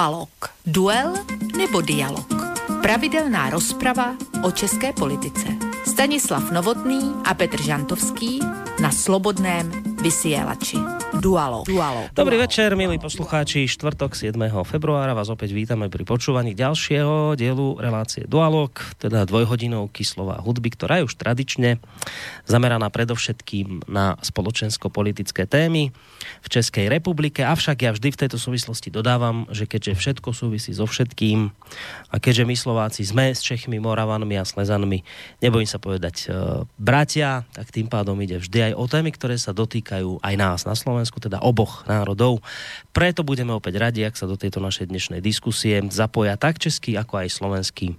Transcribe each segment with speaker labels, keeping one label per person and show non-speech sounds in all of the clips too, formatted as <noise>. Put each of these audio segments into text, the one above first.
Speaker 1: Dualog. Duel nebo dialog. Pravidelná rozprava o české politice. Stanislav Novotný a Petr Žantovský na Slobodném vysielači. Dualo. Dualo.
Speaker 2: Dobrý večer, milí poslucháči. Štvrtok 7. februára vás opäť vítame pri počúvaní ďalšieho dielu relácie Dualog, teda dvojhodinovky slova hudby, ktorá je už tradične zameraná predovšetkým na spoločensko-politické témy v Českej republike. Avšak ja vždy v tejto súvislosti dodávam, že keďže všetko súvisí so všetkým a keďže my Slováci sme s Čechmi, Moravanmi a Slezanmi, nebojím sa povedať e, bratia, tak tým pádom ide vždy aj o témy, ktoré sa dotýkajú aj nás na Slovensku teda oboch národov. Preto budeme opäť radi, ak sa do tejto našej dnešnej diskusie zapoja tak český, ako aj slovenský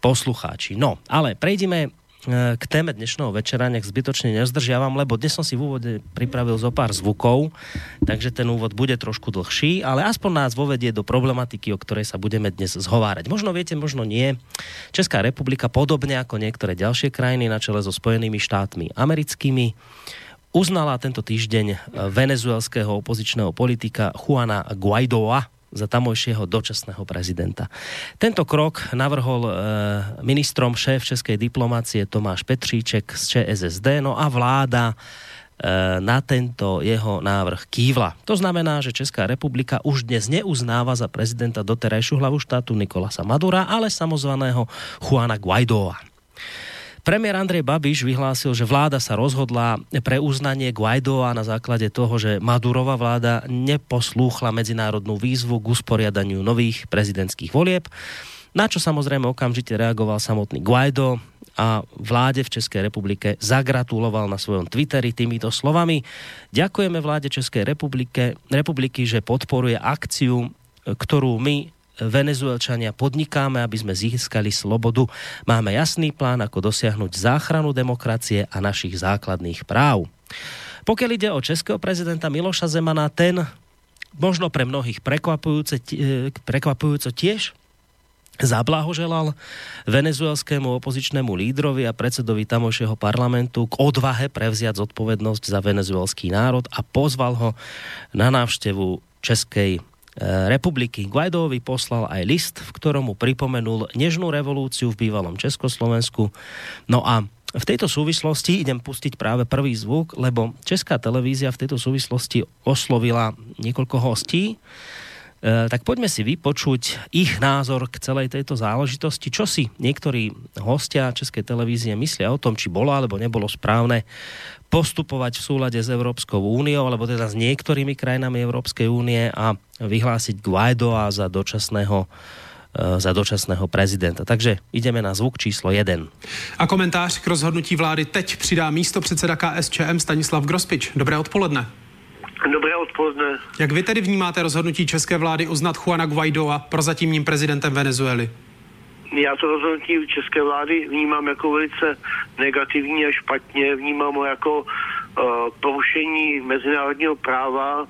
Speaker 2: poslucháči. No, ale prejdime e, k téme dnešného večera, nech zbytočne nezdržiavam, lebo dnes som si v úvode pripravil zo pár zvukov, takže ten úvod bude trošku dlhší, ale aspoň nás vovedie do problematiky, o ktorej sa budeme dnes zhovárať. Možno viete, možno nie. Česká republika, podobne ako niektoré ďalšie krajiny na čele so Spojenými štátmi americkými, uznala tento týždeň venezuelského opozičného politika Juana Guaidoa za tamojšieho dočasného prezidenta. Tento krok navrhol e, ministrom šéf českej diplomácie Tomáš Petříček z ČSSD, no a vláda e, na tento jeho návrh kývla. To znamená, že Česká republika už dnes neuznáva za prezidenta doterajšiu hlavu štátu Nikolasa Madura, ale samozvaného Juana Guaidoa. Premiér Andrej Babiš vyhlásil, že vláda sa rozhodla pre uznanie Guaidoa na základe toho, že Madurova vláda neposlúchla medzinárodnú výzvu k usporiadaniu nových prezidentských volieb, na čo samozrejme okamžite reagoval samotný Guaido a vláde v Českej republike zagratuloval na svojom Twitteri týmito slovami. Ďakujeme vláde Českej republike, republiky, že podporuje akciu, ktorú my Venezuelčania podnikáme, aby sme získali slobodu. Máme jasný plán, ako dosiahnuť záchranu demokracie a našich základných práv. Pokiaľ ide o českého prezidenta Miloša Zemana, ten možno pre mnohých prekvapujúce, prekvapujúco tiež zablahoželal venezuelskému opozičnému lídrovi a predsedovi tamojšieho parlamentu k odvahe prevziať zodpovednosť za venezuelský národ a pozval ho na návštevu Českej republiky. Guaidovi poslal aj list, v ktorom mu pripomenul nežnú revolúciu v bývalom Československu. No a v tejto súvislosti idem pustiť práve prvý zvuk, lebo Česká televízia v tejto súvislosti oslovila niekoľko hostí, E, tak poďme si vypočuť ich názor k celej tejto záležitosti, čo si niektorí hostia Českej televízie myslia o tom, či bolo alebo nebolo správne postupovať v súlade s Európskou úniou, alebo teda s niektorými krajinami Európskej únie a vyhlásiť Guaidoa za dočasného e, za dočasného prezidenta. Takže ideme na zvuk číslo 1.
Speaker 3: A komentář k rozhodnutí vlády teď přidá místo předseda KSČM Stanislav Grospič. Dobré odpoledne.
Speaker 4: Dobré odpoledne.
Speaker 3: Jak vy tedy vnímáte rozhodnutí české vlády uznat Juana Guaidoa prozatímním prezidentem Venezuely?
Speaker 4: Já to rozhodnutí české vlády vnímám jako velice negativní a špatně. Vnímám ho jako uh, porušení mezinárodního práva,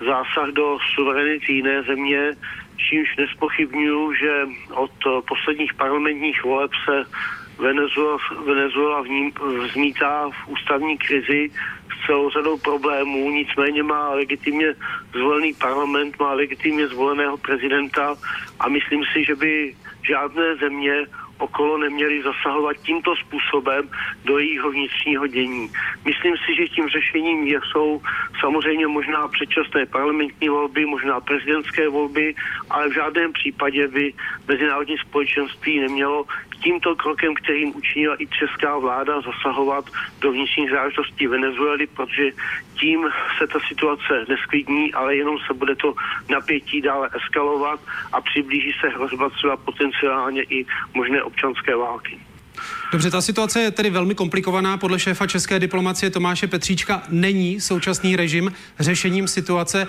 Speaker 4: zásah do suverenity jiné země, čímž nespochybnuju, že od uh, posledních parlamentních voleb se Venezuela, Venezuela vním, vzmítá v ústavní krizi celou řadou problémů, nicméně má legitimně zvolený parlament, má legitimně zvoleného prezidenta a myslím si, že by žádné země okolo neměli zasahovat tímto způsobem do jejího vnitřního dění. Myslím si, že tím řešením jsou samozřejmě možná předčasné parlamentní volby, možná prezidentské volby, ale v žádném případě by mezinárodní společenství nemělo tímto krokem, kterým učinila i česká vláda, zasahovat do vnitřních záležitostí Venezuely, protože tím se ta situace nesklidní, ale jenom se bude to napětí dále eskalovat a přiblíží se hrozba třeba potenciálně i možné občanské války.
Speaker 3: Dobře, ta situace je tedy velmi komplikovaná. Podle šéfa české diplomacie Tomáše Petříčka není současný režim řešením situace.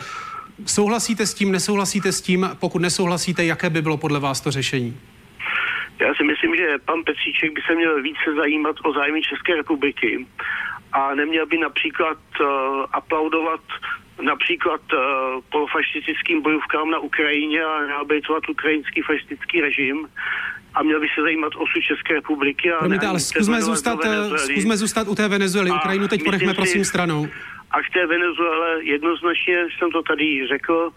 Speaker 3: Souhlasíte s tím, nesouhlasíte s tím? Pokud nesouhlasíte, jaké by bylo podle vás to řešení?
Speaker 4: Já si myslím, že pan Petříček by se měl více zajímat o zájmy České republiky a neměl by například uh, aplaudovat například uh, polofašistickým bojovkám na Ukrajině a rehabilitovat ukrajinský fašistický režim a měl by se zajímat o osud České republiky. A
Speaker 3: Promiňte, ale zkusme zůstat, eh, zkusme zůstat u té Venezuely. A Ukrajinu teď ponechme prosím stranou.
Speaker 4: A k té Venezuele jednoznačně jsem to tady řekl,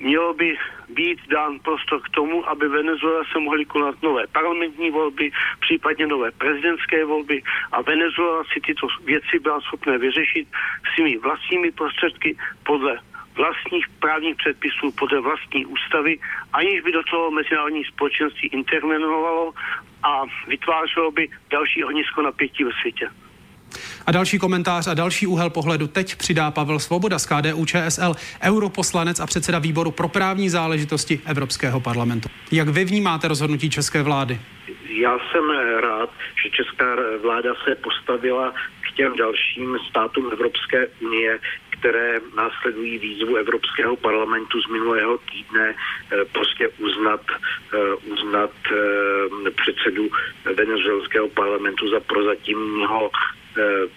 Speaker 4: mělo by být dán prostor k tomu, aby Venezuela se mohly konat nové parlamentní volby, případně nové prezidentské volby a Venezuela si tyto věci byla schopné vyřešit svými vlastními prostředky podle vlastních právních předpisů podle vlastní ústavy, aniž by do toho mezinárodní společenství intervenovalo a vytvářelo by další ohnisko napětí ve světě.
Speaker 3: A další komentář a další úhel pohledu teď přidá Pavel Svoboda z KDU ČSL, europoslanec a předseda výboru pro právní záležitosti Evropského parlamentu. Jak vy vnímáte rozhodnutí české vlády?
Speaker 5: Já jsem rád, že česká vláda se postavila k těm dalším státům Evropské unie, které následují výzvu Evropského parlamentu z minulého týdne eh, prostě uznat, eh, uznat eh, předsedu venezuelského parlamentu za prozatímního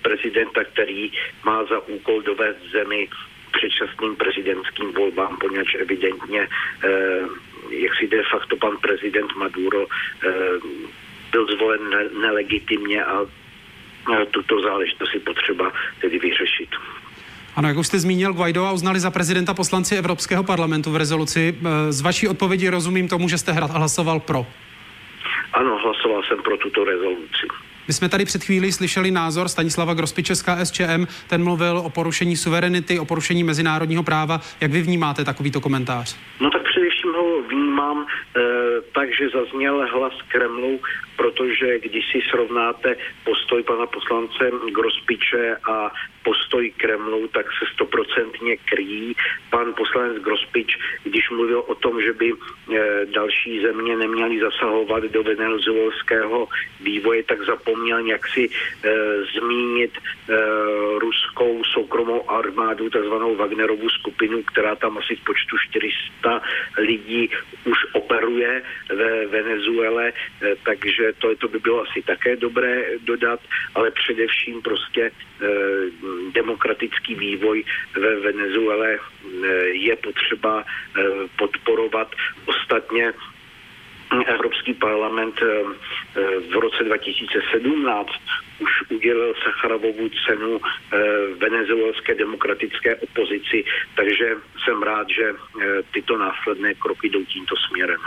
Speaker 5: prezidenta, který má za úkol dovést zemi předčasným prezidentským volbám, poněvadž evidentně jak si de facto pan prezident Maduro byl zvolen nelegitimně a tuto záležitost je potřeba tedy vyřešit.
Speaker 3: Ano, jak už jste zmínil, Guaido a uznali za prezidenta poslanci Evropského parlamentu v rezoluci. Z vaší odpovědi rozumím tomu, že jste hlasoval pro.
Speaker 5: Ano, hlasoval jsem pro tuto rezoluci.
Speaker 3: My jsme tady před chvílí slyšeli názor Stanislava Grospiče z KSČM. Ten mluvil o porušení suverenity, o porušení mezinárodního práva. Jak vy vnímáte takovýto komentář?
Speaker 5: No tak především ho vnímám e, tak, že zazněl hlas Kremlu, protože když si srovnáte postoj pana poslance Grospiče a postoj Kremlu, tak se stoprocentně kryjí. Pan poslanec Grospič, když mluvil o tom, že by eh, další země neměly zasahovat do venezuelského vývoje, tak zapomněl nějak si e, zmínit ruskou soukromou armádu, takzvanou Wagnerovu skupinu, která tam asi v počtu 400 lidí už operuje ve Venezuele, e, takže to, to by bylo asi také dobré dodat, ale především prostě demokratický vývoj ve Venezuele je potřeba podporovat. Ostatně Evropský parlament eh, eh, v roce 2017 už udělil Sacharovovu cenu eh, venezuelské demokratické opozici, takže jsem rád, že tyto následné kroky jdou tímto směrem.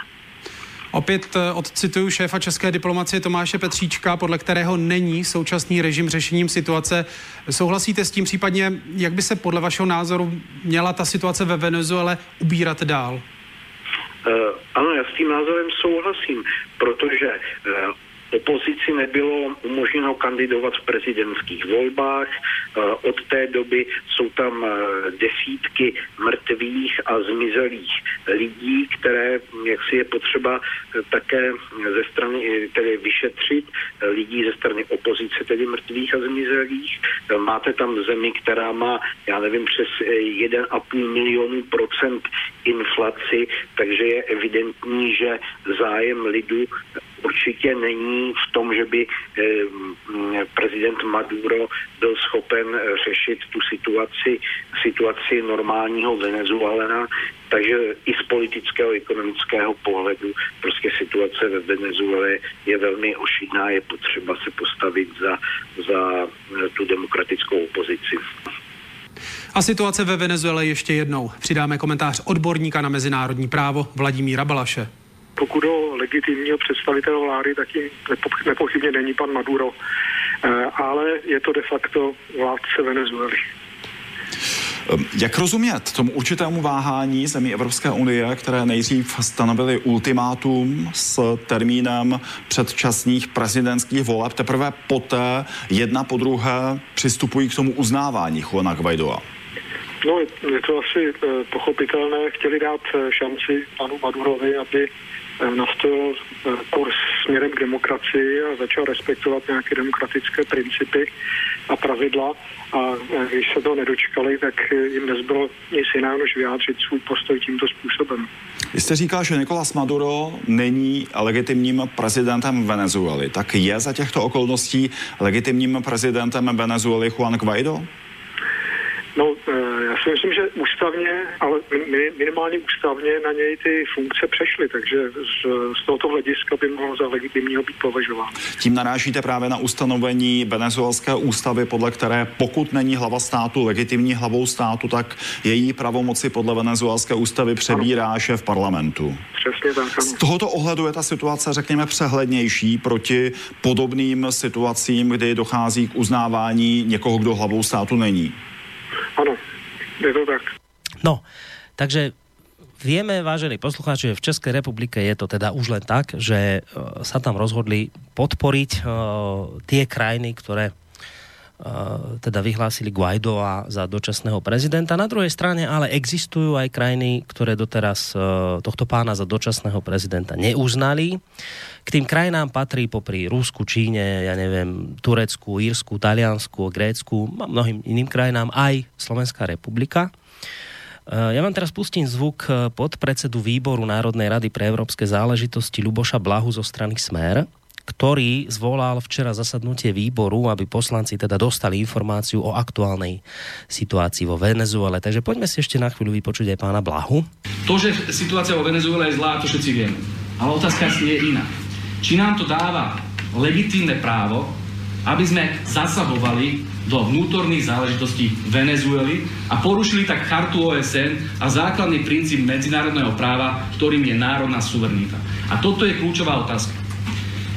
Speaker 3: Opět odcituju šéfa české diplomacie Tomáše Petříčka, podle kterého není současný režim řešením situace. Souhlasíte s tím případně, jak by se podle vašeho názoru měla ta situace ve Venezuele ubírat dál?
Speaker 5: Uh, ano, já s tím názorem souhlasím, protože uh, opozici nebylo umožněno kandidovat v prezidentských volbách. Eh, od té doby jsou tam desítky mrtvých a zmizelých lidí, které jak si je potřeba také ze strany tedy vyšetřit, lidí ze strany opozice, tedy mrtvých a zmizelých. Máte tam zemi, která má, já nevím, přes 1,5 milionu procent inflaci, takže je evidentní, že zájem lidu určitě není v tom, že by eh, prezident Maduro byl schopen řešit tu situaci, situaci normálního Venezuelana, takže i z politického, ekonomického pohledu prostě situace ve Venezuele je velmi ošidná, je potřeba se postavit za, za tu demokratickou opozici.
Speaker 3: A situace ve Venezuele ještě jednou. Přidáme komentář odborníka na mezinárodní právo Vladimíra Balaše.
Speaker 6: Pokud o legitimního představitele vlády, tak jim nepochybně není pan Maduro, eh, ale je to de facto vládce Venezuely.
Speaker 7: Ehm, jak rozumět tomu určitému váhání zemí Evropské unie, které nejdřív stanovily ultimátum s termínem předčasných prezidentských voleb, teprve poté jedna po druhé přistupují k tomu uznávání Juana Guaidoa?
Speaker 6: No, je to asi eh, pochopitelné. Chtěli dát eh, šanci panu Madurovi, aby eh, nastavil kurz směrem k demokracii a začal respektovat nějaké demokratické principy a pravidla. A když se toho nedočkali, tak jim nezbylo nic jiného, než vyjádřit svůj postoj tímto způsobem.
Speaker 7: Vy jste říkal, že Nicolás Maduro není legitimním prezidentem Venezuely. Tak je za těchto okolností legitimním prezidentem Venezuely Juan Guaido?
Speaker 6: No, já Já si myslím, že ústavně, ale minimálně ústavně na něj ty funkce přešly, takže z, z tohoto hlediska by mohl za legitimního být považován.
Speaker 7: Tím narážíte právě na ustanovení venezuelské ústavy, podle které pokud není hlava státu legitimní hlavou státu, tak její pravomoci podle venezuelské ústavy přebírá šéf parlamentu.
Speaker 6: Přesně tak.
Speaker 7: Z tohoto ohledu je ta situace, řekněme, přehlednější proti podobným situacím, kdy dochází k uznávání někoho, kdo hlavou státu není.
Speaker 6: Ano, je to tak.
Speaker 2: No, takže Vieme, vážení poslucháči, že v Českej republike je to teda už len tak, že uh, sa tam rozhodli podporiť uh, tie krajiny, ktoré uh, teda vyhlásili Guaidoa za dočasného prezidenta. Na druhej strane ale existujú aj krajiny, ktoré doteraz uh, tohto pána za dočasného prezidenta neuznali. K tým krajinám patrí popri Rusku, Číne, ja neviem, Turecku, Írsku, Taliansku, Grécku, mnohým iným krajinám aj Slovenská republika. Eh, ja vám teraz pustím zvuk eh, podpredsedu výboru Národnej rady pre európske záležitosti Luboša Blahu zo strany Smer, ktorý zvolal včera zasadnutie výboru, aby poslanci teda dostali informáciu o aktuálnej situácii vo Venezuele. Takže poďme si ešte na chvíľu vypočuť aj pána Blahu.
Speaker 8: To, že situácia vo Venezuele je zlá, to všetci vieme. Ale otázka je iná. Či nám to dáva legitímne právo, aby sme zasahovali do vnútorných záležitostí Venezuely a porušili tak chartu OSN a základný princíp medzinárodného práva, ktorým je národná suverenita. A toto je kľúčová otázka.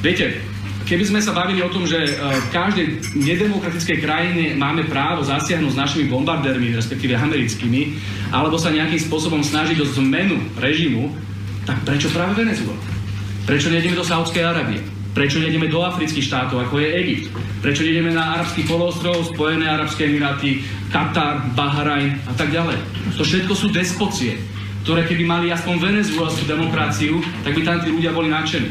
Speaker 8: Viete, keby sme sa bavili o tom, že e, v každej nedemokratickej krajine máme právo zasiahnuť s našimi bombardérmi, respektíve americkými, alebo sa nejakým spôsobom snažiť o zmenu režimu, tak prečo práve Venezuela? Prečo nejdeme do Saudskej Arábie? Prečo nejdeme do afrických štátov, ako je Egypt? Prečo nejdeme na arabský polostrov, Spojené arabské emiráty, Katar, Bahrajn a tak ďalej? To všetko sú despocie ktoré keby mali aspoň venezuelskú demokraciu, tak by tam tí ľudia boli nadšení.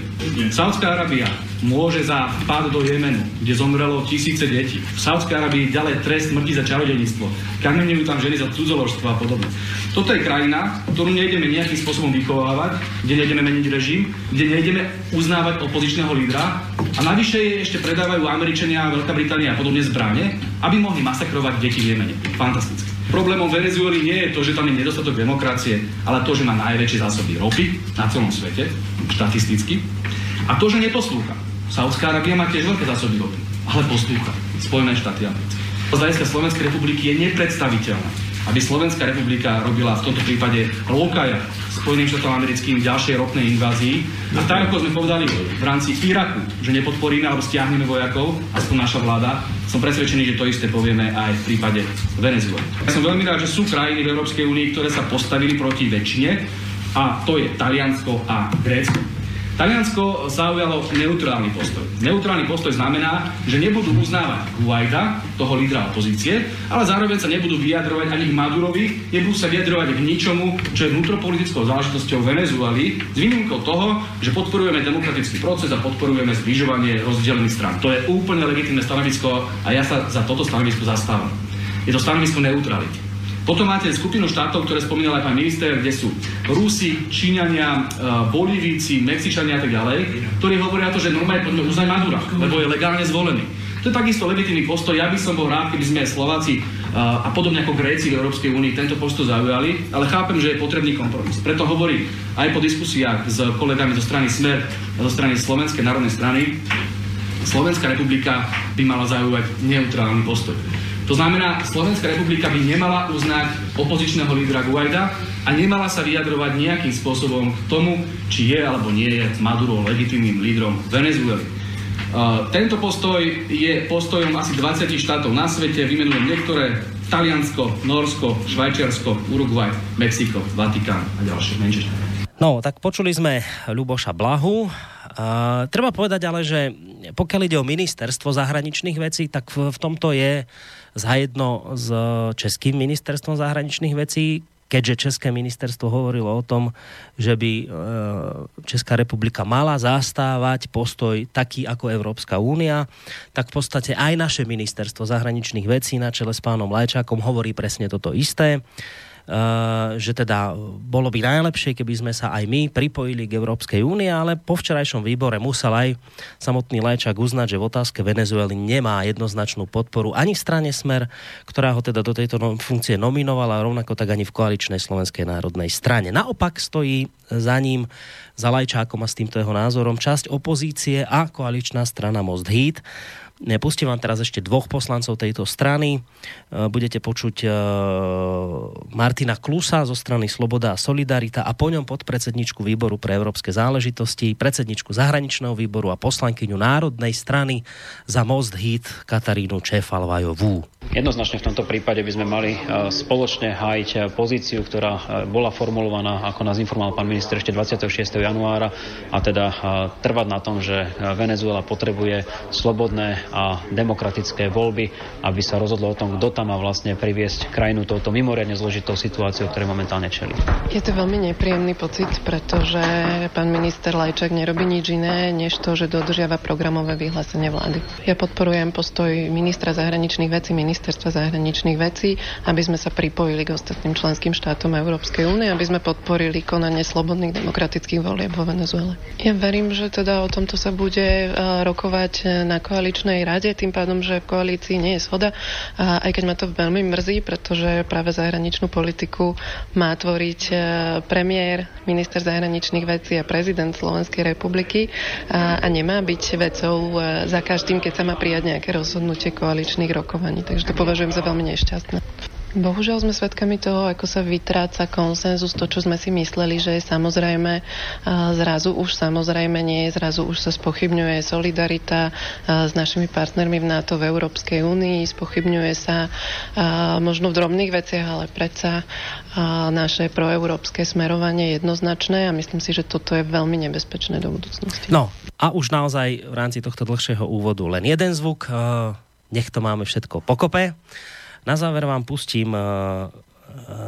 Speaker 8: Saudská Arábia môže za vpád do Jemenu, kde zomrelo tisíce detí. V Saudskej Arábii ďalej trest smrti za čarodejníctvo. Kamenujú tam ženy za cudzoložstvo a podobne. Toto je krajina, ktorú nejdeme nejakým spôsobom vychovávať, kde nejdeme meniť režim, kde nejdeme uznávať opozičného lídra a navyše ešte predávajú Američania, Veľká Británia a podobne zbranie, aby mohli masakrovať deti v Jemene. Fantastické. Problémom Venezuely nie je to, že tam je nedostatok demokracie, ale to, že má najväčšie zásoby ropy na celom svete, štatisticky, a to, že neposlúcha. Saudská Arábia má tiež veľké zásoby ropy, ale poslúcha. Spojené štáty americké. Z hľadiska Slovenskej republiky je nepredstaviteľné, aby Slovenská republika robila v tomto prípade lokaja Spojeným štátom americkým ďalšej ropnej invázii. A tak, ako sme povedali v rámci Iraku, že nepodporíme alebo stiahneme vojakov, aspoň naša vláda, som presvedčený, že to isté povieme aj v prípade Venezuely. Ja som veľmi rád, že sú krajiny v Európskej únii, ktoré sa postavili proti väčšine, a to je Taliansko a Grécko. Taliansko zaujalo neutrálny postoj. Neutrálny postoj znamená, že nebudú uznávať Guaida, toho lídra opozície, ale zároveň sa nebudú vyjadrovať ani k Madurovi, nebudú sa vyjadrovať k ničomu, čo je vnútropolitickou záležitosťou Venezuely, s výnimkou toho, že podporujeme demokratický proces a podporujeme zbližovanie rozdelených stran. To je úplne legitimné stanovisko a ja sa za toto stanovisko zastávam. Je to stanovisko neutrality. Potom máte skupinu štátov, ktoré spomínal aj pán minister, kde sú Rusi, Číňania, e, Bolívíci, Mexičania a tak ďalej, ktorí hovoria to, že normálne poďme uznať Madura, lebo je legálne zvolený. To je takisto legitímny postoj. Ja by som bol rád, keby sme Slováci e, a podobne ako Gréci v Európskej únii tento postoj zaujali, ale chápem, že je potrebný kompromis. Preto hovorím aj po diskusiách s kolegami zo strany Smer a zo strany Slovenskej národnej strany, Slovenská republika by mala zaujať neutrálny postoj. To znamená, Slovenská republika by nemala uznať opozičného lídra Guaida a nemala sa vyjadrovať nejakým spôsobom k tomu, či je alebo nie je Maduro legitimným lídrom Venezuely. Uh, tento postoj je postojom asi 20 štátov na svete, vymenujem niektoré, Taliansko, Norsko, Švajčiarsko, Uruguay, Mexiko, Vatikán a ďalšie menšie štáty.
Speaker 2: No, tak počuli sme Ľuboša Blahu. Uh, treba povedať ale, že pokiaľ ide o ministerstvo zahraničných vecí, tak v, v tomto je zajedno s Českým ministerstvom zahraničných vecí, keďže České ministerstvo hovorilo o tom, že by e, Česká republika mala zastávať postoj taký ako Európska únia, tak v podstate aj naše ministerstvo zahraničných vecí na čele s pánom Lajčákom hovorí presne toto isté. Že teda bolo by najlepšie, keby sme sa aj my pripojili k Európskej únie, ale po včerajšom výbore musel aj samotný Lajčák uznať, že v otázke Venezuely nemá jednoznačnú podporu ani v strane Smer, ktorá ho teda do tejto funkcie nominovala, rovnako tak ani v koaličnej Slovenskej národnej strane. Naopak stojí za ním, za Lajčákom a s týmto jeho názorom časť opozície a koaličná strana Most Heat. Pustím vám teraz ešte dvoch poslancov tejto strany. E, budete počuť e, Martina Klusa zo strany Sloboda a Solidarita a po ňom podpredsedničku výboru pre európske záležitosti, predsedničku zahraničného výboru a poslankyňu Národnej strany za Most Hit Katarínu Čefalvajovú.
Speaker 9: Jednoznačne v tomto prípade by sme mali e, spoločne hájiť pozíciu, ktorá bola formulovaná, ako nás informoval pán minister ešte 26. januára, a teda trvať na tom, že Venezuela potrebuje slobodné a demokratické voľby, aby sa rozhodlo o tom, kto tam má vlastne priviesť krajinu touto mimoriadne zložitou situáciou, ktoré momentálne čelí.
Speaker 10: Je to veľmi nepríjemný pocit, pretože pán minister Lajčák nerobí nič iné, než to, že dodržiava programové vyhlásenie vlády. Ja podporujem postoj ministra zahraničných vecí, ministerstva zahraničných vecí, aby sme sa pripojili k ostatným členským štátom Európskej únie, aby sme podporili konanie slobodných demokratických volieb vo Venezuele. Ja verím, že teda o tomto sa bude rokovať na koaličnej Národnej rade, tým pádom, že v koalícii nie je shoda. A aj keď ma to veľmi mrzí, pretože práve zahraničnú politiku má tvoriť e, premiér, minister zahraničných vecí a prezident Slovenskej republiky a, a nemá byť vecou e, za každým, keď sa má prijať nejaké rozhodnutie koaličných rokovaní. Takže to považujem za veľmi nešťastné. Bohužiaľ sme svedkami toho, ako sa vytráca konsenzus, to, čo sme si mysleli, že je samozrejme, zrazu už samozrejme nie je, zrazu už sa spochybňuje solidarita s našimi partnermi v NATO, v Európskej únii, spochybňuje sa možno v drobných veciach, ale predsa naše proeurópske smerovanie jednoznačné a myslím si, že toto je veľmi nebezpečné do budúcnosti.
Speaker 2: No a už naozaj v rámci tohto dlhšieho úvodu len jeden zvuk, nech to máme všetko pokope. Na záver vám pustím eh, eh,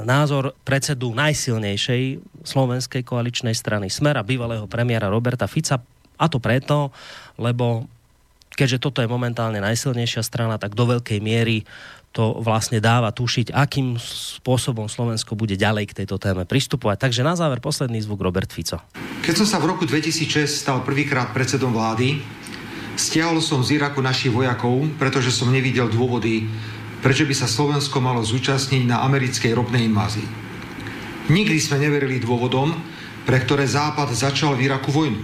Speaker 2: názor predsedu najsilnejšej slovenskej koaličnej strany Smera, bývalého premiéra Roberta Fica. A to preto, lebo keďže toto je momentálne najsilnejšia strana, tak do veľkej miery to vlastne dáva tušiť, akým spôsobom Slovensko bude ďalej k tejto téme pristupovať. Takže na záver posledný zvuk Robert Fico.
Speaker 11: Keď som sa v roku 2006 stal prvýkrát predsedom vlády, stiahol som z Iraku našich vojakov, pretože som nevidel dôvody, prečo by sa Slovensko malo zúčastniť na americkej ropnej invázii. Nikdy sme neverili dôvodom, pre ktoré Západ začal v Iraku vojnu.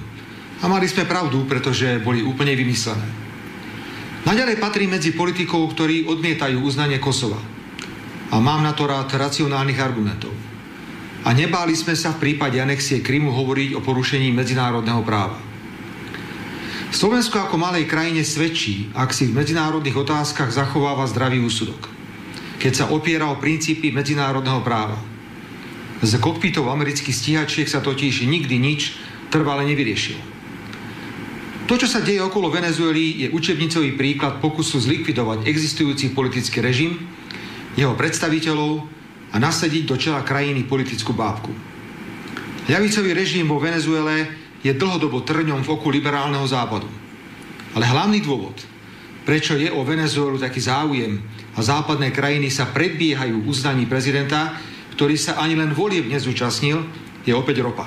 Speaker 11: A mali sme pravdu, pretože boli úplne vymyslené. Naďalej patrí medzi politikov, ktorí odmietajú uznanie Kosova. A mám na to rád racionálnych argumentov. A nebáli sme sa v prípade anexie Krymu hovoriť o porušení medzinárodného práva. Slovensko ako malej krajine svedčí, ak si v medzinárodných otázkach zachováva zdravý úsudok. Keď sa opiera o princípy medzinárodného práva. Z kokpitov amerických stíhačiek sa totiž nikdy nič trvale nevyriešilo. To, čo sa deje okolo Venezuely, je učebnicový príklad pokusu zlikvidovať existujúci politický režim, jeho predstaviteľov a nasadiť do čela krajiny politickú bábku. Ľavicový režim vo Venezuele je dlhodobo trňom v oku liberálneho západu. Ale hlavný dôvod, prečo je o Venezuelu taký záujem a západné krajiny sa predbiehajú uznaní prezidenta, ktorý sa ani len volieb nezúčastnil, je opäť ropa.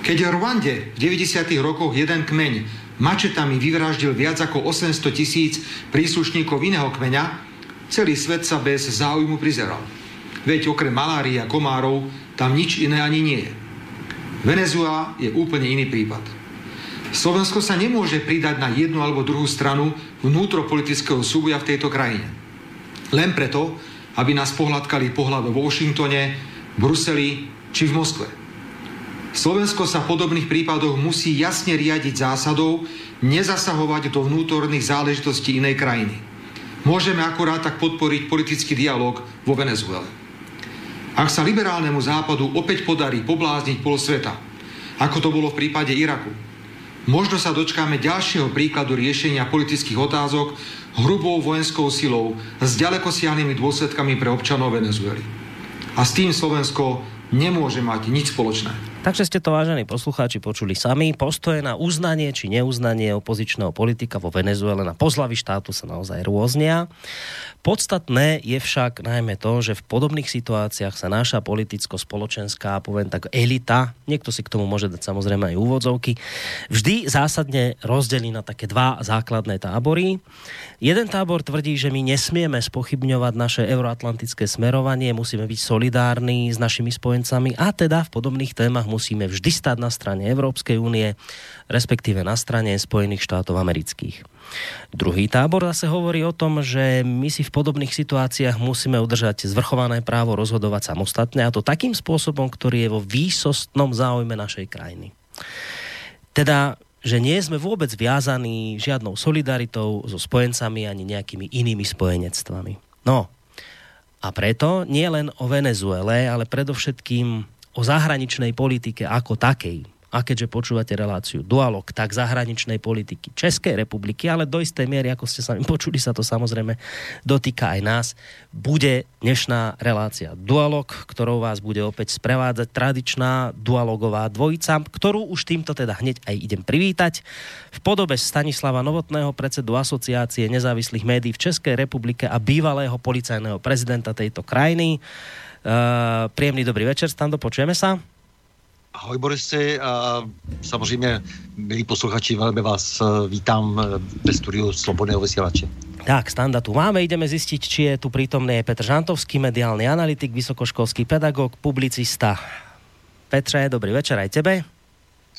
Speaker 11: Keď v Rwande v 90. rokoch jeden kmeň mačetami vyvraždil viac ako 800 tisíc príslušníkov iného kmeňa, celý svet sa bez záujmu prizeral. Veď okrem malárie a komárov tam nič iné ani nie je. Venezuela je úplne iný prípad. Slovensko sa nemôže pridať na jednu alebo druhú stranu vnútropolitického súboja v tejto krajine. Len preto, aby nás pohľadkali pohľad vo Washingtone, Bruseli či v Moskve. Slovensko sa v podobných prípadoch musí jasne riadiť zásadou nezasahovať do vnútorných záležitostí inej krajiny. Môžeme akurát tak podporiť politický dialog vo Venezuele. Ak sa liberálnemu západu opäť podarí poblázniť pol sveta, ako to bolo v prípade Iraku, možno sa dočkáme ďalšieho príkladu riešenia politických otázok hrubou vojenskou silou s ďalekosiahnými dôsledkami pre občanov Venezuely. A s tým Slovensko nemôže mať nič spoločné.
Speaker 2: Takže ste to, vážení poslucháči, počuli sami. Postoje na uznanie či neuznanie opozičného politika vo Venezuele na pozlavy štátu sa naozaj rôznia. Podstatné je však najmä to, že v podobných situáciách sa naša politicko-spoločenská, poviem tak, elita, niekto si k tomu môže dať samozrejme aj úvodzovky, vždy zásadne rozdelí na také dva základné tábory. Jeden tábor tvrdí, že my nesmieme spochybňovať naše euroatlantické smerovanie, musíme byť solidárni s našimi spojencami a teda v podobných témach musíme vždy stať na strane Európskej únie, respektíve na strane Spojených štátov amerických. Druhý tábor zase hovorí o tom, že my si v podobných situáciách musíme udržať zvrchované právo rozhodovať samostatne a to takým spôsobom, ktorý je vo výsostnom záujme našej krajiny. Teda že nie sme vôbec viazaní žiadnou solidaritou so spojencami ani nejakými inými spojenectvami. No, a preto nie len o Venezuele, ale predovšetkým o zahraničnej politike ako takej. A keďže počúvate reláciu Dualog, tak zahraničnej politiky Českej republiky, ale do istej miery, ako ste sami <laughs> počuli, sa to samozrejme dotýka aj nás, bude dnešná relácia Dualog, ktorou vás bude opäť sprevádzať tradičná dualogová dvojica, ktorú už týmto teda hneď aj idem privítať. V podobe Stanislava Novotného, predsedu Asociácie nezávislých médií v Českej republike a bývalého policajného prezidenta tejto krajiny. Uh, príjemný dobrý večer, Stando, počujeme sa?
Speaker 12: Ahoj Borisy, a samozřejmě milí posluchači, velmi vás eh, vítám eh, ve studiu Slobodného vysílače.
Speaker 2: Tak, standa tu máme, ideme zistiť, či je tu prítomný Petr Žantovský, mediálny analytik, vysokoškolský pedagog, publicista. Petře, dobrý večer aj tebe.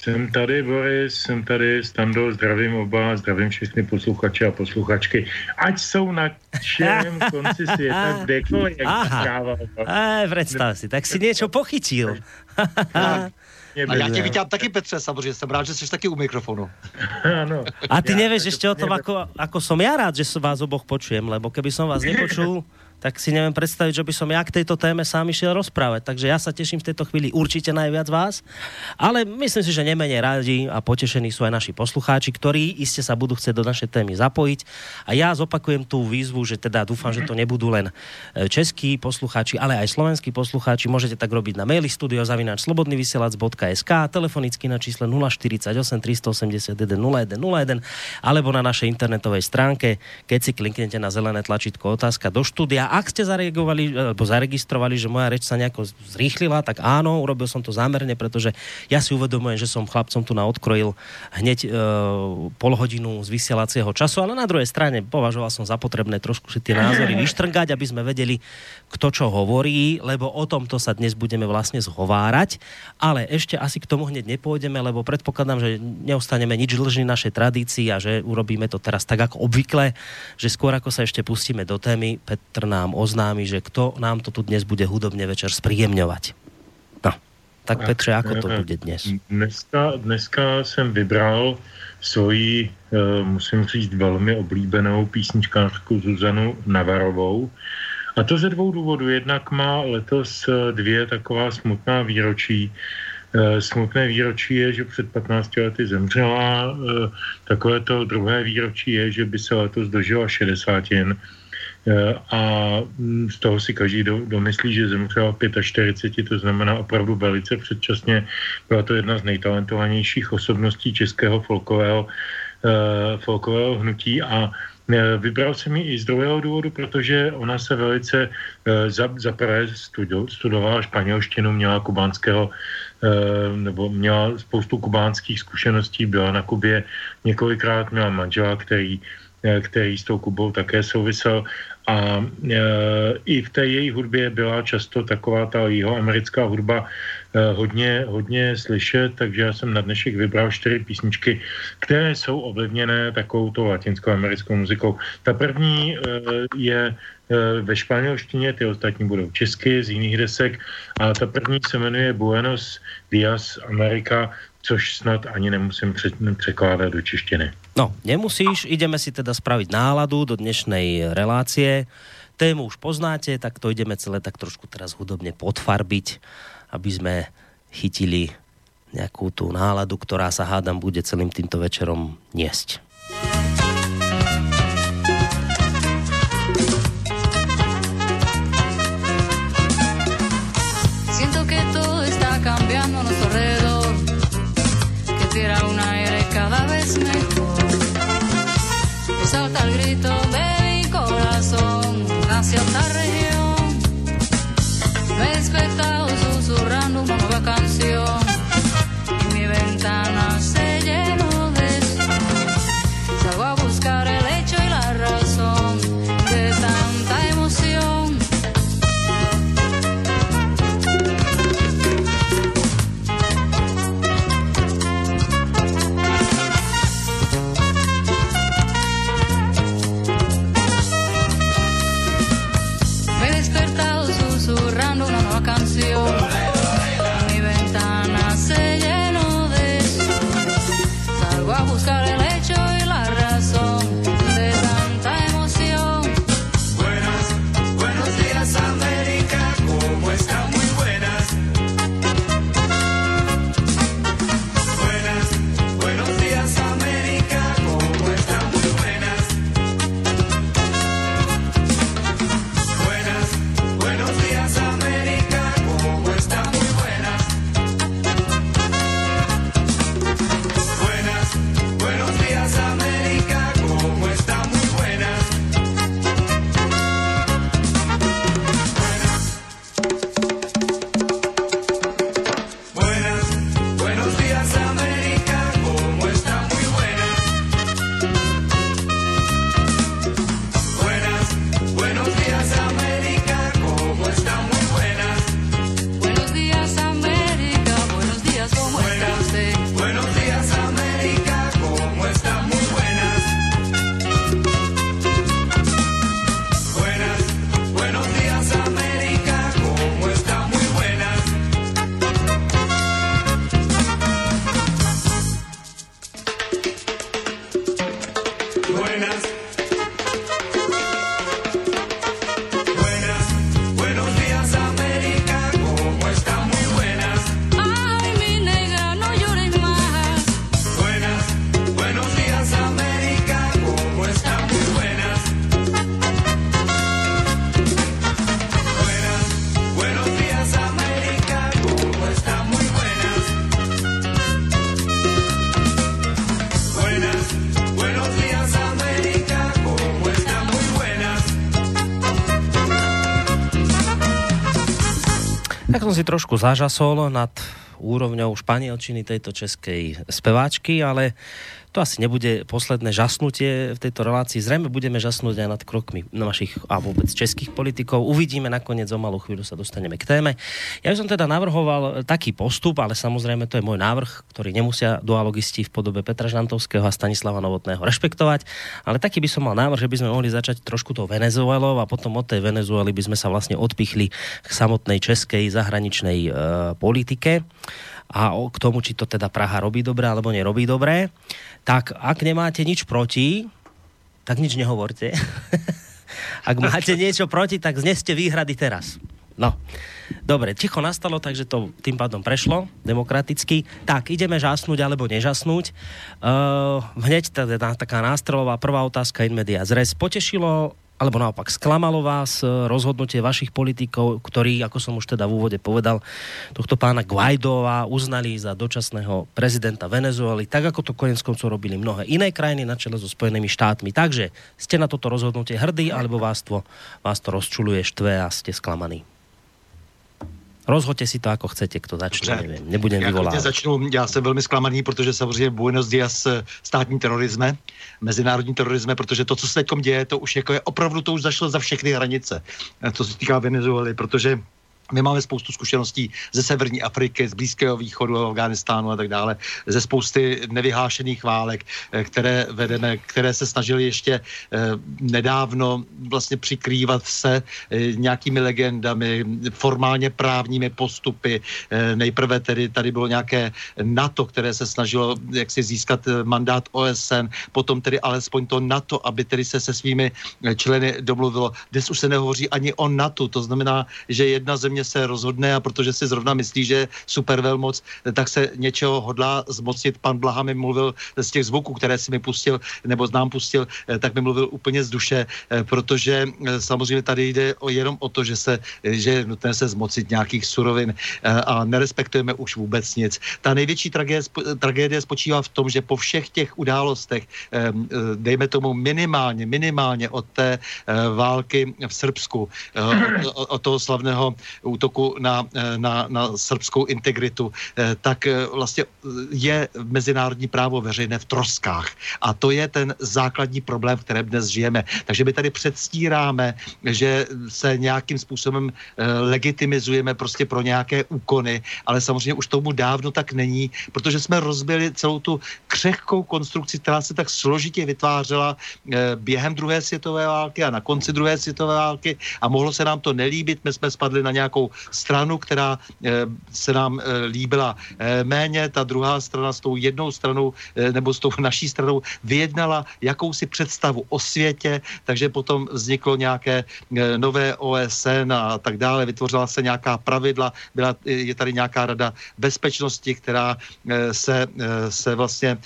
Speaker 13: Jsem tady, Boris, jsem tady, Stando, zdravím oba, zdravím všechny posluchače a posluchačky. Ať jsou na všem <laughs> konci světa, kdekoliv, jak
Speaker 2: Aha, e, představ si, tak si něco pochytil. <laughs>
Speaker 12: A já tě vítám taky, Petře, samozřejmě. Jsem rád, že jsi taky u mikrofonu. <laughs>
Speaker 13: ano.
Speaker 2: A ty nevíš ještě o tom, ako, ako som ja rád, že vás oboch počujem, lebo keby som vás nepočul, tak si neviem predstaviť, že by som ja k tejto téme sám išiel rozprávať. Takže ja sa teším v tejto chvíli určite najviac vás, ale myslím si, že nemenej rádi a potešení sú aj naši poslucháči, ktorí iste sa budú chcieť do našej témy zapojiť. A ja zopakujem tú výzvu, že teda dúfam, že to nebudú len e, českí poslucháči, ale aj slovenskí poslucháči. Môžete tak robiť na maili studiozavináč.slobodnyvysielac.sk telefonicky na čísle 048 381 0101 alebo na našej internetovej stránke, keď si kliknete na zelené tlačítko otázka do štúdia ak ste zareagovali, alebo zaregistrovali, že moja reč sa nejako zrýchlila, tak áno, urobil som to zámerne, pretože ja si uvedomujem, že som chlapcom tu na odkrojil hneď e, pol hodinu z vysielacieho času, ale na druhej strane považoval som za potrebné trošku si tie názory <laughs> vyštrngať, aby sme vedeli, kto čo hovorí, lebo o tomto sa dnes budeme vlastne zhovárať, ale ešte asi k tomu hneď nepôjdeme, lebo predpokladám, že neostaneme nič dlžní našej tradícii a že urobíme to teraz tak ako obvykle, že skôr ako sa ešte pustíme do témy, Petr nám oznámi, že kto nám to tu dnes bude hudobně večer spríjemňovať. No, tak Petře, ako to bude dnes?
Speaker 13: Dneska, dneska jsem vybral svoji, eh, musím říct, velmi oblíbenou písničkářku Zuzanu Navarovou, a to ze dvou důvodů. Jednak má letos eh, dvě taková smutná výročí. Eh, smutné výročí je, že před 15 lety zemřela. Eh, takové to druhé výročí je, že by se letos dožila 60 jen. A mm, z toho si každý domyslí, že zemřela 45, to znamená opravdu velice předčasně. Byla to jedna z nejtalentovanějších osobností českého folkového, folkového hnutí a Vybral jsem ji i z druhého důvodu, protože ona se velice eh, za, za prvé studovala španělštinu, měla kubánského eh, nebo měla spoustu kubánských zkušeností, byla na Kubě několikrát, měla manžela, který, eh, který s tou Kubou také souvisel a e, i v té její hudbě byla často taková ta jeho americká hudba e, hodně, hodně slyšet, takže já jsem na dnešek vybral čtyři písničky, které jsou ovlivněné takovou tou latinskoamerickou muzikou. Ta první e, je e, ve španělštině, ty ostatní budou česky z jiných desek a ta první se jmenuje Buenos Dias America, což snad ani nemusím překládat do češtiny.
Speaker 2: No, nemusíš, ideme si teda spraviť náladu do dnešnej relácie. Tému už poznáte, tak to ideme celé tak trošku teraz hudobne podfarbiť, aby sme chytili nejakú tú náladu, ktorá sa hádam bude celým týmto večerom niesť. Som si trošku zažasol nad úrovňou španielčiny tejto českej speváčky, ale to asi nebude posledné žasnutie v tejto relácii. Zrejme budeme žasnúť aj nad krokmi našich a vôbec českých politikov. Uvidíme nakoniec, o malú chvíľu sa dostaneme k téme. Ja som teda navrhoval taký postup, ale samozrejme to je môj návrh, ktorý nemusia dualogisti v podobe Petra Žantovského a Stanislava Novotného rešpektovať, ale taký by som mal návrh, že by sme mohli začať trošku tou Venezuelou a potom od tej Venezuely by sme sa vlastne odpichli k samotnej českej zahraničnej e, politike a k tomu, či to teda Praha robí dobre alebo nerobí dobre tak ak nemáte nič proti, tak nič nehovorte. <laughs> ak máte niečo proti, tak zneste výhrady teraz. No, dobre, ticho nastalo, takže to tým pádom prešlo demokraticky. Tak, ideme žasnúť alebo nežasnúť. Uh, hneď teda taká nástrolová prvá otázka in media zres. Potešilo alebo naopak sklamalo vás e, rozhodnutie vašich politikov, ktorí, ako som už teda v úvode povedal, tohto pána Guaidova uznali za dočasného prezidenta Venezuely, tak ako to konec koncov robili mnohé iné krajiny na čele so Spojenými štátmi. Takže ste na toto rozhodnutie hrdí, alebo vás to, vás to rozčuluje, štve a ste sklamaní? Rozhodte si to, ako chcete, kdo začne, Dobře. nevím, nebudem vyvolávat.
Speaker 12: Já začnu, já jsem velmi zklamaný, protože samozřejmě Buenos Dias eh, státní terorisme, mezinárodní terorisme, protože to, co se teď děje, to už jako je opravdu, to už zašlo za všechny hranice, eh, co se týká Venezuely, protože my máme spoustu zkušeností ze severní Afriky, z Blízkého východu, Afganistánu a tak dále, ze spousty nevyhlášených válek, eh, které vedeme, které se snažili ještě eh, nedávno vlastně přikrývat se eh, nějakými legendami, formálně právními postupy. Nejprve tedy tady bylo nějaké NATO, které se snažilo jak si získat mandát OSN, potom tedy alespoň to NATO, aby tedy se se svými členy domluvilo. Dnes už se nehovoří ani o NATO, to znamená, že jedna země země se rozhodne a protože si zrovna myslí, že je supervelmoc, tak se něčeho hodlá zmocnit. Pan Blaha mi mluvil z těch zvuků, které si mi pustil, nebo znám pustil, eh, tak mi mluvil úplně z duše, eh, protože eh, samozřejmě tady jde o, jenom o to, že, se, že je nutné se zmocit nějakých surovin a nerespektujeme už vůbec nic. Ta největší tragédie, tragédie spočívá v tom, že po všech těch událostech, dejme tomu minimálně, minimálně od té války v Srbsku, od toho slavného útoku na, eh, na, na srbskou integritu, eh, tak eh, vlastně je mezinárodní právo veřejné v troskách. A to je ten základní problém, v kterém dnes žijeme. Takže my tady předstíráme, že se nějakým způsobem legitimizujeme prostě pro nějaké úkony, ale samozřejmě už tomu dávno tak není, protože jsme rozbili celou tu křehkou konstrukci, která se tak složitě vytvářela během druhé světové války a na konci druhé světové války a mohlo se nám to nelíbit, my jsme spadli na nějakou nějakou stranu, která eh, se nám eh, líbila eh, méně, ta druhá strana s tou jednou stranou nebo s tou <laughs> naší stranou vyjednala jakousi představu o světě, takže potom vzniklo nějaké nové OSN a tak dále, vytvořila se nějaká pravidla, byla, je tady nějaká rada bezpečnosti, která se, se vlastně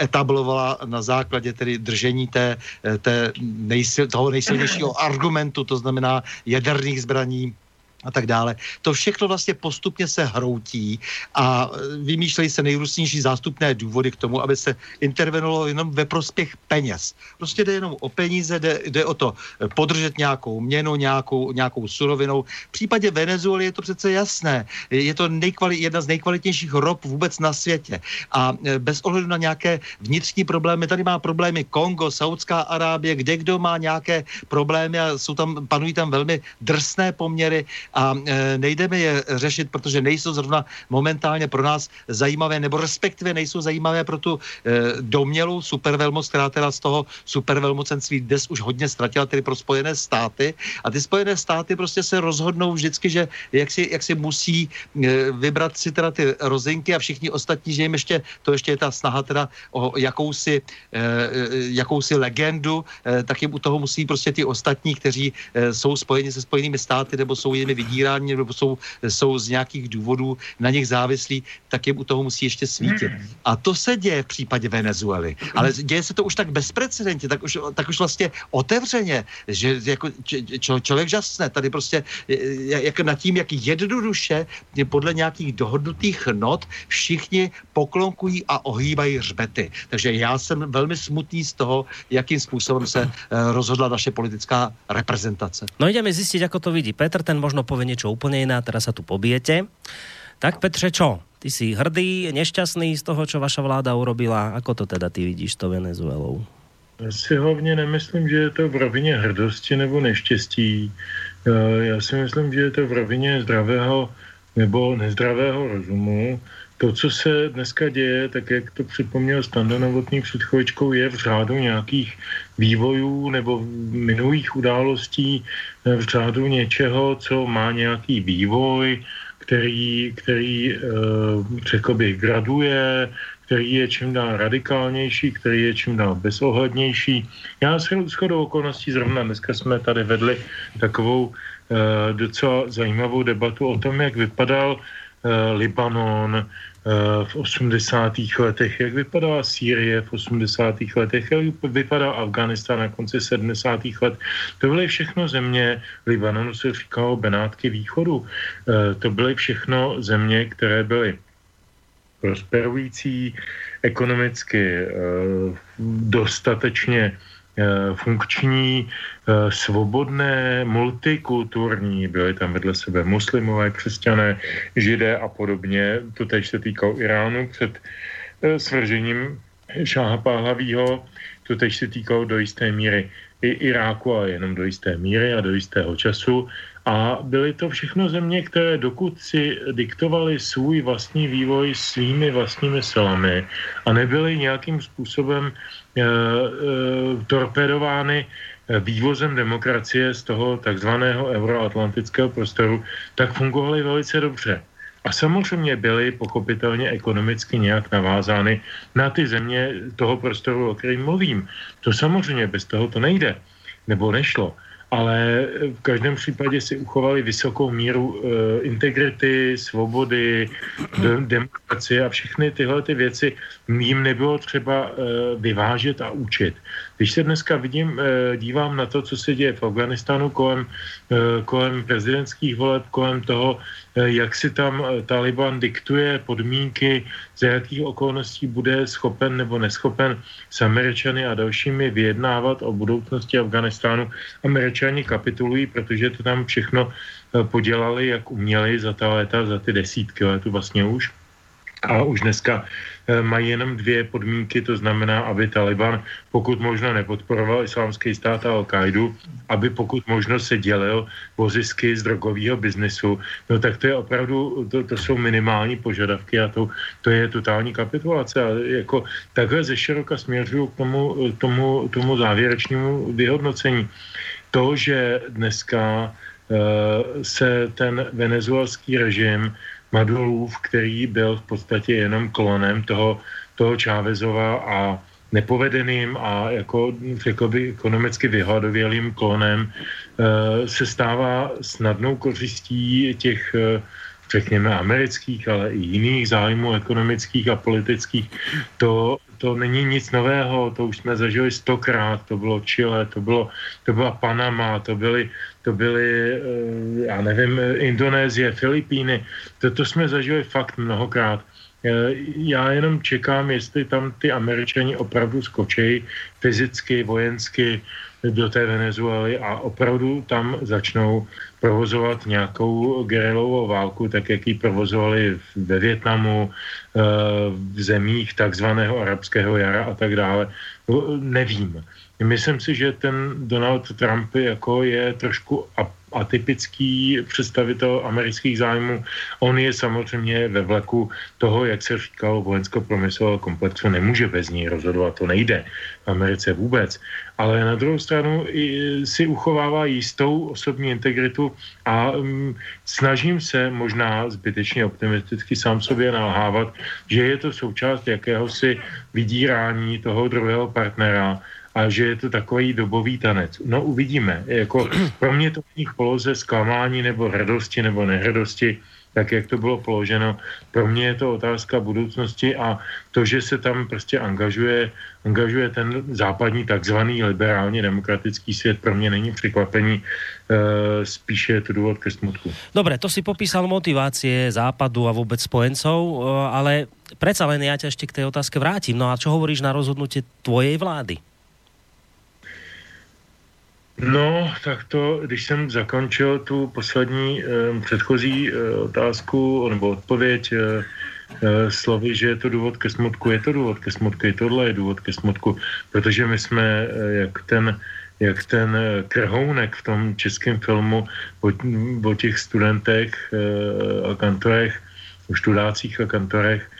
Speaker 12: etablovala na základě tedy držení té, té nejsil, toho nejsilnějšího <laughs> argumentu, to znamená jaderných zbraní a tak dále. To všechno vlastně postupně se hroutí a vymýšlejí se nejrůznější zástupné důvody k tomu, aby se intervenovalo jenom ve prospěch peněz. Prostě jde jenom o peníze, jde, jde o to podržet nějakou měnu, nějakou, nějakou surovinou. V případě Venezuely je to přece jasné. Je to nejkvali, jedna z nejkvalitnějších rop vůbec na světě. A e, bez ohledu na nějaké vnitřní problémy, tady má problémy Kongo, Saudská Arábie, kde kdo má nějaké problémy a jsou tam, panují tam velmi drsné poměry a e, nejdeme je řešit, protože nejsou zrovna momentálně pro nás zajímavé, nebo respektive nejsou zajímavé pro tu e, domělou supervelmoc, která teda z toho supervelmocenství dnes už hodně ztratila, tedy pro Spojené státy. A ty Spojené státy prostě se rozhodnou vždycky, že jak si, jak si musí e, vybrat si teda ty rozinky a všichni ostatní, že jim ještě, to ještě je ta snaha teda o jakousi, jakousi legendu, tak jim u toho musí prostě ty ostatní, kteří jsou spojeni se Spojenými státy nebo jsou jimi vydírání nebo jsou, jsou z nějakých důvodů na nich závislí, tak jim u toho musí ještě svítit. Hmm. A to se děje v případě Venezuely. Ale děje se to už tak bezprecedentně, tak už, tak už vlastně otevřeně, že jako č, člověk žasne tady prostě jak nad tím, jak jednoduše podle nějakých dohodnutých not všichni poklonkují a ohýbají řbety. Takže já jsem velmi smutný z toho, jakým způsobem se eh, rozhodla naše politická reprezentace.
Speaker 2: No ideme zistiť, ako to vidí Petr, ten možno povie niečo úplne iné a teraz sa tu pobijete. Tak Petře, čo? Ty si hrdý, nešťastný z toho, čo vaša vláda urobila. Ako to teda ty vidíš to Venezuelou?
Speaker 13: Já si hlavně nemyslím, že je to v rovině hrdosti nebo neštěstí. Já si myslím, že je to v rovině zdravého nebo nezdravého rozumu. To, co se dneska děje, tak jak to připomněl Standa Novotný před chvíličkou, je v řádu nějakých vývojů nebo minulých událostí, v řádu něčeho, co má nějaký vývoj, který, který řekl bych, graduje, který je čím dál radikálnější, který je čím dál bezohlednější. Já s shodou okolností zrovna dneska jsme tady vedli takovou uh, docela zajímavou debatu o tom, jak vypadal uh, Libanon v 80. letech, jak vypadala Sýrie v 80. letech, jak vypadal Afganistán na konci 70. let. To byly všechno země, Libanonu se říkalo Benátky východu, to byly všechno země, které byly prosperující, ekonomicky eh, dostatečně eh, funkční, eh, svobodné, multikulturní, byly tam vedle sebe muslimové, křesťané, židé a podobně. To teď se týkalo Iránu před svržením Šáha Páhlavího, to teď se týkalo do jisté míry i Iráku, ale jenom do jisté míry a do jistého času. A byly to všechno země, které dokud si diktovali svůj vlastní vývoj svými vlastními silami a nebyly nějakým způsobem e, e, torpedovány eh, vývozem demokracie z toho takzvaného euroatlantického prostoru, tak fungovaly velice dobře. A samozřejmě byly pochopitelně ekonomicky nějak navázány na ty země toho prostoru, o kterém mluvím. To samozřejmě bez toho to nejde, nebo nešlo ale v každém případě si uchovali vysokou míru e, integrity, svobody, de, demokracie a všechny tyhle ty věci jim nebylo třeba e, vyvážet a učit. Když se dneska vidím, e, dívám na to, co se děje v Afganistánu kolem, e, kolem prezidentských voleb, kolem toho, Eh, jak si tam eh, Taliban diktuje podmínky, za jakých okolností bude schopen nebo neschopen s Američany a dalšími vyjednávat o budoucnosti Afganistánu. Američani kapitulují, protože to tam všechno eh, podělali, jak uměli za ta léta, za ty desítky let vlastně už. A už dneska Eh, mají jenom dvě podmínky, to znamená, aby Taliban pokud možno nepodporoval islámský stát a Al-Kaidu, aby pokud možno se dělil o zisky z drogového biznesu, no tak to je opravdu, to, to jsou minimální požadavky a to, to je totální kapitulace. A jako takhle ze široka směřuju k tomu, tomu, tomu závěrečnému vyhodnocení. To, že dneska uh, se ten venezuelský režim Madolův, který byl v podstatě jenom klonem toho, toho Chávezova a nepovedeným a jako řekl bych ekonomicky vyhladovělým klonem e, se stává snadnou kořistí těch e, řekněme amerických, ale i jiných zájmů ekonomických a politických. To, to není nic nového, to už jsme zažili stokrát, to bylo Chile, to, bylo, to byla Panama, to byly to byly, eh, já nevím, Indonésie, Filipíny, to jsme zažili fakt mnohokrát. Eh, já jenom čekám, jestli tam ty američani opravdu skočejí fyzicky, vojensky do té Venezuely a opravdu tam začnou provozovat nějakou gerilovou válku, tak jak ji provozovali ve Větnamu, eh, v zemích takzvaného arabského jara a tak dále. Nevím. Myslím si, že ten Donald Trump jako je trošku atypický představitel amerických zájmů. On je samozřejmě ve vleku toho, jak se říkalo, vojensko-promyslového komplexu nemůže bez ní rozhodovat, to nejde v Americe vůbec. Ale na druhou stranu si uchovává jistou osobní integritu a um, snažím se možná zbytečně optimisticky sám sobě nalhávat, že je to součást jakéhosi vydírání toho druhého partnera, a že je to takový dobový tanec. No uvidíme. Jako, <clears throat> pro mě to v poloze zklamání nebo hrdosti nebo nehrdosti, tak jak to bylo položeno. Pro mě je to otázka budoucnosti a to, že se tam prostě angažuje, angažuje ten západní takzvaný liberálně demokratický svět, pro mě není překvapení, e, spíše je to důvod ke smutku.
Speaker 2: Dobre, to si popísal motivácie západu a vůbec spojencov, eh, ale predsa len ja ťa ešte k tej otázke vrátim. No a čo hovoríš na rozhodnutie tvojej vlády?
Speaker 13: No, tak to, když jsem zakončil tu poslední eh, předchozí eh, otázku nebo odpověď eh, eh, slovy, že je to důvod ke smutku, je to důvod ke smutku, je tohle je důvod ke smutku, protože my jsme eh, jak ten jak ten eh, krhounek v tom českém filmu o, o těch studentech eh, a kantorech, o študácích a kantorech,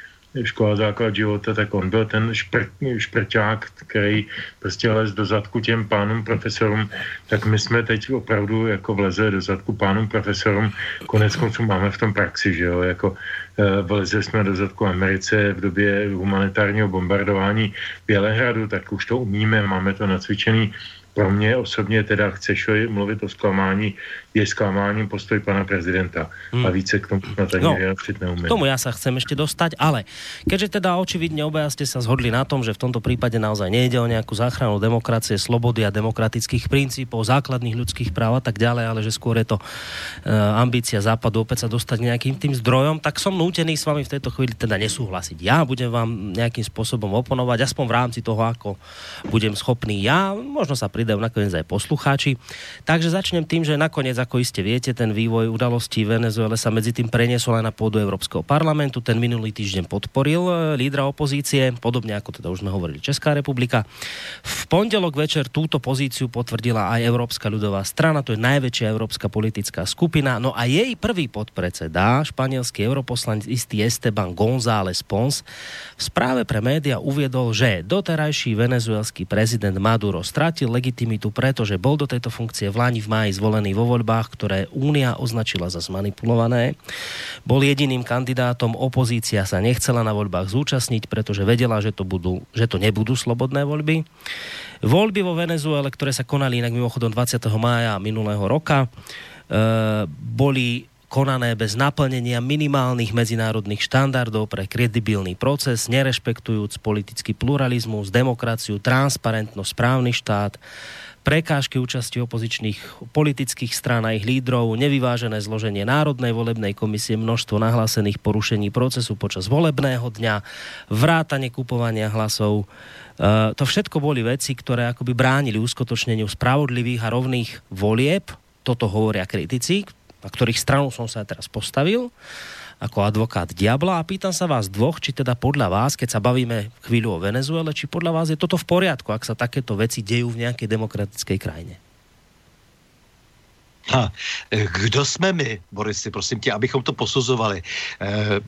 Speaker 13: škola základ života, tak on byl ten špr, šprťák, který prostě les do zadku těm pánům profesorům, tak my jsme teď opravdu jako vleze do zadku pánům profesorům, konec konců máme v tom praxi, že jo, jako e, vleze jsme do zadku Americe v době humanitárního bombardování Bělehradu, tak už to umíme, máme to nacvičený. Pro mě osobně teda chceš mluvit o zklamání, je zklamáním postoj pana prezidenta. Hmm. A více k tomu na ani no, neumím.
Speaker 2: K tomu ja sa chcem ešte dostať, ale keďže teda očividne obaja ste sa zhodli na tom, že v tomto prípade naozaj nejde o nejakú záchranu demokracie, slobody a demokratických princípov, základných ľudských práv a tak ďalej, ale že skôr je to uh, ambícia západu opäť sa dostať nejakým tým zdrojom, tak som nútený s vami v tejto chvíli teda nesúhlasiť. Ja budem vám nejakým spôsobom oponovať, aspoň v rámci toho, ako budem schopný ja, možno sa pridajú nakoniec aj poslucháči. Takže začnem tým, že nakoniec ako iste viete, ten vývoj udalostí v Venezuele sa medzi tým preniesol aj na pôdu Európskeho parlamentu. Ten minulý týždeň podporil eh, lídra opozície, podobne ako teda už sme hovorili Česká republika. V pondelok večer túto pozíciu potvrdila aj Európska ľudová strana, to je najväčšia európska politická skupina. No a jej prvý podpredseda, španielský europoslanec istý Esteban González Pons, v správe pre média uviedol, že doterajší venezuelský prezident Maduro stratil legitimitu, pretože bol do tejto funkcie v Lani v máji zvolený vo voľbách voľbách, ktoré Únia označila za zmanipulované. Bol jediným kandidátom, opozícia sa nechcela na voľbách zúčastniť, pretože vedela, že to, budú, že to nebudú slobodné voľby. Voľby vo Venezuele, ktoré sa konali inak mimochodom 20. mája minulého roka, e, boli konané bez naplnenia minimálnych medzinárodných štandardov pre kredibilný proces, nerešpektujúc politický pluralizmus, demokraciu, transparentnosť, správny štát, prekážky účasti opozičných politických strán a ich lídrov, nevyvážené zloženie Národnej volebnej komisie, množstvo nahlásených porušení procesu počas volebného dňa, vrátanie kupovania hlasov. E, to všetko boli veci, ktoré akoby bránili uskutočneniu spravodlivých a rovných volieb. Toto hovoria kritici, na ktorých stranu som sa teraz postavil ako advokát diabla a pýtam sa vás dvoch, či teda podľa vás, keď sa bavíme chvíľu o Venezuele, či podľa vás je toto v poriadku, ak sa takéto veci dejú v nejakej demokratickej krajine?
Speaker 12: Ha, kdo jsme my, Borisy, prosím tě, abychom to posuzovali? E,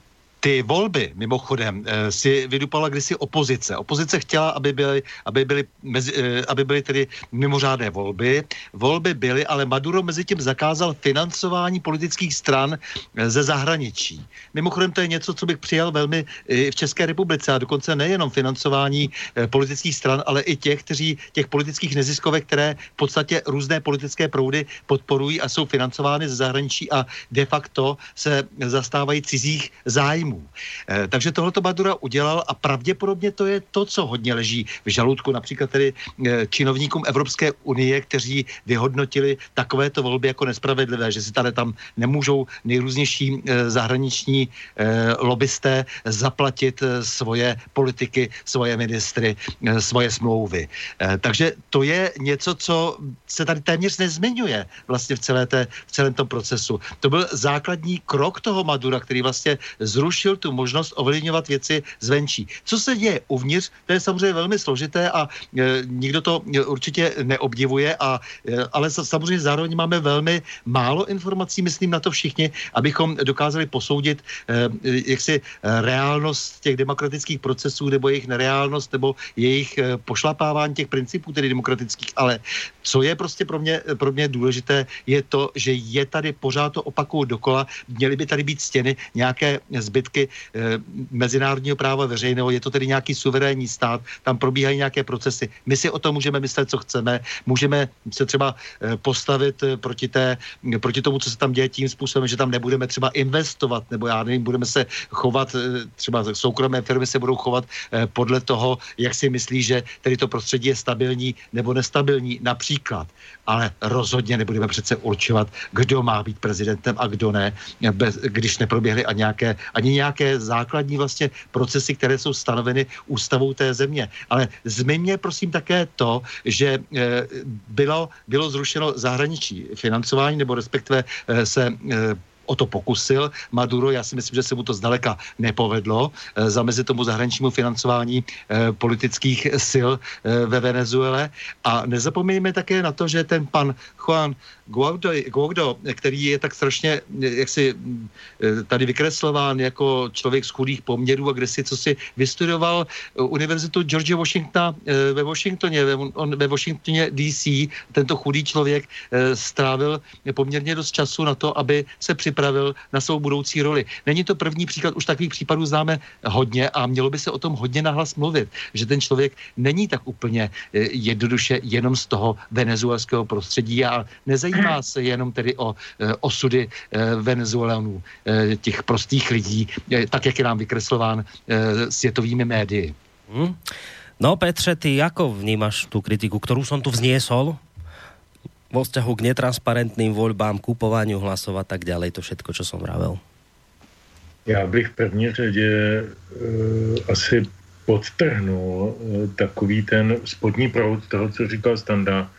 Speaker 12: ty volby, mimochodem, eh, si vydupala kdysi opozice. Opozice chtěla, aby byly, aby byly, mezi, eh, aby byly tedy mimořádné volby. Volby byly, ale Maduro mezi tím zakázal financování politických stran eh, ze zahraničí. Mimochodem to je něco, co bych přijal velmi i v České republice a dokonce nejenom financování politických stran, ale i těch, kteří, těch politických neziskovek, které v podstatě různé politické proudy podporují a jsou financovány ze zahraničí a de facto se zastávají cizích zájmů zájmů. E, takže tohleto Madura udělal a pravděpodobně to je to, co hodně leží v žaludku například tedy e, činovníkům Evropské unie, kteří vyhodnotili takovéto volby jako nespravedlivé, že si tady tam nemůžou nejrůznější e, zahraniční lobbysté zaplatit svoje politiky, svoje ministry, svoje smlouvy. Takže to je něco, co se tady téměř nezmiňuje vlastně v, celé té, v celém tom procesu. To byl základní krok toho Madura, který vlastně zrušil zrušil tu možnost ovlivňovat věci zvenčí. Co se děje uvnitř, to je samozřejmě velmi složité a e, nikdo to e, určitě neobdivuje, a, e, ale samozřejmě zároveň máme velmi málo informací, myslím na to všichni, abychom dokázali posoudit e, jaksi reálnost těch demokratických procesů nebo jejich nereálnost nebo jejich e, pošlapávání těch principů tedy demokratických, ale co je prostě pro mě, pro mě důležité, je to, že je tady pořád to opakuju dokola, měly by tady být stěny nějaké zbytky prvky eh, mezinárodního práva veřejného, je to tedy nějaký suverénní stát, tam probíhají nějaké procesy. My si o tom můžeme myslet, co chceme, můžeme se třeba eh, postavit eh, proti, té, proti tomu, co se tam děje tím způsobem, že tam nebudeme třeba investovat, nebo já nevím, budeme se chovat, třeba soukromé firmy se budou chovat podle toho, jak si myslí, že tedy to prostředí je stabilní nebo nestabilní, například. Ale rozhodně nebudeme přece určovat, kdo má být prezidentem a kdo ne, bez, když neproběhly ani nějaké, ani nějaké nějaké základní vlastně procesy, které jsou stanoveny ústavou té země. Ale zmiňme prosím také to, že bylo, bylo zrušeno zahraničí financování, nebo respektive se o to pokusil Maduro. Já si myslím, že se mu to zdaleka nepovedlo eh, zamezit tomu zahraničnímu financování eh, politických sil eh, ve Venezuele. A nezapomeňme také na to, že ten pan Juan Guaido, Guaido, který je tak strašně jaksi tady vykreslován jako člověk z chudých poměrů a kde si co si vystudoval univerzitu George Washingtona ve Washingtoně, on ve Washingtoně DC, tento chudý člověk strávil poměrně dost času na to, aby se připravil na svou budoucí roli. Není to první příklad, už takových případů známe hodně a mělo by se o tom hodně nahlas mluvit, že ten člověk není tak úplně jednoduše jenom z toho venezuelského prostředí a nezajímá <clears throat> se jenom tedy o e, osudy e, Venezuelanů, těch prostých lidí, tak, jak je nám vykreslován světovými médii. Hmm.
Speaker 2: No Petře, ty jako vnímáš tu kritiku, kterou jsem tu vzniesol? Vo vzťahu k netransparentným voľbám, kupovaniu hlasov a tak ďalej, to všetko, čo som vravel.
Speaker 13: Já bych v první řadě uh, asi podtrhnul uh, takový ten spodní proud toho, co říkal Standa,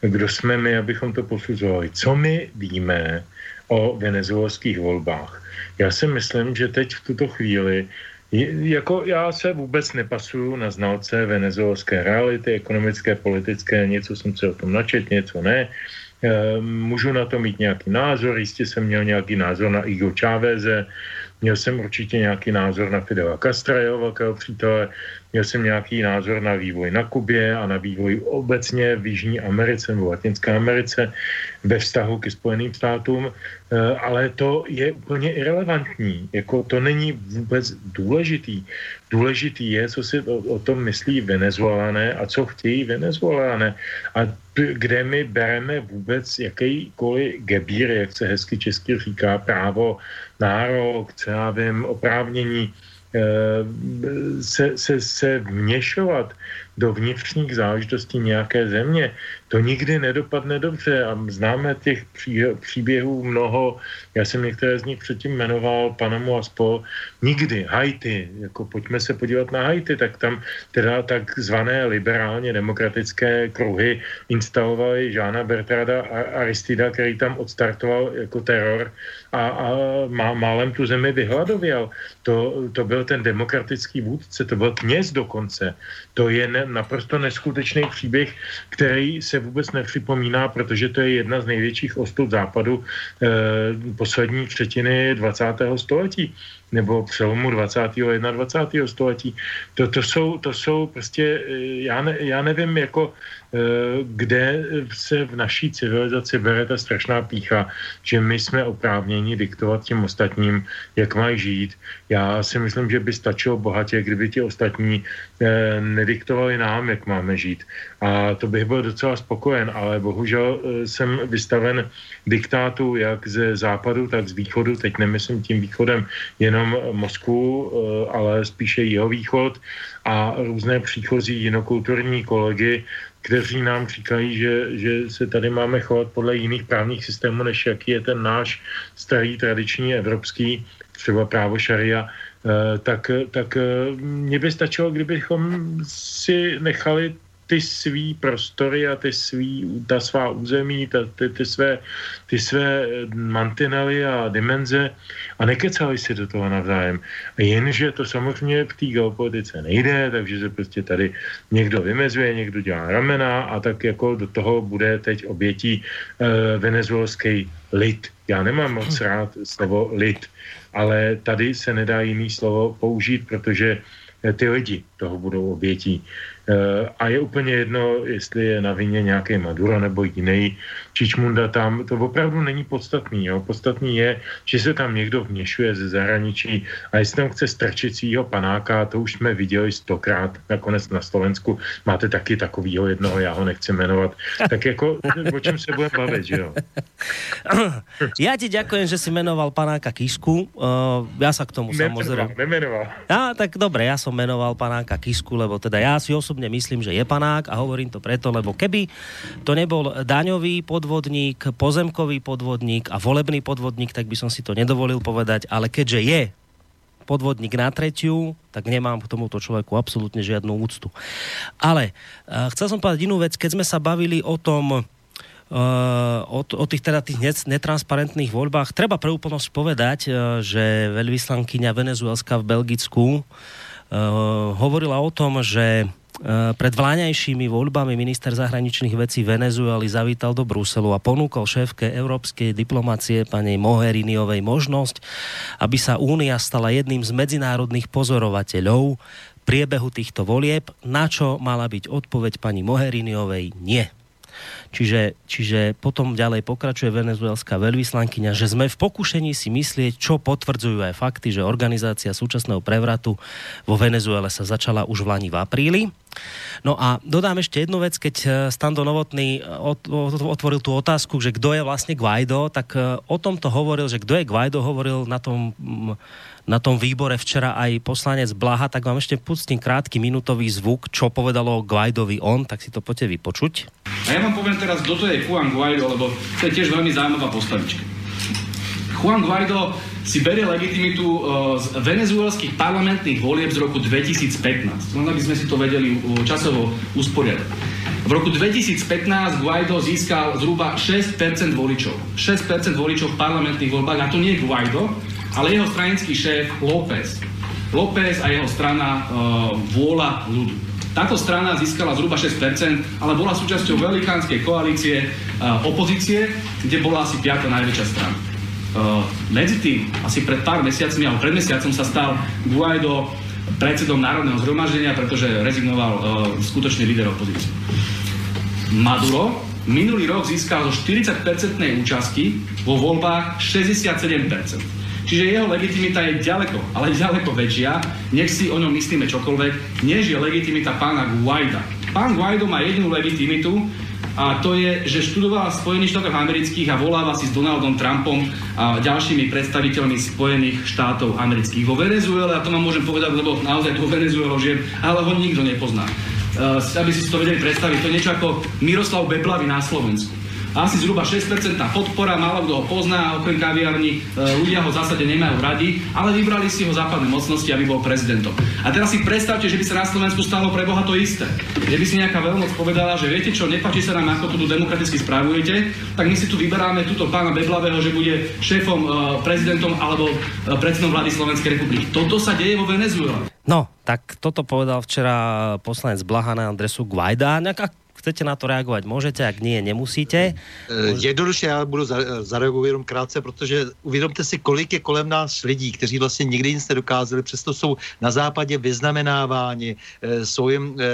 Speaker 13: kdo jsme my, abychom to posuzovali. Co my víme o venezuelských volbách? Já si myslím, že teď v tuto chvíli jako já se vůbec nepasuju na znalce venezuelské reality, ekonomické, politické, něco jsem se o tom načet, něco ne. E, můžu na to mít nějaký názor, jistě jsem měl nějaký názor na Igo Cháveze, měl jsem určitě nějaký názor na Fidela Castra, jeho velkého přítele, Měl jsem nějaký názor na vývoj na Kubě a na vývoj obecně v Jižní Americe nebo Latinské Americe ve vztahu ke Spojeným státům, eh, ale to je úplně irrelevantní. Jako to není vůbec důležitý. Důležitý je, co si o, o tom myslí Venezuelané a co chtějí Venezuelané. A kde my bereme vůbec jakýkoliv gebír, jak se hezky česky říká, právo, nárok, co já vím, oprávnění Eh, se, se, se vměšovat do vnitřních záležitostí nějaké země, to nikdy nedopadne dobře a známe těch pří, příběhů mnoho, já jsem některé z nich předtím jmenoval Panamu a spol, nikdy, Haiti, jako pojďme se podívat na Haiti, tak tam teda takzvané liberálně demokratické kruhy instalovali Žána Bertrada Aristida, který tam odstartoval jako teror a, a má, málem tu zemi vyhladověl. To, to byl ten demokratický vůdce, to byl kněz dokonce. To je ne, naprosto neskutečný příběh, který se vůbec nepřipomíná, protože to je jedna z největších ostud západu eh, poslední třetiny 20. století nebo přelomu 20. a 21. století. To, to, jsou, to jsou prostě, eh, já, ne, já nevím, jako kde se v naší civilizaci bere ta strašná pícha, že my jsme oprávněni diktovat těm ostatním, jak mají žít. Já si myslím, že by stačilo bohatě, kdyby ti ostatní eh, nediktovali nám, jak máme žít. A to bych byl docela spokojen, ale bohužel eh, jsem vystaven diktátu jak ze západu, tak z východu. Teď nemyslím tím východem jenom Moskvu, ale spíše jeho východ a různé příchozí jinokulturní kolegy, kteří nám říkají, že, že se tady máme chovat podle jiných právních systémů, než jaký je ten náš starý tradiční evropský, třeba právo šaria, eh, tak, tak eh, mě by stačilo, kdybychom si nechali ty svý prostory a ty svý, ta svá území, ta, ty, ty, své, ty své mantinely a dimenze a nekecali si do toho navzájem. Jenže to samozřejmě v té geopolitice nejde, takže se prostě tady někdo vymezuje, někdo dělá ramena a tak jako do toho bude teď obětí uh, venezuelský lid. Já nemám moc rád slovo lid, ale tady se nedá jiný slovo použít, protože ty lidi toho budou obětí. Eh, a je úplně jedno, jestli je na vině nějaký Maduro nebo jiný Čičmunda tam, to opravdu není podstatný. Jo. Podstatný je, že se tam někdo vměšuje ze zahraničí a jestli tam chce strčit svýho panáka, to už jsme viděli stokrát, nakonec na Slovensku máte taky takovýho jednoho, já ho nechci jmenovat. Tak jako, o čem se budeme bavit, že jo? <coughs>
Speaker 2: Já ti děkuji, že si jmenoval panáka Kisku. Uh, já se k tomu
Speaker 13: samozřejmě... Nemenoval.
Speaker 2: A, tak dobré, já jsem jmenoval panáka Kisku, lebo teda já si osobně myslím, že je panák a hovorím to preto, lebo keby to nebol daňový podvodník, pozemkový podvodník a volebný podvodník, tak by som si to nedovolil povedať, ale keďže je podvodník na tretiu, tak nemám k tomuto človeku absolútne žiadnu úctu. Ale uh, chcel som povedať inú vec, keď sme sa bavili o tom, Uh, o, o tých teda tých netransparentných voľbách. Treba pre úplnosť povedať, uh, že veľvyslankyňa venezuelská v Belgicku uh, hovorila o tom, že pred vláňajšími voľbami minister zahraničných vecí Venezuely zavítal do Bruselu a ponúkol šéfke európskej diplomácie pani Mogheriniovej možnosť, aby sa Únia stala jedným z medzinárodných pozorovateľov priebehu týchto volieb, na čo mala byť odpoveď pani Mogheriniovej nie. Čiže, čiže potom ďalej pokračuje venezuelská veľvyslankyňa, že sme v pokušení si myslieť, čo potvrdzujú aj fakty, že organizácia súčasného prevratu vo Venezuele sa začala už v Lani v apríli. No a dodám ešte jednu vec, keď eh, Stando Novotný eh, otvoril tú otázku, že kdo je vlastne Guaido, tak eh, o tomto hovoril, že kdo je Guaido, hovoril na tom mm, na tom výbore včera aj poslanec Blaha, tak vám ešte pustím krátky minutový zvuk, čo povedalo Guaidovi on, tak si to poďte vypočuť.
Speaker 8: A ja vám poviem teraz, kto to je Juan Guaido, lebo to je tiež veľmi zaujímavá postavička. Juan Guaido si berie legitimitu e, z venezuelských parlamentných volieb z roku 2015. Len aby sme si to vedeli časovo usporiadať. V roku 2015 Guaido získal zhruba 6% voličov. 6% voličov v parlamentných voľbách, a to nie Guaido, ale jeho stranický šéf López. López a jeho strana uh, Vôľa ľudu. Táto strana získala zhruba 6%, ale bola súčasťou velikánskej koalície uh, opozície, kde bola asi piata najväčšia strana. Uh, medzi tým, asi pred pár mesiacmi, alebo pred mesiacom sa stal Guaido predsedom Národného zhromaždenia, pretože rezignoval uh, skutočný líder opozície. Maduro minulý rok získal zo 40-percentnej účasti vo voľbách 67%. Čiže jeho legitimita je ďaleko, ale ďaleko väčšia, nech si o ňom myslíme čokoľvek, než je legitimita pána Guaida. Pán Guaido má jedinú legitimitu a to je, že študoval v Spojených štátoch amerických a voláva si s Donaldom Trumpom a ďalšími predstaviteľmi Spojených štátov amerických. Vo Venezuele, a to vám môžem povedať, lebo naozaj tu vo Venezuele žijem, ale ho nikto nepozná. Uh, aby si to vedeli predstaviť, to je niečo ako Miroslav Beblavy na Slovensku asi zhruba 6% podpora, málo kto ho pozná, okrem kaviarní, e, ľudia ho v zásade nemajú radi, ale vybrali si ho západné mocnosti, aby bol prezidentom. A teraz si predstavte, že by sa na Slovensku stalo pre Boha to isté. Že by si nejaká veľmoc povedala, že viete čo, nepáči sa nám, ako tu demokraticky správujete, tak my si tu vyberáme túto pána Beblavého, že bude šéfom, e, prezidentom alebo e, predsedom vlády Slovenskej republiky. Toto sa deje vo Venezuele.
Speaker 2: No, tak toto povedal včera poslanec Blaha na adresu Guaida. Chcete na to reagovat, můžete, jak nie, nemusíte.
Speaker 12: Eh, jednoduše já budu zareagovat jenom krátce, protože uvědomte si, kolik je kolem nás lidí, kteří vlastně nikdy nic nedokázali, přesto jsou na západě vyznamenáváni, eh, jsou jim eh,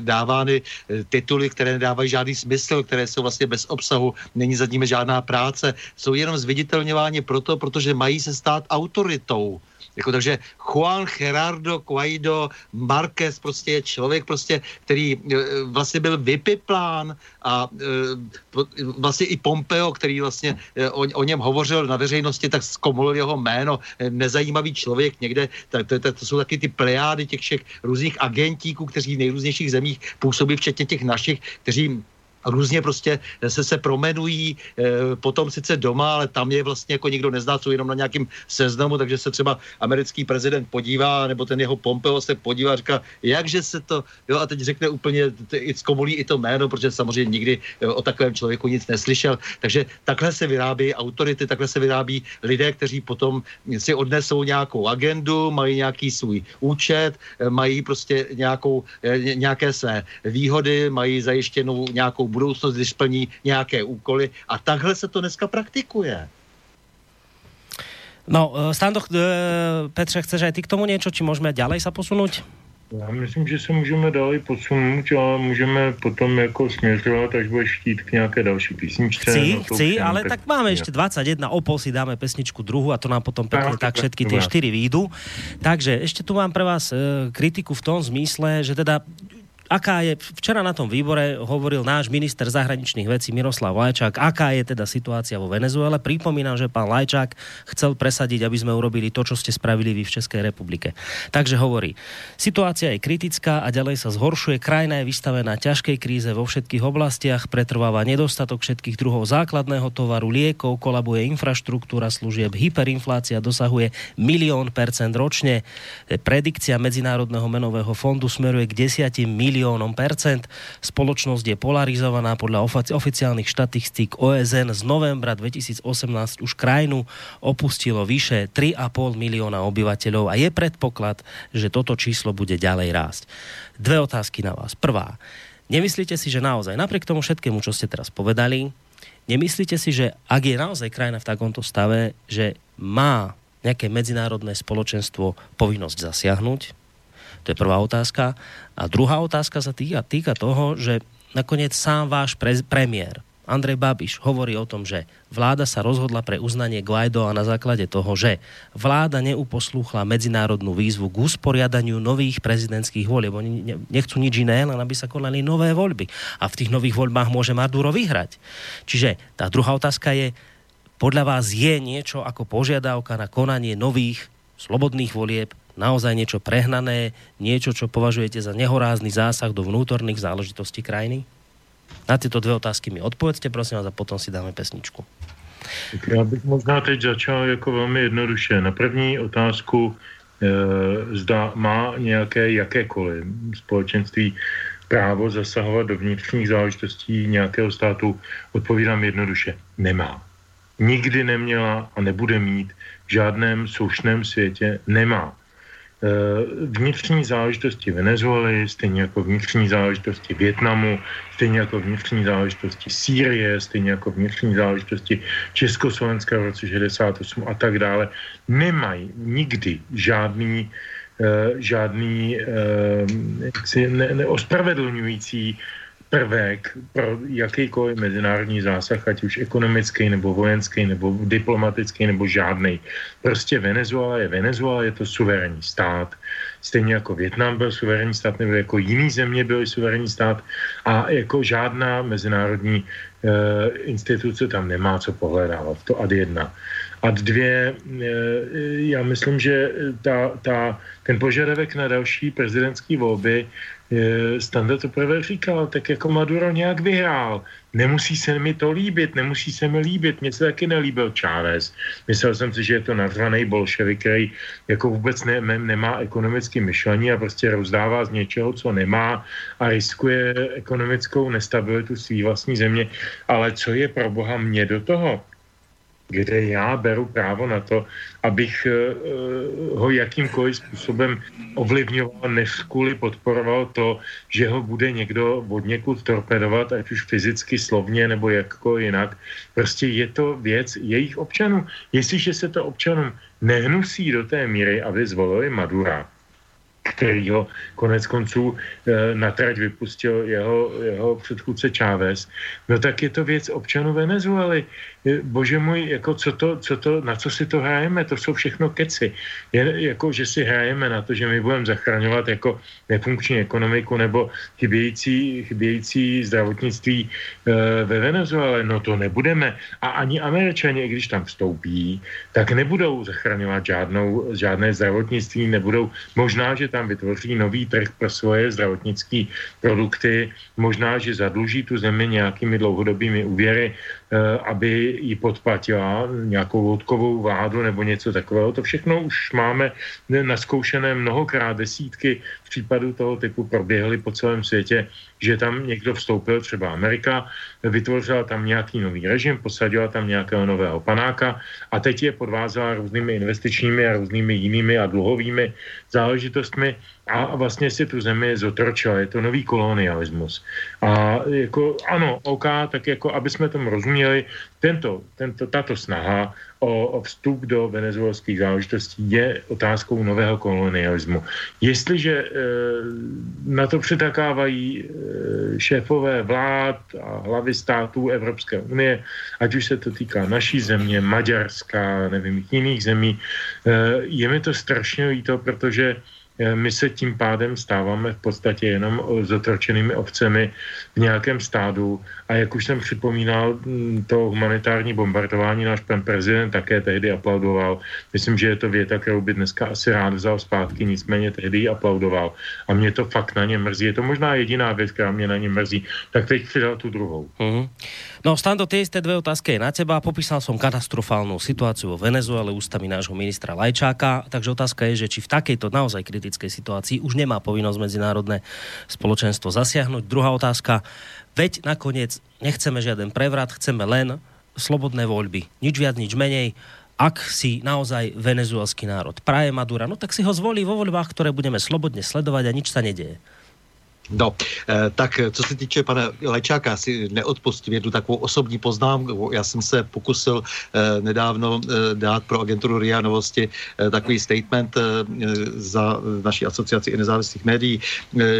Speaker 12: dávány tituly, které nedávají žádný smysl, které jsou vlastně bez obsahu, není za nimi žádná práce, jsou jenom zviditelňováni proto, protože mají se stát autoritou. Jako, takže Juan Gerardo Guaido Marquez prostě je člověk, prostě, který e, vlastně byl vypiplán a e, vlastně i Pompeo, který vlastně e, o, o něm hovořil na veřejnosti, tak zkomolil jeho jméno, nezajímavý člověk někde, tak to, to, to jsou taky ty plejády těch všech různých agentíků, kteří v nejrůznějších zemích působí, včetně těch našich, kteří různě prostě se se promenují, e, potom sice doma, ale tam je vlastně jako nikdo nezná, jsou jenom na nějakým seznamu, takže se třeba americký prezident podívá, nebo ten jeho Pompeo se podívá a říká, jakže se to, jo, a teď řekne úplně, zkomolí i to jméno, protože samozřejmě nikdy e, o takovém člověku nic neslyšel. Takže takhle se vyrábí autority, takhle se vyrábí lidé, kteří potom si odnesou nějakou agendu, mají nějaký svůj účet, mají prostě nějakou, nějaké své výhody, mají zajištěnou nějakou budoucnost, když splní nějaké úkoly a takhle se to dneska praktikuje.
Speaker 2: No, eh, Stando, eh, Petře, chceš aj ty k tomu něco, či můžeme ďalej sa posunout?
Speaker 13: Já myslím, že se můžeme dále posunout a můžeme potom jako směřovat, až budeš chtít k nějaké další písničce.
Speaker 2: Chci, no chci, ale tak, tak máme ještě 21, opol si dáme pesničku druhu a to nám potom pekne tak všetky tie štyri výjdu. Takže ešte tu mám pre vás uh, kritiku v tom zmysle, že teda aká je, včera na tom výbore hovoril náš minister zahraničných vecí Miroslav Lajčák, aká je teda situácia vo Venezuele. Pripomínam, že pán Lajčák chcel presadiť, aby sme urobili to, čo ste spravili vy v Českej republike. Takže hovorí, situácia je kritická a ďalej sa zhoršuje. Krajina je vystavená ťažkej kríze vo všetkých oblastiach, pretrváva nedostatok všetkých druhov základného tovaru, liekov, kolabuje infraštruktúra služieb, hyperinflácia dosahuje milión percent ročne. Predikcia Medzinárodného menového fondu smeruje k 10 miliónom miliónom percent. Spoločnosť je polarizovaná podľa oficiálnych štatistík OSN z novembra 2018 už krajinu opustilo vyše 3,5 milióna obyvateľov a je predpoklad, že toto číslo bude ďalej rásť. Dve otázky na vás. Prvá. Nemyslíte si, že naozaj, napriek tomu všetkému, čo ste teraz povedali, nemyslíte si, že ak je naozaj krajina v takomto stave, že má nejaké medzinárodné spoločenstvo povinnosť zasiahnuť, to je prvá otázka. A druhá otázka sa týka, týka toho, že nakoniec sám váš pre, premiér Andrej Babiš hovorí o tom, že vláda sa rozhodla pre uznanie Guaido a na základe toho, že vláda neuposlúchla medzinárodnú výzvu k usporiadaniu nových prezidentských volieb. Oni nechcú nič iné, len aby sa konali nové voľby. A v tých nových voľbách môže Maduro vyhrať. Čiže tá druhá otázka je, podľa vás je niečo ako požiadavka na konanie nových slobodných volieb naozaj niečo prehnané, niečo, čo považujete za nehorázny zásah do vnútorných záležitostí krajiny? Na tyto dvě otázky mi odpovedzte, prosím vás, a potom si dáme pesničku.
Speaker 13: Tak já bych možná teď začal jako velmi jednoduše. Na první otázku e, zda má nějaké jakékoliv společenství právo zasahovat do vnitřních záležitostí nějakého státu, odpovídám jednoduše. Nemá. Nikdy neměla a nebude mít v žádném soušném světě. Nemá. Eh, vnitřní záležitosti Venezuely, stejně jako vnitřní záležitosti Větnamu, stejně jako vnitřní záležitosti Sýrie, stejně jako vnitřní záležitosti Československa v roce 68 a tak dále, nemají nikdy žádný eh, žádný eh, ne, neospravedlňující prvek pro jakýkoliv mezinárodní zásah, ať už ekonomický, nebo vojenský, nebo diplomatický, nebo žádný. Prostě Venezuela je Venezuela, je to suverénní stát. Stejně jako Větnam byl suverénní stát, nebo jako jiný země byl suverénní stát a jako žádná mezinárodní e, instituce tam nemá co pohledávat. To ad jedna. A dvě, e, já myslím, že ta, ta, ten požadavek na další prezidentské volby Standa to prvé říkal, tak jako Maduro nějak vyhrál. Nemusí se mi to líbit, nemusí se mi líbit. Mně se taky nelíbil Chávez. Myslel jsem si, že je to nazvaný bolševik, který jako vůbec ne, nemá ekonomické myšlení a prostě rozdává z něčeho, co nemá a riskuje ekonomickou nestabilitu své vlastní země. Ale co je pro boha mě do toho? Kde já beru právo na to, abych uh, ho jakýmkoliv způsobem ovlivňoval, než kvůli podporoval to, že ho bude někdo od někud torpedovat, ať už fyzicky, slovně nebo jako jinak. Prostě je to věc jejich občanů. Jestliže se to občanům nehnusí do té míry, aby zvolili Madura, který ho konec konců e, na trať vypustil jeho, jeho předchůdce Chávez, no tak je to věc občanů Venezuely bože můj, jako co to, co to, na co si to hrajeme, to jsou všechno keci. Je, jako, že si hrajeme na to, že my budeme zachraňovat jako nefunkční ekonomiku nebo chybějící, chybějící zdravotnictví e, ve Venezuele, no to nebudeme. A ani američani, když tam vstoupí, tak nebudou zachraňovat žádnou, žádné zdravotnictví, nebudou, možná, že tam vytvoří nový trh pro svoje zdravotnické produkty, možná, že zadluží tu zemi nějakými dlouhodobými úvěry, aby ji podplatila nějakou loutkovou vládu nebo něco takového. To všechno už máme naskoušené mnohokrát, desítky případů toho typu proběhly po celém světě, že tam někdo vstoupil, třeba Amerika, vytvořila tam nějaký nový režim, posadila tam nějakého nového panáka a teď je podvázala různými investičními a různými jinými a dluhovými záležitostmi a vlastně si tu zemi zotročila. Je to nový kolonialismus. A jako ano, OK, tak jako aby jsme tomu rozuměli, tento, tento, tato snaha o, o vstup do venezuelských záležitostí je otázkou nového kolonialismu. Jestliže e, na to přetakávají e, šéfové vlád a hlavy států Evropské unie, ať už se to týká naší země, Maďarska, nevím, jiných zemí, e, je mi to strašně líto, protože Eh, my se tím pádem stáváme v podstatě jenom zotročenými ovcemi v nějakém stádu a jak už jsem připomínal, mm, to humanitární bombardování náš pan prezident také tehdy aplaudoval. Myslím, že je to věta, kterou by dneska asi rád vzal zpátky, nicméně tehdy ji aplaudoval. A mě to fakt na ně mrzí. Je to možná jediná věc, která mě na ně mrzí. Tak teď přidal tu druhou.
Speaker 2: Uh-huh. No, Stando, tie isté dve otázky na teba. Popísal som katastrofálnu situáciu vo Venezuele ústami nášho ministra Lajčáka, takže otázka je, že či v takejto naozaj kritickej situácii už nemá povinnosť medzinárodné spoločenstvo zasiahnuť. Druhá otázka, veď nakoniec nechceme žiaden prevrat, chceme len slobodné voľby. Nič viac, nič menej ak si naozaj venezuelský národ praje Madura, no tak si ho zvolí vo voľbách, ktoré budeme slobodne sledovať a nič sa nedeje.
Speaker 12: No, eh, tak co se týče pana Lečáka, si neodpustím jednu takovou osobní poznámku. Já jsem se pokusil eh, nedávno eh, dát pro agenturu RIA Novosti takový statement za naší asociaci i nezávislých médií,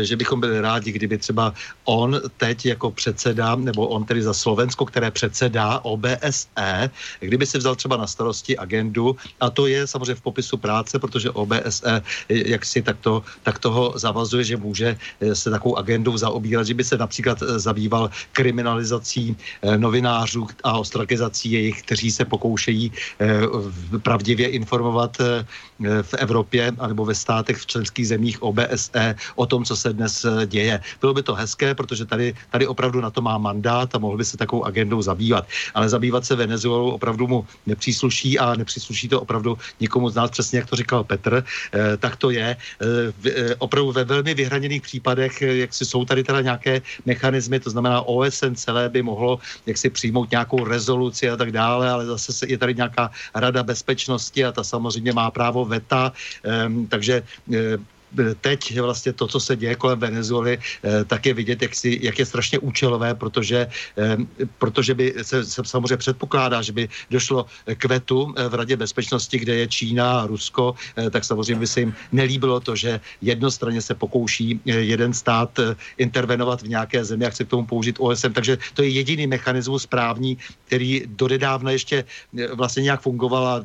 Speaker 12: že bychom byli rádi, kdyby třeba on teď jako předseda, nebo on tedy za Slovensko, které předsedá OBSE, kdyby si vzal třeba na starosti agendu, a to je samozřejmě v popisu práce, protože OBSE, jak si tak, to, tak toho zavazuje, že může se takovou agendou zaobírat, že by se například eh, zabýval kriminalizací eh, novinářů a ostrakizací jejich, kteří se pokoušejí eh, pravdivě informovat v Evropě anebo ve státech v členských zemích OBSE o tom, co se dnes děje. Bylo by to hezké, protože tady, tady opravdu na to má mandát a mohl by se takovou agendou zabývat. Ale zabývat se Venezuelou opravdu mu nepřísluší a nepřísluší to opravdu nikomu z nás, přesně jak to říkal Petr, tak to je. Opravdu ve velmi vyhraněných případech jak si jsou tady teda nějaké mechanismy, to znamená OSN celé by mohlo jak si přijmout nějakou rezoluci a tak dále, ale zase je tady nějaká rada bezpečnosti a ta samozřejmě má právo veta, um, takže um, teď vlastně to, co se děje kolem Venezuely, eh, tak je vidět, jak, si, jak je strašně účelové, protože, eh, protože by se, se samozřejmě předpokládá, že by došlo k vetu eh, v Radě bezpečnosti, kde je Čína a Rusko, tak samozřejmě by se jim nelíbilo to, že jednostranně se pokouší jeden stát intervenovat v nějaké zemi a chce k tomu použít OSM. Takže to je jediný mechanismus právní, který donedávna ještě vlastně nějak fungoval a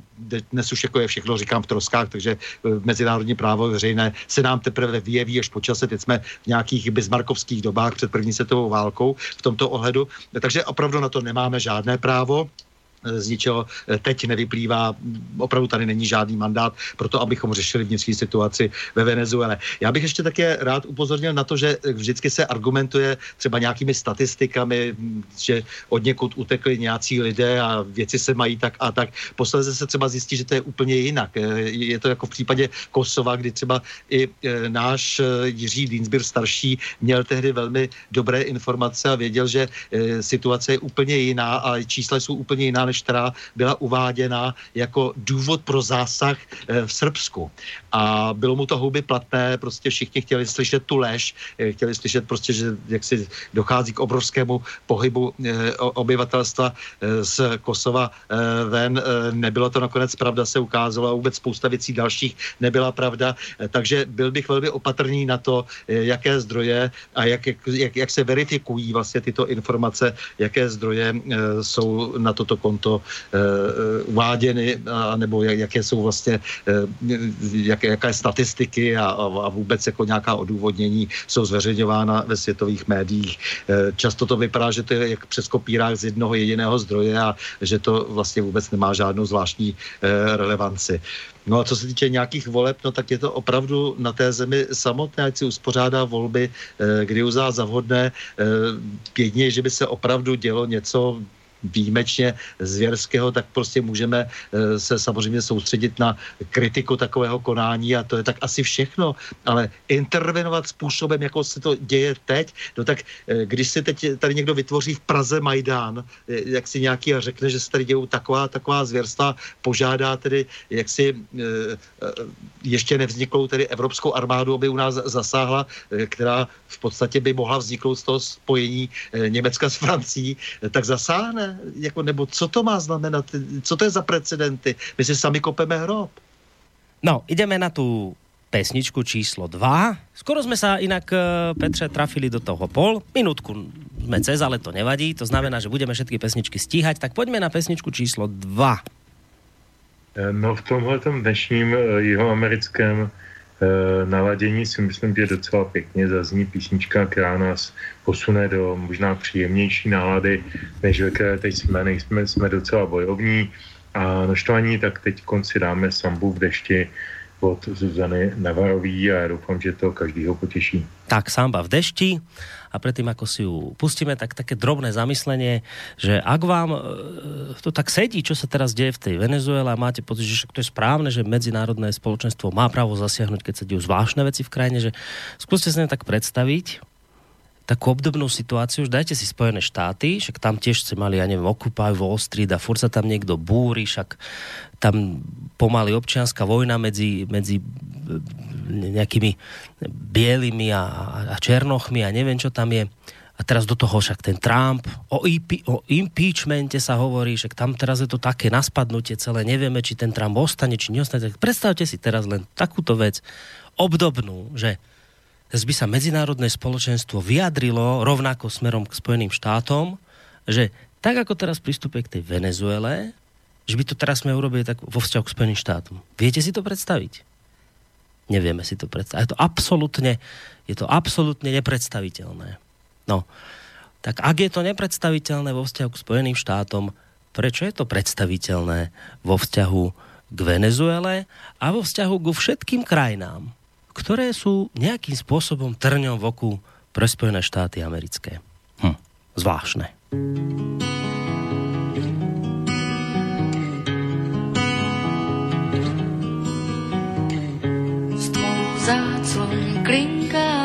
Speaker 12: dnes už jako je všechno, říkám, v troskách, takže mezinárodní právo veřejné se se nám teprve vyjeví až po čase. Teď jsme v nějakých bismarkovských dobách před první světovou válkou v tomto ohledu. Takže opravdu na to nemáme žádné právo z ničeho teď nevyplývá, opravdu tady není žádný mandát pro to, abychom řešili vnitřní situaci ve Venezuele. Já bych ještě také rád upozornil na to, že vždycky se argumentuje třeba nějakými statistikami, že od někud utekli nějací lidé a věci se mají tak a tak. Posledně se třeba zjistí, že to je úplně jinak. Je to jako v případě Kosova, kdy třeba i náš Jiří Dinsbir starší měl tehdy velmi dobré informace a věděl, že situace je úplně jiná a čísla jsou úplně jiná než která byla uváděna jako důvod pro zásah eh, v Srbsku. A bylo mu to houby platné, prostě všichni chtěli slyšet tu lež, eh, chtěli slyšet prostě, že jak si dochází k obrovskému pohybu eh, obyvatelstva z Kosova ven. Nebylo to nakonec pravda, se ukázalo a vůbec spousta věcí dalších nebyla pravda. Takže byl bych velmi opatrný na to, jaké zdroje a jak, jak, jak se verifikují vlastně tyto informace, jaké zdroje jsou na toto konto konto eh, uváděny, nebo jaké jsou vlastně, eh, jaké, jaké statistiky a, a vůbec jako nějaká odůvodnění jsou zveřejňována ve světových médiích. Eh, často to vypadá, že to je jak přes kopírák z jednoho jediného zdroje a že to vlastně vůbec nemá žádnou zvláštní relevanci. No a co se týče nějakých voleb, no tak je to opravdu na té zemi samotné, ať si uspořádá volby, kdy uzá za vhodné. Že by se opravdu dělo něco výjimečně zvěrského, tak prostě můžeme eh, se samozřejmě soustředit na kritiku takového konání a to je tak asi všechno. Ale intervenovat způsobem, jako se to děje teď, no tak eh, když si teď tady někdo vytvoří v Praze Majdán, eh, jak si nějaký a řekne, že se tady dějou taková, taková zvěrstva, požádá tedy, jak si ještě nevzniklou tedy evropskou armádu, aby u nás zasáhla, která v podstatě by mohla vzniknout z toho spojení Německa s Francií, tak zasáhne jako, nebo co to má znamenat, co to je za precedenty? My si sami kopeme hrob.
Speaker 2: No, ideme na tu pesničku číslo 2. Skoro jsme sa inak, eh, Petře, trafili do toho pol. Minutku sme cez, ale to nevadí. To znamená, že budeme všetky pesničky stíhať. Tak poďme na pesničku číslo 2.
Speaker 13: Eh, no v tomhle dnešním eh, jihoamerickém naladění si myslím, že docela pěkně zazní písnička, která nás posune do možná příjemnější nálady, než ve které teď jsme, nejsme, jsme docela bojovní a naštvaní, tak teď konci dáme sambu v dešti od Zuzany Navarový a já doufám, že to každýho potěší.
Speaker 2: Tak samba v dešti a predtým, ako si ju pustíme, tak také drobné zamyslenie, že ak vám e, to tak sedí, čo sa teraz deje v tej Venezuele a máte pocit, že to je správne, že medzinárodné spoločenstvo má právo zasiahnuť, keď sa dejú zvláštne veci v krajine, že skúste sa tak predstaviť, takú obdobnú situáciu, už dajte si Spojené štáty, však tam tiež ste mali, ja neviem, Occupy Wall Street a furt sa tam niekto búri, však tam pomaly občianská vojna medzi, medzi nejakými bielými a, a černochmi a neviem, čo tam je. A teraz do toho však ten Trump, o, IP, o impeachmente sa hovorí, že tam teraz je to také naspadnutie celé, nevieme, či ten Trump ostane, či neostane. Tak predstavte si teraz len takúto vec, obdobnú, že by sa medzinárodné spoločenstvo vyjadrilo rovnako smerom k Spojeným štátom, že tak ako teraz pristupuje k tej Venezuele, že by to teraz sme urobili tak vo vzťahu k Spojeným štátom. Viete si to predstaviť? Nevieme si to predstaviť. Je to absolútne, je to absolútne nepredstaviteľné. No, tak ak je to nepredstaviteľné vo vzťahu k Spojeným štátom, prečo je to predstaviteľné vo vzťahu k Venezuele a vo vzťahu ku všetkým krajinám, ktoré sú nejakým spôsobom trňom v oku pre Spojené štáty americké. Hm, zvláštne.
Speaker 14: záclon klinká.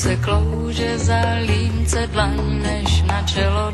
Speaker 14: Se klouže za límce dlaň, než na čelo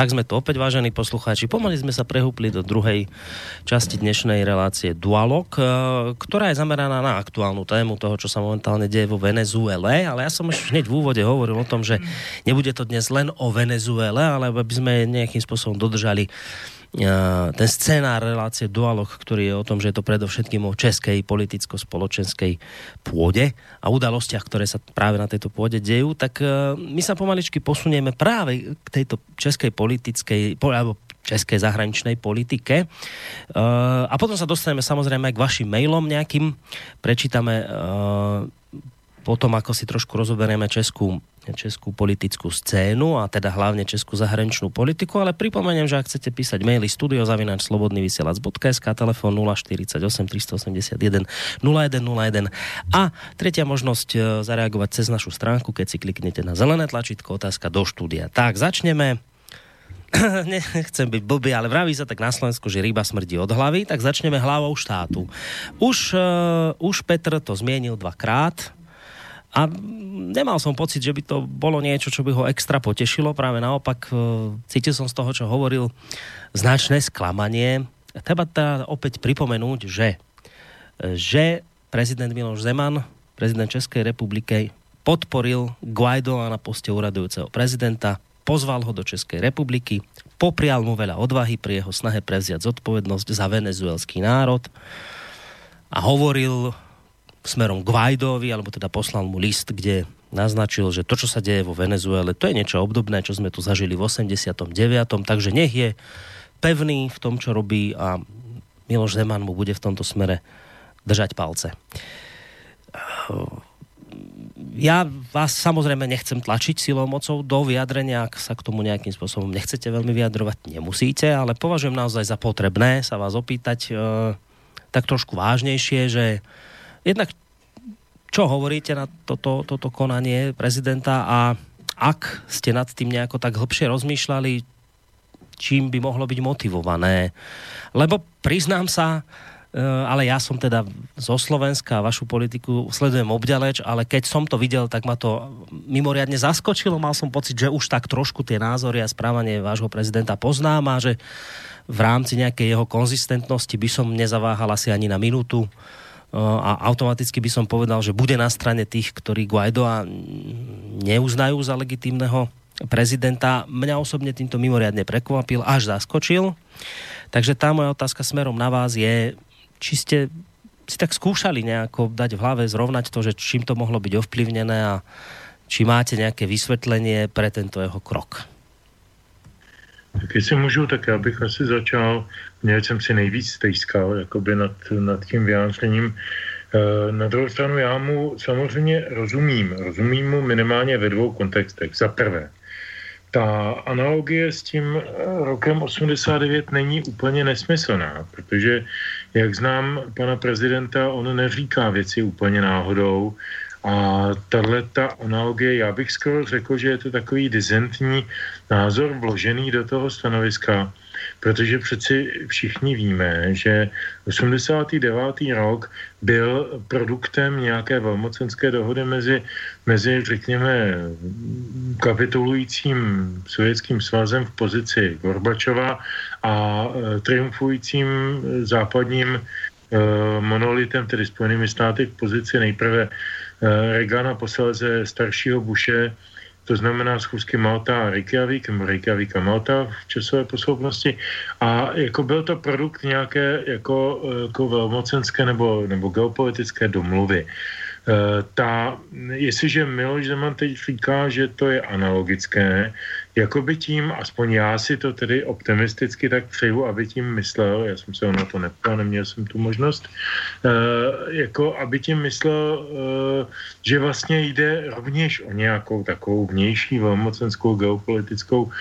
Speaker 2: Tak sme to opäť, vážení poslucháči. Pomaly sme sa prehúpli do druhej časti dnešnej relácie Dualog, eh, ktorá je zameraná na aktuálnu tému toho, čo sa momentálne deje vo Venezuele, ale ja som už hneď v úvode hovoril o tom, že nebude to dnes len o Venezuele, ale aby sme nejakým spôsobom dodržali ten scénár relácie Dualog, ktorý je o tom, že je to predovšetkým o českej politicko-spoločenskej pôde a udalostiach, ktoré sa práve na tejto pôde dejú, tak my sa pomaličky posunieme práve k tejto českej politickej, alebo českej zahraničnej politike. A potom sa dostaneme samozrejme aj k vašim mailom nejakým. Prečítame potom, ako si trošku rozoberieme českú českú politickú scénu a teda hlavne českú zahraničnú politiku, ale pripomeniem, že ak chcete písať maily studiozavinač slobodnyvysielac.sk telefon 048 381 0101 a tretia možnosť e, zareagovať cez našu stránku, keď si kliknete na zelené tlačítko otázka do štúdia. Tak, začneme <coughs> nechcem byť blbý, ale vraví sa tak na Slovensku, že ryba smrdí od hlavy, tak začneme hlavou štátu. Už, uh, už Petr to zmienil dvakrát, a nemal som pocit, že by to bolo niečo, čo by ho extra potešilo. Práve naopak e, cítil som z toho, čo hovoril, značné sklamanie. Treba teda opäť pripomenúť, že, že prezident Miloš Zeman, prezident Českej republiky, podporil Guaidoa na poste uradujúceho prezidenta, pozval ho do Českej republiky, poprial mu veľa odvahy pri jeho snahe prevziať zodpovednosť za venezuelský národ a hovoril smerom k Guaidovi, alebo teda poslal mu list, kde naznačil, že to, čo sa deje vo Venezuele, to je niečo obdobné, čo sme tu zažili v 89. Takže nech je pevný v tom, čo robí a Miloš Zeman mu bude v tomto smere držať palce. Ja vás samozrejme nechcem tlačiť silou mocou do vyjadrenia, ak sa k tomu nejakým spôsobom nechcete veľmi vyjadrovať, nemusíte, ale považujem naozaj za potrebné sa vás opýtať e, tak trošku vážnejšie, že jednak čo hovoríte na toto, toto konanie prezidenta a ak ste nad tým nejako tak hlbšie rozmýšľali, čím by mohlo byť motivované. Lebo priznám sa, e, ale ja som teda zo Slovenska, vašu politiku sledujem obďaleč, ale keď som to videl, tak ma to mimoriadne zaskočilo. Mal som pocit, že už tak trošku tie názory a správanie vášho prezidenta poznám a že v rámci nejakej jeho konzistentnosti by som nezaváhal asi ani na minútu a automaticky by som povedal, že bude na strane tých, ktorí Guaidoa neuznajú za legitímneho prezidenta. Mňa osobne týmto mimoriadne prekvapil, až zaskočil. Takže tá moja otázka smerom na vás je, či ste si tak skúšali nejako dať v hlave zrovnať to, že čím to mohlo byť ovplyvnené a či máte nějaké vysvětlení pre tento jeho krok.
Speaker 13: Tak jestli můžu, tak já bych asi začal, měl jsem si nejvíc stejskal jakoby nad, nad tím vyjádřením. E, na druhou stranu já mu samozřejmě rozumím. Rozumím mu minimálně ve dvou kontextech. Za prvé, ta analogie s tím eh, rokem 89 není úplně nesmyslná, protože jak znám pana prezidenta, on neříká věci úplně náhodou, a tahle ta analogie, já bych skoro řekl, že je to takový dizentní názor vložený do toho stanoviska, protože přeci všichni víme, že 89. rok byl produktem nějaké velmocenské dohody mezi, mezi řekněme, kapitulujícím sovětským svazem v pozici Gorbačova a e, triumfujícím západním e, monolitem, tedy Spojenými státy v pozici nejprve Regana, posledze staršího Buše, to znamená schůzky Malta a Reykjavik, nebo Reykjavik a Malta v časové posloupnosti. A jako byl to produkt nějaké jako, eh, jako velmocenské nebo, nebo geopolitické domluvy. Uh, ta, jestliže Miloš Zeman teď říká, že to je analogické, jako by tím, aspoň já si to tedy optimisticky tak přeju, aby tím myslel, já jsem se o na to neptal, neměl jsem tu možnost, uh, jako aby tím myslel, uh, že vlastně jde rovněž o nějakou takovou vnější velmocenskou geopolitickou uh,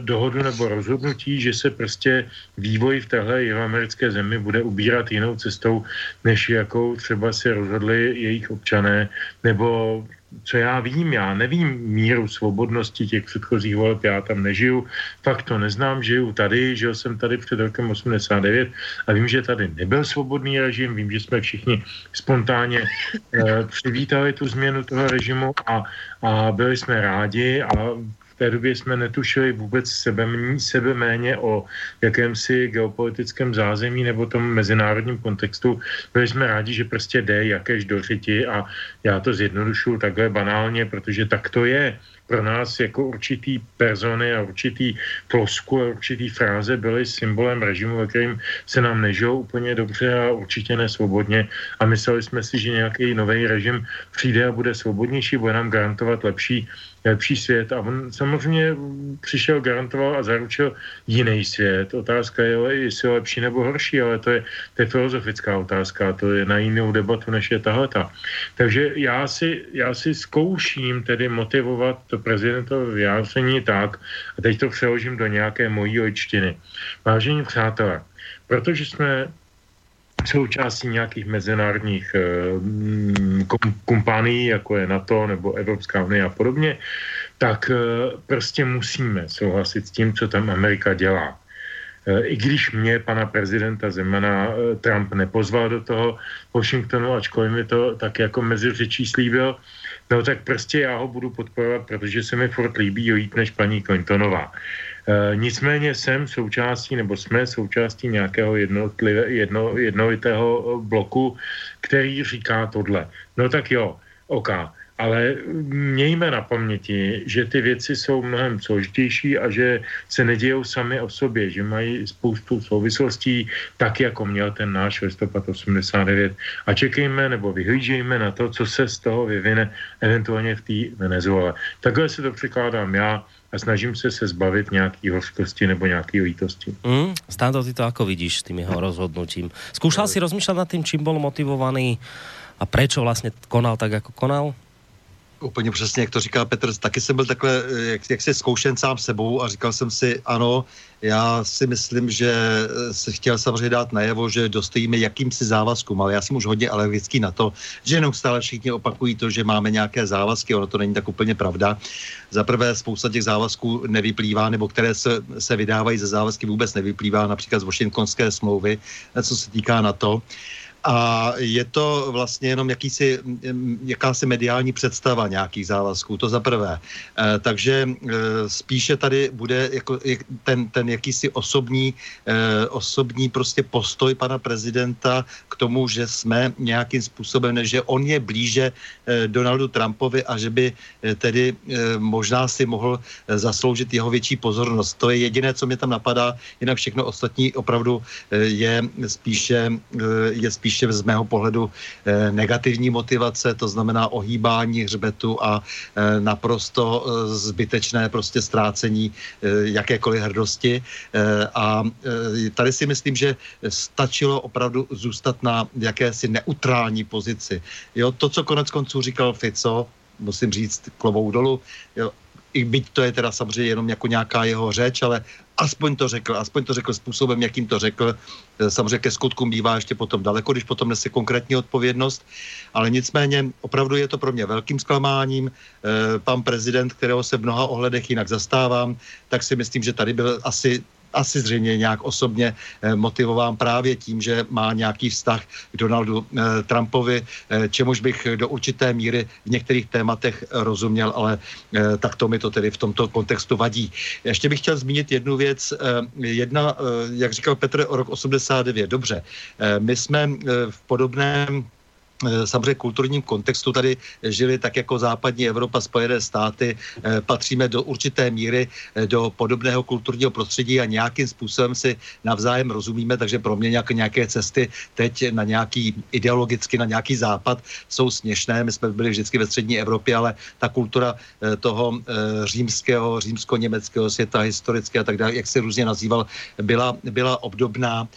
Speaker 13: dohodu nebo rozhodnutí, že se prostě vývoj v téhle americké zemi bude ubírat jinou cestou, než jakou třeba si rozhodli jejich občané, nebo co já vím, já nevím míru svobodnosti těch předchozích voleb, já tam nežiju, fakt to neznám, žiju tady, žil jsem tady před rokem 89 a vím, že tady nebyl svobodný režim, vím, že jsme všichni spontánně eh, přivítali tu změnu toho režimu a, a byli jsme rádi a té době jsme netušili vůbec sebe, sebe méně o jakémsi geopolitickém zázemí nebo tom mezinárodním kontextu. Byli jsme rádi, že prostě jde jakéž do řiti a já to zjednodušuju takhle banálně, protože tak to je pro nás jako určitý persony a určitý plosku a určitý fráze byly symbolem režimu, ve kterým se nám nežilo úplně dobře a určitě nesvobodně. A mysleli jsme si, že nějaký nový režim přijde a bude svobodnější, bude nám garantovat lepší lepší svět a on samozřejmě přišel, garantoval a zaručil jiný svět. Otázka je, jestli je lepší nebo horší, ale to je, to je filozofická otázka, to je na jinou debatu, než je tahleta. Takže já si, já si zkouším tedy motivovat to prezidentové vyjádření tak, a teď to přeložím do nějaké mojí ojčtiny. Vážení přátelé, protože jsme součástí nějakých mezinárodních eh, kompánií, jako je NATO nebo Evropská unie a podobně, tak eh, prostě musíme souhlasit s tím, co tam Amerika dělá. Eh, I když mě pana prezidenta Zemana Trump nepozval do toho Washingtonu, ačkoliv mi to tak jako mezi řečí slíbil, no tak prostě já ho budu podporovat, protože se mi furt líbí jít než paní Clintonová. E, nicméně jsem součástí, nebo jsme součástí nějakého jednotlivé, jedno, jednolitého bloku, který říká tohle. No tak jo, OK. Ale mějme na paměti, že ty věci jsou mnohem složitější a že se nedějou sami o sobě, že mají spoustu souvislostí, tak jako měl ten náš listopad 89. A čekejme nebo vyhlížejme na to, co se z toho vyvine eventuálně v té Venezuele. Takhle se to přikládám já a snažím se se zbavit nějaký hořkosti nebo nějaký lítosti.
Speaker 2: Mm, Stando, ty to jako vidíš s tím jeho rozhodnutím? Zkoušel si rozmýšlet nad tím, čím byl motivovaný a proč vlastně konal tak, jako konal?
Speaker 12: Úplně přesně, jak to říká Petr, taky jsem byl takhle, jak, jak se zkoušen sám sebou a říkal jsem si, ano, já si myslím, že se chtěl samozřejmě dát najevo, že dostojíme jakýmsi závazkům, ale já jsem už hodně alergický na to, že jenom stále všichni opakují to, že máme nějaké závazky, ono to není tak úplně pravda. Za prvé spousta těch závazků nevyplývá, nebo které se, se vydávají ze závazky vůbec nevyplývá, například z Washingtonské smlouvy, co se týká na to a je to vlastně jenom jakýsi, jakási mediální představa nějakých závazků, to za prvé. E, takže e, spíše tady bude jako ten, ten jakýsi osobní, e, osobní prostě postoj pana prezidenta k tomu, že jsme nějakým způsobem, že on je blíže Donaldu Trumpovi a že by tedy možná si mohl zasloužit jeho větší pozornost. To je jediné, co mě tam napadá, jinak všechno ostatní opravdu je spíše, je spíše spíše z mého pohledu eh, negativní motivace, to znamená ohýbání hřbetu a eh, naprosto eh, zbytečné prostě ztrácení jakékoliv hrdosti. A tady si myslím, že stačilo opravdu zůstat na jakési neutrální pozici. Jo, to, co konec konců říkal Fico, musím říct klovou dolu, jo, i byť to je teda samozřejmě jenom jako nějaká jeho řeč, ale aspoň to řekl, aspoň to řekl způsobem, jakým to řekl. E, samozřejmě ke skutkům bývá ještě potom daleko, když potom nese konkrétní odpovědnost, ale nicméně opravdu je to pro mě velkým zklamáním. E, pan prezident, kterého se v mnoha ohledech jinak zastávám, tak si myslím, že tady byl asi asi zřejmě nějak osobně eh, motivován právě tím, že má nějaký vztah k Donaldu eh, Trumpovi, eh, čemuž bych do určité míry v některých tématech rozuměl, ale tak to mi to tedy v tomto kontextu vadí. Ještě bych chtěl zmínit jednu věc. Jedna, jak říkal Petr, o rok 89. Dobře, my jsme v podobném samozřejmě kulturním kontextu tady žili tak jako západní Evropa, Spojené státy, eh, patříme do určité míry eh, do podobného kulturního prostředí a nějakým způsobem si navzájem rozumíme, takže pro mě nějaké, nějaké cesty teď na nějaký ideologicky na nějaký západ jsou směšné. My jsme byli vždycky ve střední Evropě, ale ta kultura toho římského, římsko-německého světa, historické a tak dále, jak se různě nazýval, byla, byla obdobná.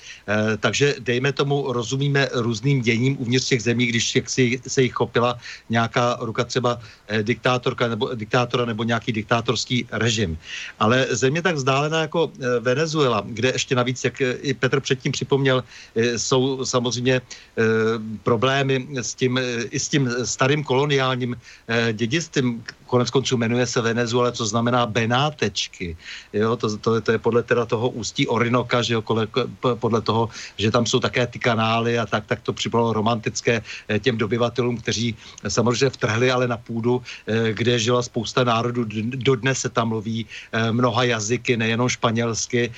Speaker 12: Takže dejme tomu, rozumíme různým děním uvnitř těch zemí, když jak si, se jich chopila nějaká ruka třeba eh, diktátorka nebo, diktátora nebo nějaký diktátorský režim. Ale země tak vzdálená jako eh, Venezuela, kde ještě navíc, jak eh, i Petr předtím připomněl, jsou samozřejmě problémy s tím, i s tím starým koloniálním dědictvím, konec konců jmenuje se Venezuela, co znamená Benátečky. Jo, to, to, to je podle teda toho ústí Orinoka, že jo, podle toho, že tam jsou také ty kanály a tak, tak to připadalo romantické těm dobyvatelům, kteří samozřejmě vtrhli ale na půdu, eh, kde žila spousta národů. Dodnes se tam mluví mnoha jazyky, nejenom španělsky,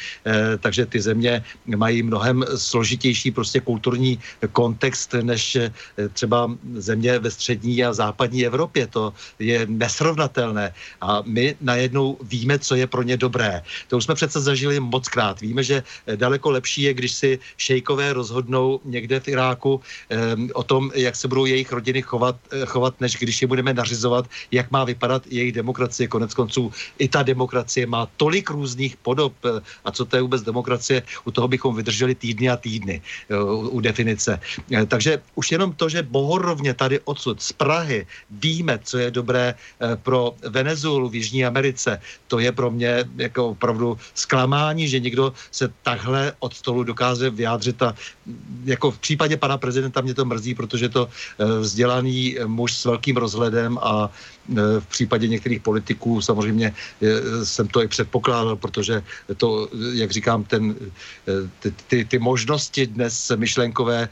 Speaker 12: takže ty země mají mnohem složitější prostě kulturní kontext než třeba země ve střední a západní Evropě. To je nesrovnatelné. A my najednou víme, co je pro ně dobré. To už jsme přece zažili moc krát. Víme, že daleko lepší je, když si šejkové rozhodnou někde v Iráku o tom, jak se budou jejich rodiny chovat, eh, chovat, než když je budeme nařizovat, jak má vypadat jejich demokracie. Konec konců i ta demokracie má tolik různých podob. Eh, a co to je vůbec demokracie? U toho bychom vydrželi týdny a týdny u, u definice. Takže už jenom to, že bohorovně tady odsud z Prahy víme, co je dobré pro Venezuelu v Jižní Americe, to je pro mě jako opravdu zklamání, že někdo se takhle od stolu dokáže vyjádřit a jako v případě pana prezidenta mě to mrzí, protože to eh, vzdělaný muž s velkým rozhledem a eh, v případě některých politiků samozřejmě eh, jsem to i předpokládal, protože to, jak říkám, ten, ty, ty, ty možnosti dnes myšlenkové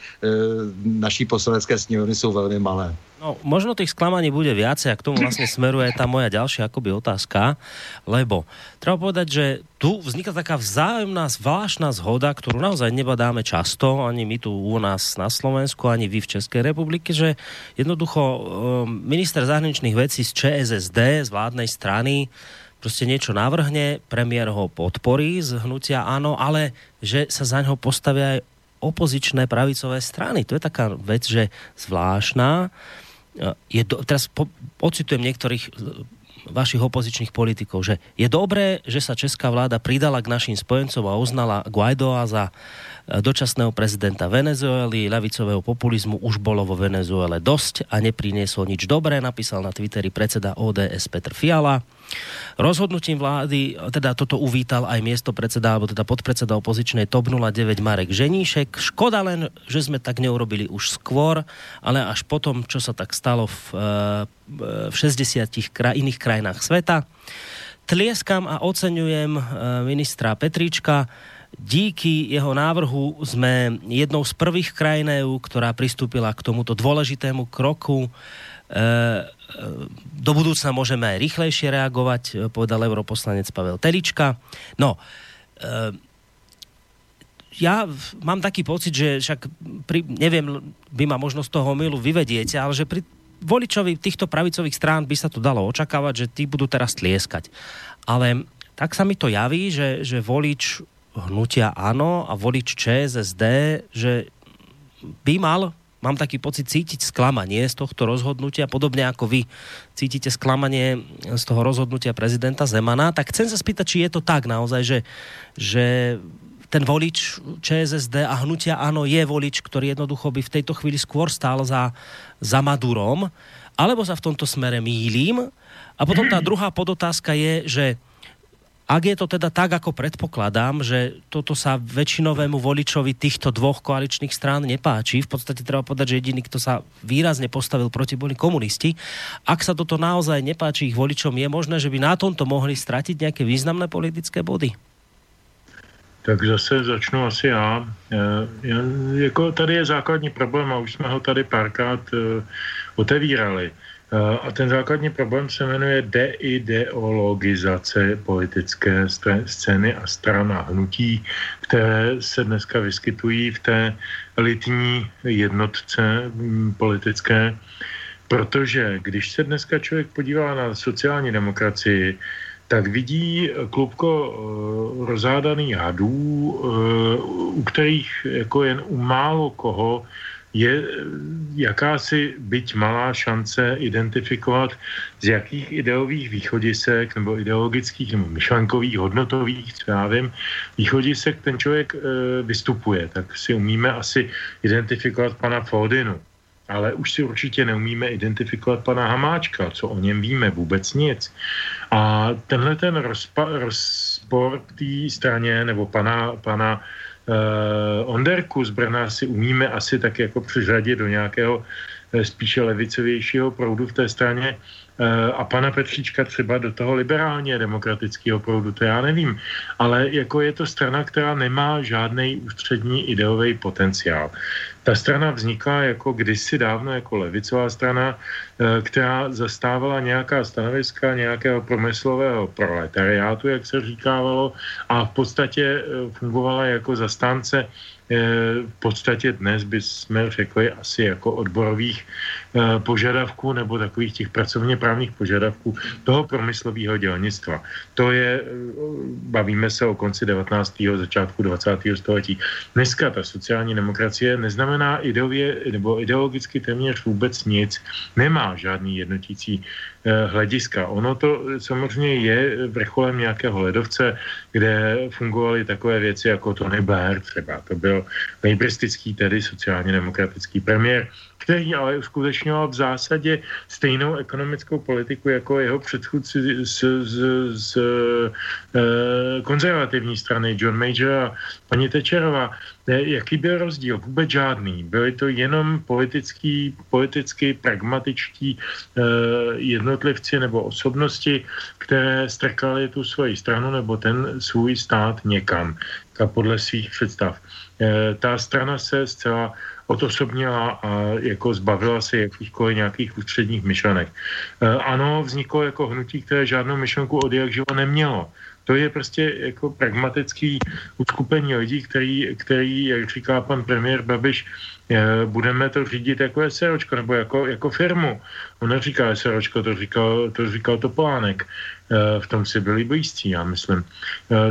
Speaker 12: naší poslanecké sněmovny jsou velmi malé.
Speaker 2: No, možno tých sklamaní bude viacej a k tomu vlastne smeruje tá moja ďalšia akoby otázka, lebo treba povedať, že tu vzniká taká vzájomná zvláštna zhoda, ktorú naozaj nebadáme často, ani my tu u nás na Slovensku, ani vy v Českej republike, že jednoducho um, minister zahraničných vecí z ČSSD, z vládnej strany, prostě niečo navrhne, premiér ho podporí z hnutia áno, ale že sa za ňo postavia aj opozičné pravicové strany. To je taká vec, že zvláštna je do, teraz po, ocitujem niektorých e, vašich opozičných politikov, že je dobré, že sa česká vláda pridala k našim spojencom a uznala Guaidoa za dočasného prezidenta Venezuely, ľavicového populizmu už bolo vo Venezuele dosť a nepriniesol nič dobré, napísal na Twitteri predseda ODS Petr Fiala. Rozhodnutím vlády, teda toto uvítal aj miesto predseda, alebo teda podpredseda opozičnej TOP 09 Marek Ženíšek. Škoda len, že sme tak neurobili už skôr, ale až potom, čo sa tak stalo v, eh, v 60 kraj, iných krajinách sveta. Tlieskam a oceňujem eh, ministra Petríčka, díky jeho návrhu sme jednou z prvých krajín EU, ktorá pristúpila k tomuto dôležitému kroku e, do budúcna môžeme aj rýchlejšie reagovať, e, povedal europoslanec Pavel Telička. No, e, ja mám taký pocit, že však pri, neviem, by ma možno z toho milu vyvediete, ale že pri voličovi týchto pravicových strán by sa to dalo očakávať, že tí budú teraz tlieskať. Ale tak sa mi to javí, že, že volič hnutia áno a volič ČSSD, že by mal mám taký pocit cítiť sklamanie z tohto rozhodnutia, podobne ako vy cítite sklamanie z toho rozhodnutia prezidenta Zemana, tak chcem sa spýtať, či je to tak naozaj, že, že ten volič ČSSD a hnutia áno je volič, ktorý jednoducho by v tejto chvíli skôr stál za, za Madurom, alebo sa v tomto smere mýlim. A potom tá druhá podotázka je, že ak je to teda tak, ako predpokladám, že toto sa väčšinovému voličovi týchto dvoch koaličných strán nepáči, v podstate treba povedať, že jediný, kto sa výrazne postavil proti, boli komunisti. Ak sa toto naozaj nepáči ich voličom, je možné, že by na tomto mohli stratiť nejaké významné politické body?
Speaker 13: Tak zase začnu asi já. já jako tady je základní problém a už jsme ho tady párkrát uh, otevírali. Eh, a ten základní problém se jmenuje deideologizace politické scény a strana hnutí, které se dneska vyskytují v té elitní jednotce mm, politické. Protože když se dneska člověk podívá na sociální demokracii, tak vidí klubko uh, rozádaných hadů, uh, u kterých jako jen u málo koho je eh, jakási byť malá šance identifikovat, z jakých ideových východisek nebo ideologických nebo myšlenkových, hodnotových, třeba vím, východisek ten člověk e, vystupuje. Tak si umíme asi identifikovat pana Fodinu. Ale už si určitě neumíme identifikovat pana Hamáčka, co o něm víme, vůbec nic. A tenhle ten rozpa- rozpor té straně, nebo pana, pana Onderku z Brna si umíme asi tak jako přiřadit do nějakého eh, spíše levicovějšího proudu v té straně. eh, a pana Petříčka třeba do toho liberálně demokratického proudu, to já nevím. Ale jako je to strana, která nemá žádný ústřední ideový potenciál. Ta strana vznikla jako kdysi dávno jako levicová strana, eh, která zastávala nějaká stanoviska nějakého promyslového proletariátu, jak se říkávalo, a v podstatě fungovala jako zastánce v podstatě dnes bychom řekli asi jako odborových eh, požadavků nebo takových těch pracovně právních požadavků toho promyslového dělnictva. To je, eh, bavíme se o konci 19. začátku 20. století. Dneska ta sociální demokracie neznamená ideově nebo ideologicky téměř vůbec nic, nemá žádný jednotící Eh, hlediska. Ono to samozřejmě je vrcholem nějakého ledovce, kde fungovaly takové věci jako Tony Blair třeba. To byl nejbristický, tedy sociálně demokratický premiér, který ale uskutečňoval v zásadě stejnou ekonomickou politiku jako jeho předchůdci z, z, z e, konzervativní strany John Major a paní Tečerová. Jaký byl rozdíl? Vůbec žádný. Byly to jenom politický, politicky pragmatičtí e, jednotlivci nebo osobnosti, které strkali tu svoji stranu nebo ten svůj stát někam podle svých představ. E, ta strana se zcela odosobnila a jako zbavila se jakýchkoliv nějakých ústředních myšlenek. E, ano, vzniklo jako hnutí, které žádnou myšlenku od jak živo nemělo. To je prostě jako pragmatický uskupení lidí, který, který, jak říká pan premiér Babiš, e, budeme to řídit jako SROčko nebo jako, jako firmu. On neříká SROčko, to říkal, to říkal Topolánek. E, v tom si byli blízcí, já myslím.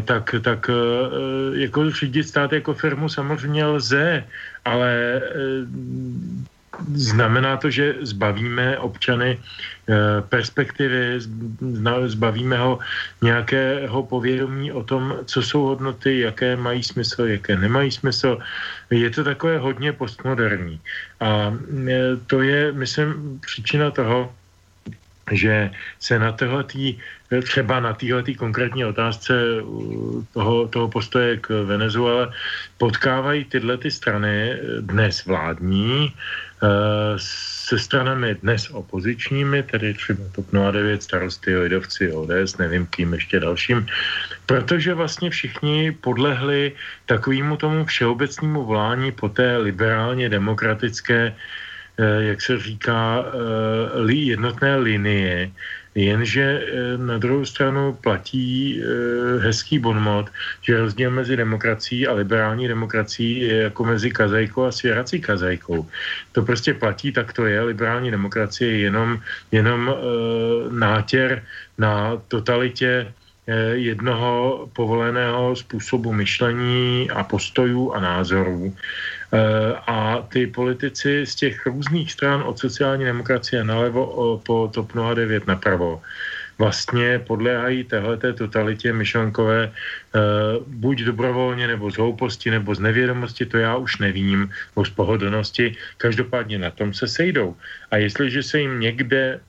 Speaker 13: Tak, tak jako řídit stát jako firmu samozřejmě lze, ale eh, znamená to, že zbavíme občany eh, perspektivy, zbavíme ho nějakého povědomí o tom, co jsou hodnoty, jaké mají smysl, jaké nemají smysl. Je to takové hodně postmoderní. A eh, to je, myslím, příčina toho, že se na tohletý, třeba na této konkrétní otázce toho, toho postoje k Venezuele potkávají tyhle ty strany dnes vládní eh, se stranami dnes opozičními, tedy třeba TOP 09, starosty, lidovci, ODS, nevím kým ještě dalším, protože vlastně všichni podlehli takovému tomu všeobecnému volání po té liberálně demokratické Eh, jak se říká, eh, jednotné linie, jenže eh, na druhou stranu platí hezký bonmot, že rozdíl mezi demokracií a liberální demokracií je jako mezi kazajkou a svěrací kazajkou. To prostě platí, tak to je. Liberální demokracie je jenom, jenom nátěr na totalitě jednoho povoleného způsobu myšlení a postojů a názorů. Eh, a ty politici z těch různých stran od sociální demokracie nalevo po TOP 09 napravo vlastně podléhají téhleté totalitě myšlenkové uh, buď dobrovolně, nebo z hlouposti, nebo z nevědomosti, to já už nevím, nebo z pohodlnosti, každopádně na tom se sejdou. A jestliže se jim někde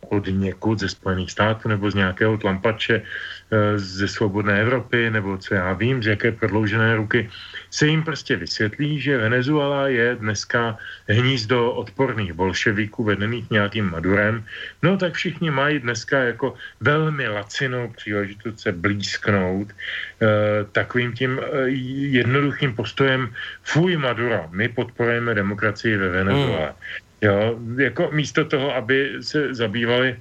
Speaker 13: od někud ze Spojených států nebo z nějakého tlampače uh, ze svobodné Evropy, nebo co já vím, z jaké prodloužené ruky, se jim prostě vysvětlí, že Venezuela je dneska hnízdo odporných bolševiků vedených nějakým Madurem, no tak všichni mají dneska jako velmi lacinou příležitost se blízknout eh, takovým tím eh, jednoduchým postojem fuj Madura, my podporujeme demokracii ve Venezuele. Mm. Jo, jako místo toho, aby se zabývali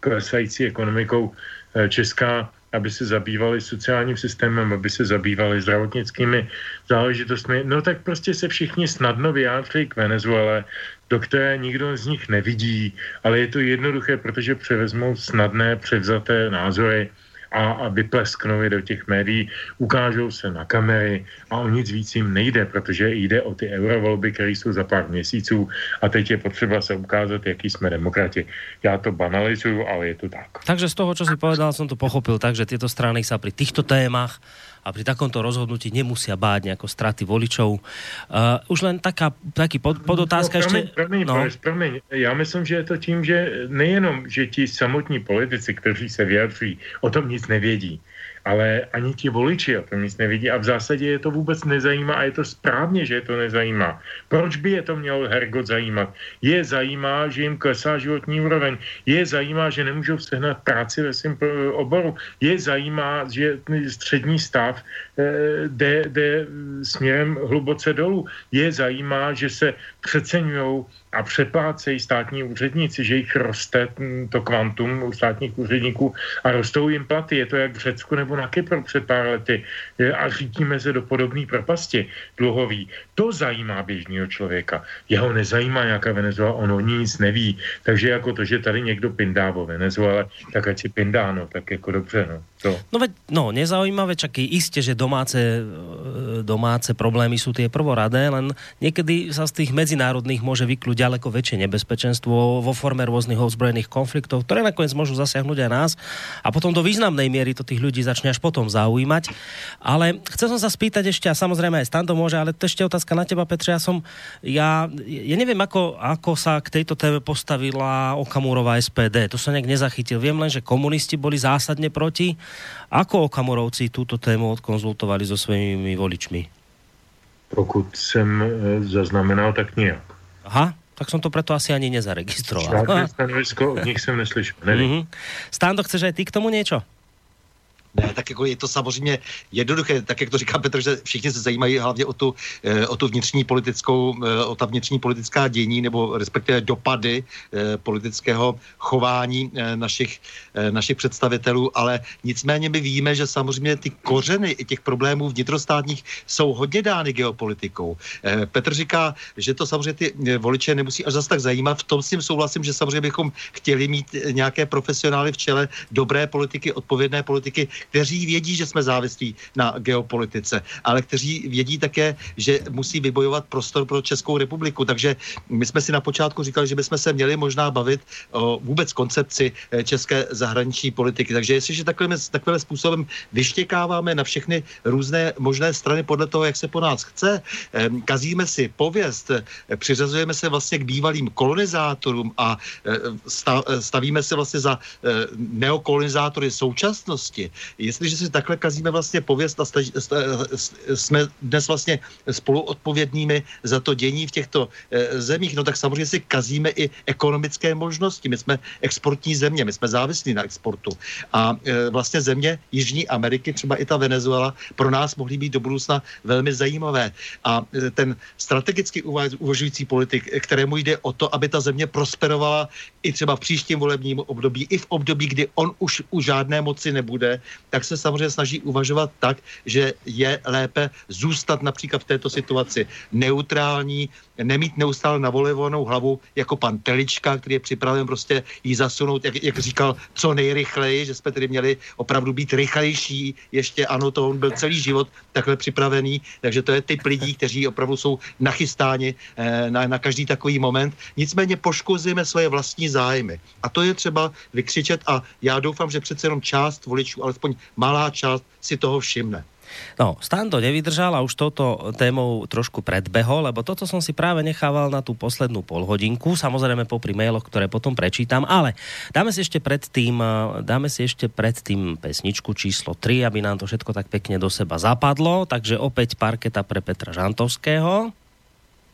Speaker 13: klesající ekonomikou eh, Česká aby se zabývali sociálním systémem, aby se zabývali zdravotnickými záležitostmi, no tak prostě se všichni snadno vyjádří k Venezuele, do které nikdo z nich nevidí, ale je to jednoduché, protože převezmou snadné, převzaté názory a, a vyplesknou je do těch médií, ukážou se na kamery a o nic víc jim nejde, protože jde o ty eurovolby, které jsou za pár měsíců a teď je potřeba se ukázat, jaký jsme demokrati. Já to banalizuju, ale je to tak.
Speaker 2: Takže z toho, co si povedal, jsem to pochopil tak, že tyto strany sa pri týchto témach a pri takomto rozhodnutí nemusia báť nejako straty voličov. Uh, už len taká, taký pod, podotázka no,
Speaker 13: ještě...
Speaker 2: Promiň,
Speaker 13: no. promiň, já myslím, že je to tím, že nejenom, že ti samotní politici, kteří se vyjadří, o tom nic nevědí, ale ani ti voliči o tom nic nevidí a v zásadě je to vůbec nezajímá a je to správně, že je to nezajímá. Proč by je to měl Hergot zajímat? Je zajímá, že jim klesá životní úroveň, je zajímá, že nemůžou sehnat práci ve svém oboru, je zajímá, že střední stav eh, jde, jde směrem hluboce dolů, je zajímá, že se přeceňují a přeplácejí státní úředníci, že jich roste to kvantum u státních úředníků a rostou jim platy. Je to jak v Řecku nebo na Kypru před pár lety a řítíme se do podobné propasti dluhový. To zajímá běžného člověka. Jeho nezajímá nějaká Venezuela, on o ní nic neví. Takže jako to, že tady někdo pindá o Venezuele, tak ať si pindá, no, tak jako dobře, no. To.
Speaker 2: No veď, no, nezaujímavé, čak je isté, že domáce, e, domáce problémy sú tie prvoradé, len niekedy sa z tých medzinárodných môže vyklúť ďaleko väčšie nebezpečenstvo vo forme rôznych ozbrojených konfliktov, ktoré nakoniec môžu zasiahnuť aj nás a potom do významnej miery to tých ľudí začne až potom zaujímať. Ale chcel som sa spýtať ešte, a samozrejme aj Stando môže, ale to ešte otázka na teba, Petře, ja som, ja, ja neviem, ako, ako sa k tejto téme postavila Okamurová SPD, to som nejak nezachytil. Viem len, že komunisti boli zásadne proti, Ako Okamorovci túto tému odkonzultovali so svými voličmi?
Speaker 13: Pokud jsem e, zaznamenal, tak nějak.
Speaker 2: Aha, tak som to preto asi ani nezaregistroval.
Speaker 13: Žádné stanovisko od nich jsem neslyšel. Nevím. Mm-hmm.
Speaker 2: Stando, chceš aj ty k tomu niečo?
Speaker 12: Ne, tak jako je to samozřejmě jednoduché, tak jak to říká Petr, že všichni se zajímají hlavně o tu, eh, o tu vnitřní politickou, eh, o ta vnitřní politická dění nebo respektive dopady eh, politického chování našich, našich představitelů, ale nicméně my víme, že samozřejmě ty kořeny těch problémů vnitrostátních jsou hodně dány geopolitikou. Petr říká, že to samozřejmě ty voliče nemusí až zase tak zajímat. V tom s tím souhlasím, že samozřejmě bychom chtěli mít nějaké profesionály v čele dobré politiky, odpovědné politiky, kteří vědí, že jsme závislí na geopolitice, ale kteří vědí také, že musí vybojovat prostor pro Českou republiku. Takže my jsme si na počátku říkali, že bychom se měli možná bavit o vůbec koncepci eh, české zahraniční politiky. Takže jestliže takovým, takovým způsobem vyštěkáváme na všechny různé možné strany podle toho, jak se po nás chce, eh, kazíme si pověst, eh, přiřazujeme se vlastně k bývalým kolonizátorům a stavíme se vlastně za neokolonizátory současnosti, jestliže si takhle kazíme vlastně pověst a staž, sta, jsme dnes vlastně spoluodpovědnými za to dění v těchto e, zemích, no tak samozřejmě si kazíme i ekonomické možnosti. My jsme exportní země, my jsme závislí na exportu. A e, vlastně země Jižní Ameriky, třeba i ta Venezuela, pro nás mohly být do budoucna velmi zajímavé. A e, ten strategicky uvažující politik, kterému jde o to, aby ta země prosperovala i třeba v příštím volebním období, i v období, kdy on už u žádné moci nebude, tak se samozřejmě snaží uvažovat tak, že je lépe zůstat například v této situaci neutrální, nemít neustále navolovanou hlavu jako pan Telička, který je připraven prostě jí zasunout, jak, jak říkal, co nejrychleji, že jsme tedy měli opravdu být rychlejší, ještě ano, to on byl celý život takhle připravený, takže to je typ lidí, kteří opravdu jsou nachystáni eh, na, na každý takový moment. Nicméně poškozujeme svoje vlastní zájmy. A to je třeba vykřičet a já doufám, že přece jenom část voličů, alespoň malá část, si toho všimne.
Speaker 2: No, Stan to nevydržal a už touto témou trošku predbehol, lebo toto som si práve nechával na tú poslednú polhodinku, samozrejme popri mailoch, ktoré potom prečítam, ale dáme si ešte predtým, dáme si ešte predtým pesničku číslo 3, aby nám to všetko tak pekne do seba zapadlo, takže opäť parketa pre Petra Žantovského.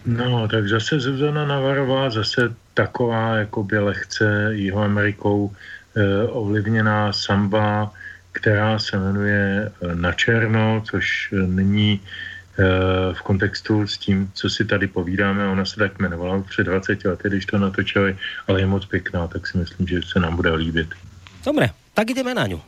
Speaker 13: No, tak zase Zuzana Navarová, zase taková jakoby lehce Jihoamerikou eh, ovlivněná samba, která se jmenuje eh, Na černo, což eh, není eh, v kontextu s tím, co si tady povídáme. Ona se tak jmenovala před 20 lety, když to natočili, ale je moc pěkná, tak si myslím, že se nám bude líbit.
Speaker 2: Dobre, tak jdeme na ňu.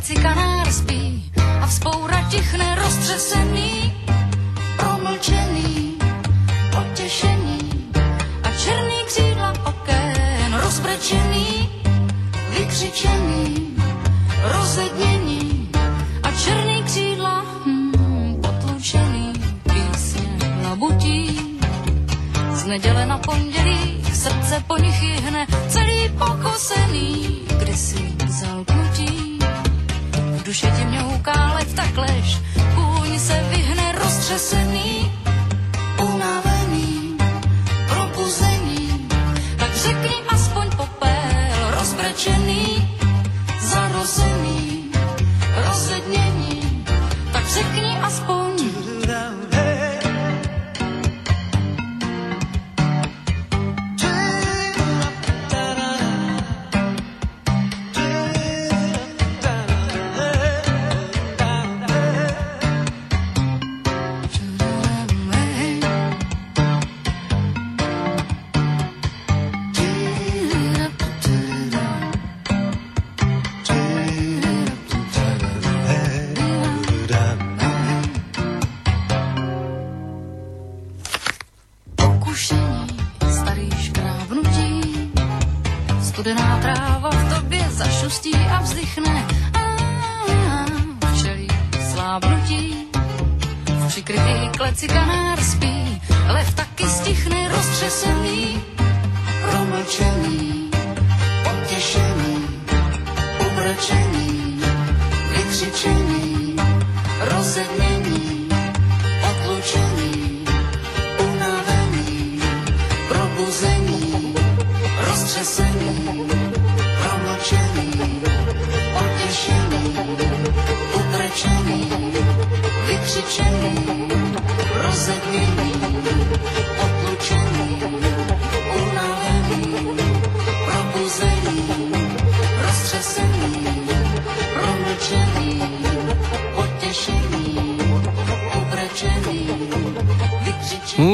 Speaker 14: kleci kanár spí a vzpoura tichne roztřesený, promlčený, potěšený a černý křídla oken rozbrečený, vykřičený, rozedněný a černý křídla hmm, potlučený písně na butí. Z neděle na pondělí srdce po nich jihne celý pokosený, kdysi zalknutí duše ti mňouká lev tak lež, kůň se vyhne roztřesený,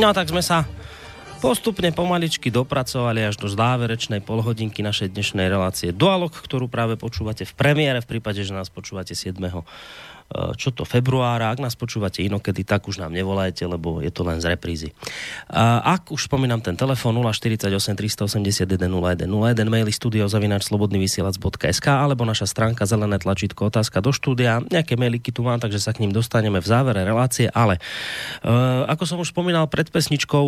Speaker 2: No tak sme sa postupne pomaličky dopracovali až do záverečnej polhodinky našej dnešnej relácie. Dualog, ktorú práve počúvate v premiére, v prípade, že nás počúvate 7 čo to februára. Ak nás počúvate inokedy, tak už nám nevolajte, lebo je to len z reprízy. Ak už spomínam ten telefon 048 381 0101, maily studiozavinačslobodnyvysielac.sk alebo naša stránka zelené tlačítko otázka do štúdia. Nejaké mailiky tu mám, takže sa k ním dostaneme v závere relácie, ale uh, ako som už spomínal pred pesničkou,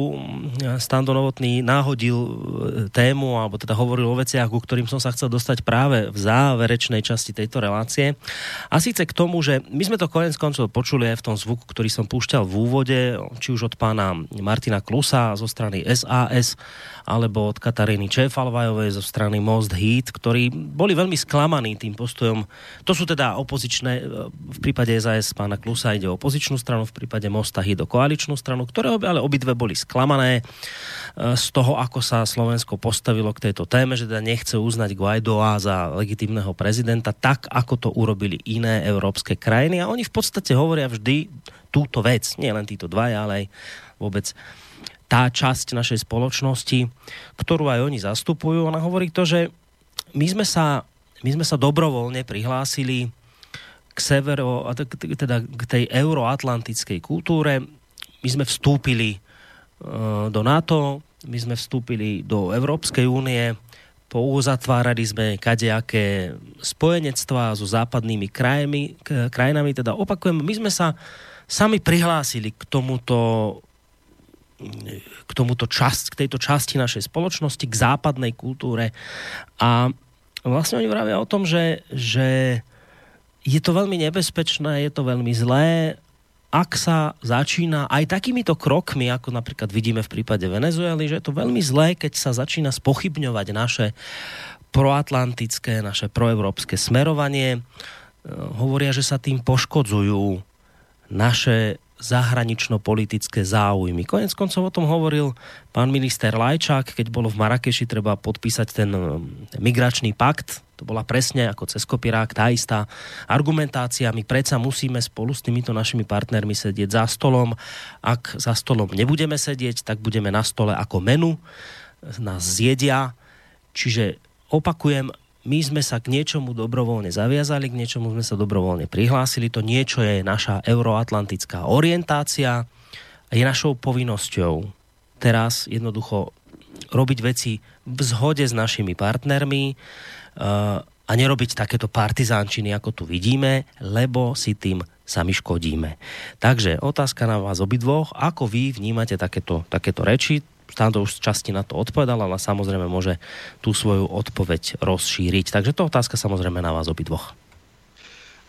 Speaker 2: Stando Novotný náhodil tému, alebo teda hovoril o veciach, ku ktorým som sa chcel dostať práve v záverečnej časti tejto relácie. A síce k tomu, že my sme to konec koncov počuli aj v tom zvuku, ktorý som púšťal v úvode, či už od pána Martina Klusa zo strany SAS, alebo od Kataríny Čefalvajovej zo strany Most Heat, ktorí boli veľmi sklamaní tým postojom. To sú teda opozičné, v prípade SAS pána Klusa ide o opozičnú stranu, v prípade Mosta Heat o koaličnú stranu, ktoré ale obidve boli sklamané z toho, ako sa Slovensko postavilo k tejto téme, že teda nechce uznať Guaidoa za legitimného prezidenta, tak ako to urobili iné európske krajiny. A oni v podstate hovoria vždy túto vec. Nie len títo dvaja, ale aj vôbec tá časť našej spoločnosti, ktorú aj oni zastupujú. Ona hovorí to, že my sme sa, my sme sa dobrovoľne prihlásili k severo, teda k tej euroatlantickej kultúre. My sme vstúpili do NATO, my sme vstúpili do Európskej únie, pouzatvárali sme kadejaké spojenectvá so západnými krajami, krajinami, teda opakujem, my sme sa sami prihlásili k tomuto k tomuto časť, k tejto časti našej spoločnosti, k západnej kultúre. A vlastne oni vravia o tom, že, že je to veľmi nebezpečné, je to veľmi zlé, ak sa začína aj takýmito krokmi, ako napríklad vidíme v prípade Venezuely, že je to veľmi zlé, keď sa začína spochybňovať naše proatlantické, naše proevropské smerovanie. Hovoria, že sa tým poškodzujú naše zahranično-politické záujmy. Konec koncov o tom hovoril pán minister Lajčák, keď bolo v Marakeši treba podpísať ten migračný pakt. To bola presne ako cez kopirák tá istá argumentácia. My predsa musíme spolu s týmito našimi partnermi sedieť za stolom. Ak za stolom nebudeme sedieť, tak budeme na stole ako menu. Nás zjedia. Čiže opakujem, my sme sa k niečomu dobrovoľne zaviazali, k niečomu sme sa dobrovoľne prihlásili. To niečo je naša euroatlantická orientácia a je našou povinnosťou teraz jednoducho robiť veci v zhode s našimi partnermi uh, a nerobiť takéto partizánčiny, ako tu vidíme, lebo si tým sami škodíme. Takže otázka na vás obidvoch, ako vy vnímate takéto, takéto reči, Stán to už z časti na to odpovedal, ale samozrejme môže tú svoju odpoveď rozšíriť. Takže to otázka samozrejme na vás obidvoch.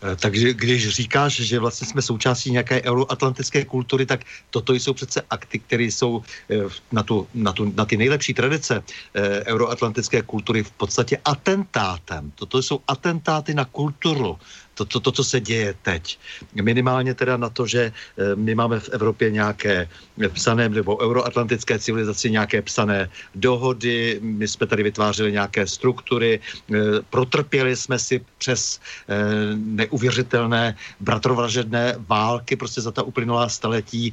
Speaker 12: Eh, takže když říkáš, že vlastně jsme součástí nějaké euroatlantické kultury, tak toto jsou přece akty, které jsou eh, na, tu, na, tu, na ty nejlepší tradice eh, euroatlantické kultury v podstatě atentátem. Toto jsou atentáty na kulturu, to, to, to, co se děje teď. Minimálně teda na to, že eh, my máme v Evropě nějaké psané, nebo euroatlantické civilizaci nějaké psané dohody, my jsme tady vytvářeli nějaké struktury, eh, protrpěli jsme si přes eh, neuvěřitelné bratrovražedné války prostě za ta uplynulá staletí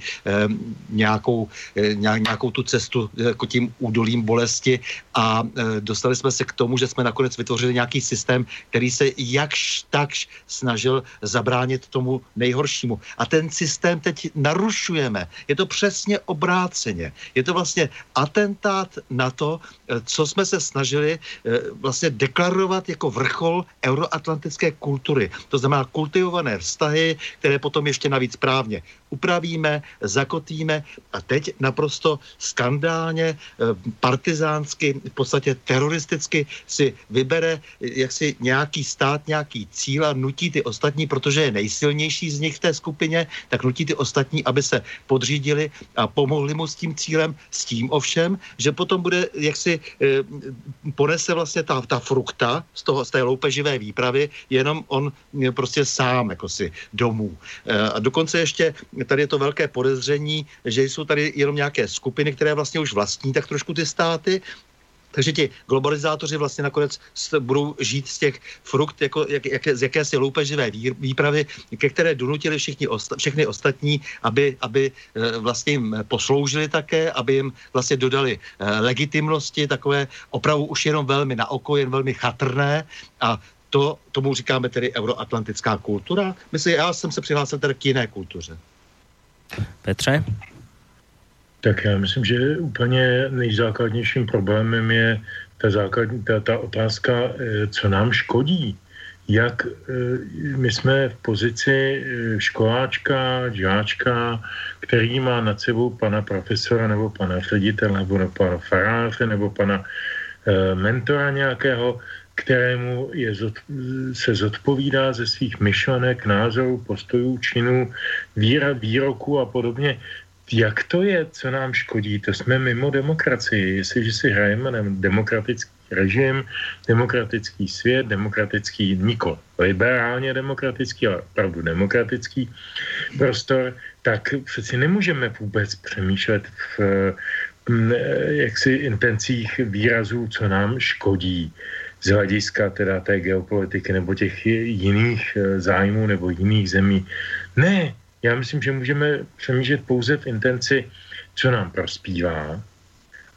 Speaker 12: nějakou, nějakou tu cestu jako tím údolím bolesti a dostali jsme se k tomu, že jsme nakonec vytvořili nějaký systém, který se jakž takž snažil zabránit tomu nejhoršímu. A ten systém teď narušujeme. Je to přesně obráceně. Je to vlastně atentát na to, eh, co jsme se snažili eh, vlastně deklarovat jako vrchol euroatlantické kultury. To znamená kultivované vztahy, které potom ještě navíc právně upravíme, zakotíme a teď naprosto skandálně, eh, partizánsky, v podstatě teroristicky si vybere jaksi nějaký stát, nějaký cíl a nutí nutí ty ostatní, protože je nejsilnější z nich v té skupině, tak nutí ty ostatní, aby se podřídili a pomohli mu s tím cílem, s tím ovšem, že potom bude, jak si e, ponese vlastně ta, ta frukta z, toho, z té loupeživé výpravy, jenom on e, prostě sám, jako si domů. E, a dokonce ještě tady je to velké podezření, že jsou tady jenom nějaké skupiny, které vlastně už vlastní tak trošku ty státy, takže ti globalizátoři vlastně nakonec budou žít z těch frukt, jako, jak, jak, z jakési loupeživé výpravy, ke které donutili všichni osta, všechny ostatní, aby, aby eh, vlastně jim posloužili také, aby jim vlastně dodali eh, legitimnosti, takové opravdu už jenom velmi na oko, jen velmi chatrné a to, tomu říkáme tedy euroatlantická kultura. Myslím, já jsem se přihlásil tedy k jiné kultuře.
Speaker 2: Petře?
Speaker 13: Tak já myslím, že úplně nejzákladnějším problémem je ta, základní, ta, ta otázka, eh, co nám škodí. Jak eh, my jsme v pozici eh, školáčka, žáčka, který má nad sebou pana profesora nebo pana ředitele nebo pana faráře nebo pana mentora nějakého, kterému je, se zodpovídá ze svých myšlenek, názorů, postojů, činů, víra, výroků a podobně jak to je, co nám škodí? To jsme mimo demokracii. Jestliže si hrajeme na demokratický režim, demokratický svět, demokratický, nikol, liberálně demokratický, ale opravdu demokratický prostor, tak přeci nemůžeme vůbec přemýšlet v jaksi intencích výrazů, co nám škodí z hlediska teda té geopolitiky nebo těch jiných eh, zájmů nebo jiných zemí. Ne, já myslím, že můžeme přemýšlet pouze v intenci, co nám prospívá.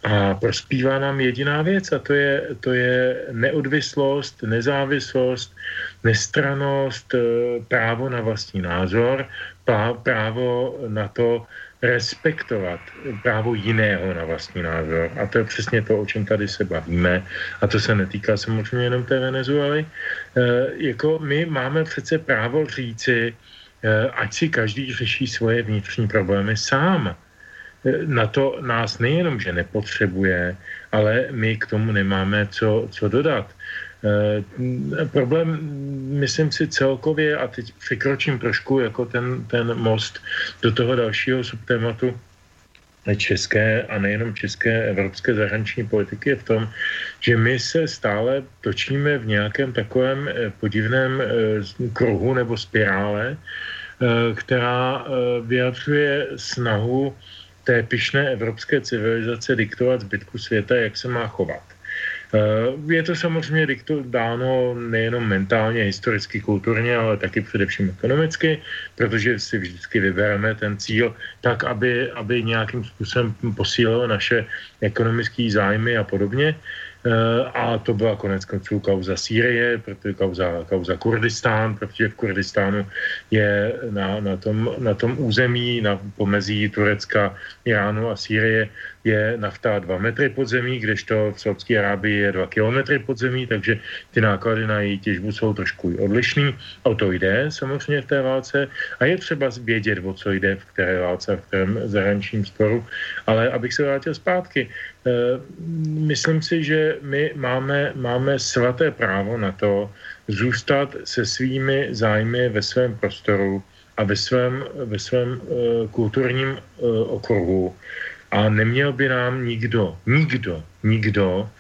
Speaker 13: A prospívá nám jediná věc a to je, to je neodvislost, nezávislost, nestranost, eh, právo na vlastní názor, právo na to respektovat právo jiného na vlastní názor. A to je přesně to, o čem tady se bavíme. A to se netýká samozřejmě jenom té Venezuely. E, jako my máme přece právo říci, ať si každý řeší svoje vnitřní problémy sám. Eh, na to nás nejenom, že nepotřebuje, ale my k tomu nemáme co, co dodat. E, problém, myslím si celkově, a teď překročím trošku jako ten, ten most do toho dalšího subtématu české a nejenom české evropské zahraniční politiky je v tom, že my se stále točíme v nějakém takovém podivném kruhu nebo spirále, Eh, která eh, vyjadřuje snahu té pyšné evropské civilizace diktovat zbytku světa, jak se má chovat. Eh, je to samozřejmě dáno nejenom mentálně, historicky, kulturně, ale taky především ekonomicky, protože si vždycky vybereme ten cíl tak, aby, aby nějakým způsobem posílilo naše ekonomické zájmy a podobně. a to byla konec konců kauza Sýrie, protože kauza, kauza Kurdistán, protože v Kurdistánu je na, na, tom, na tom území na pomezí Turecka, Iránu a Sýrie je nafta 2 metry pod zemí, kdežto v Saudské Arábii je 2 kilometry pod zemí, takže ty náklady na její těžbu jsou trošku odlišný. O to jde samozřejmě v té válce a je třeba vědět, o co jde v které válce v kterém zahraničním sporu. Ale abych se vrátil zpátky, eh, myslím si, že my máme, máme svaté právo na to zůstat se svými zájmy ve svém prostoru a ve svém, ve svém uh, kulturním uh, okruhu a neměl by nám nikdo, nikdo, nikdo,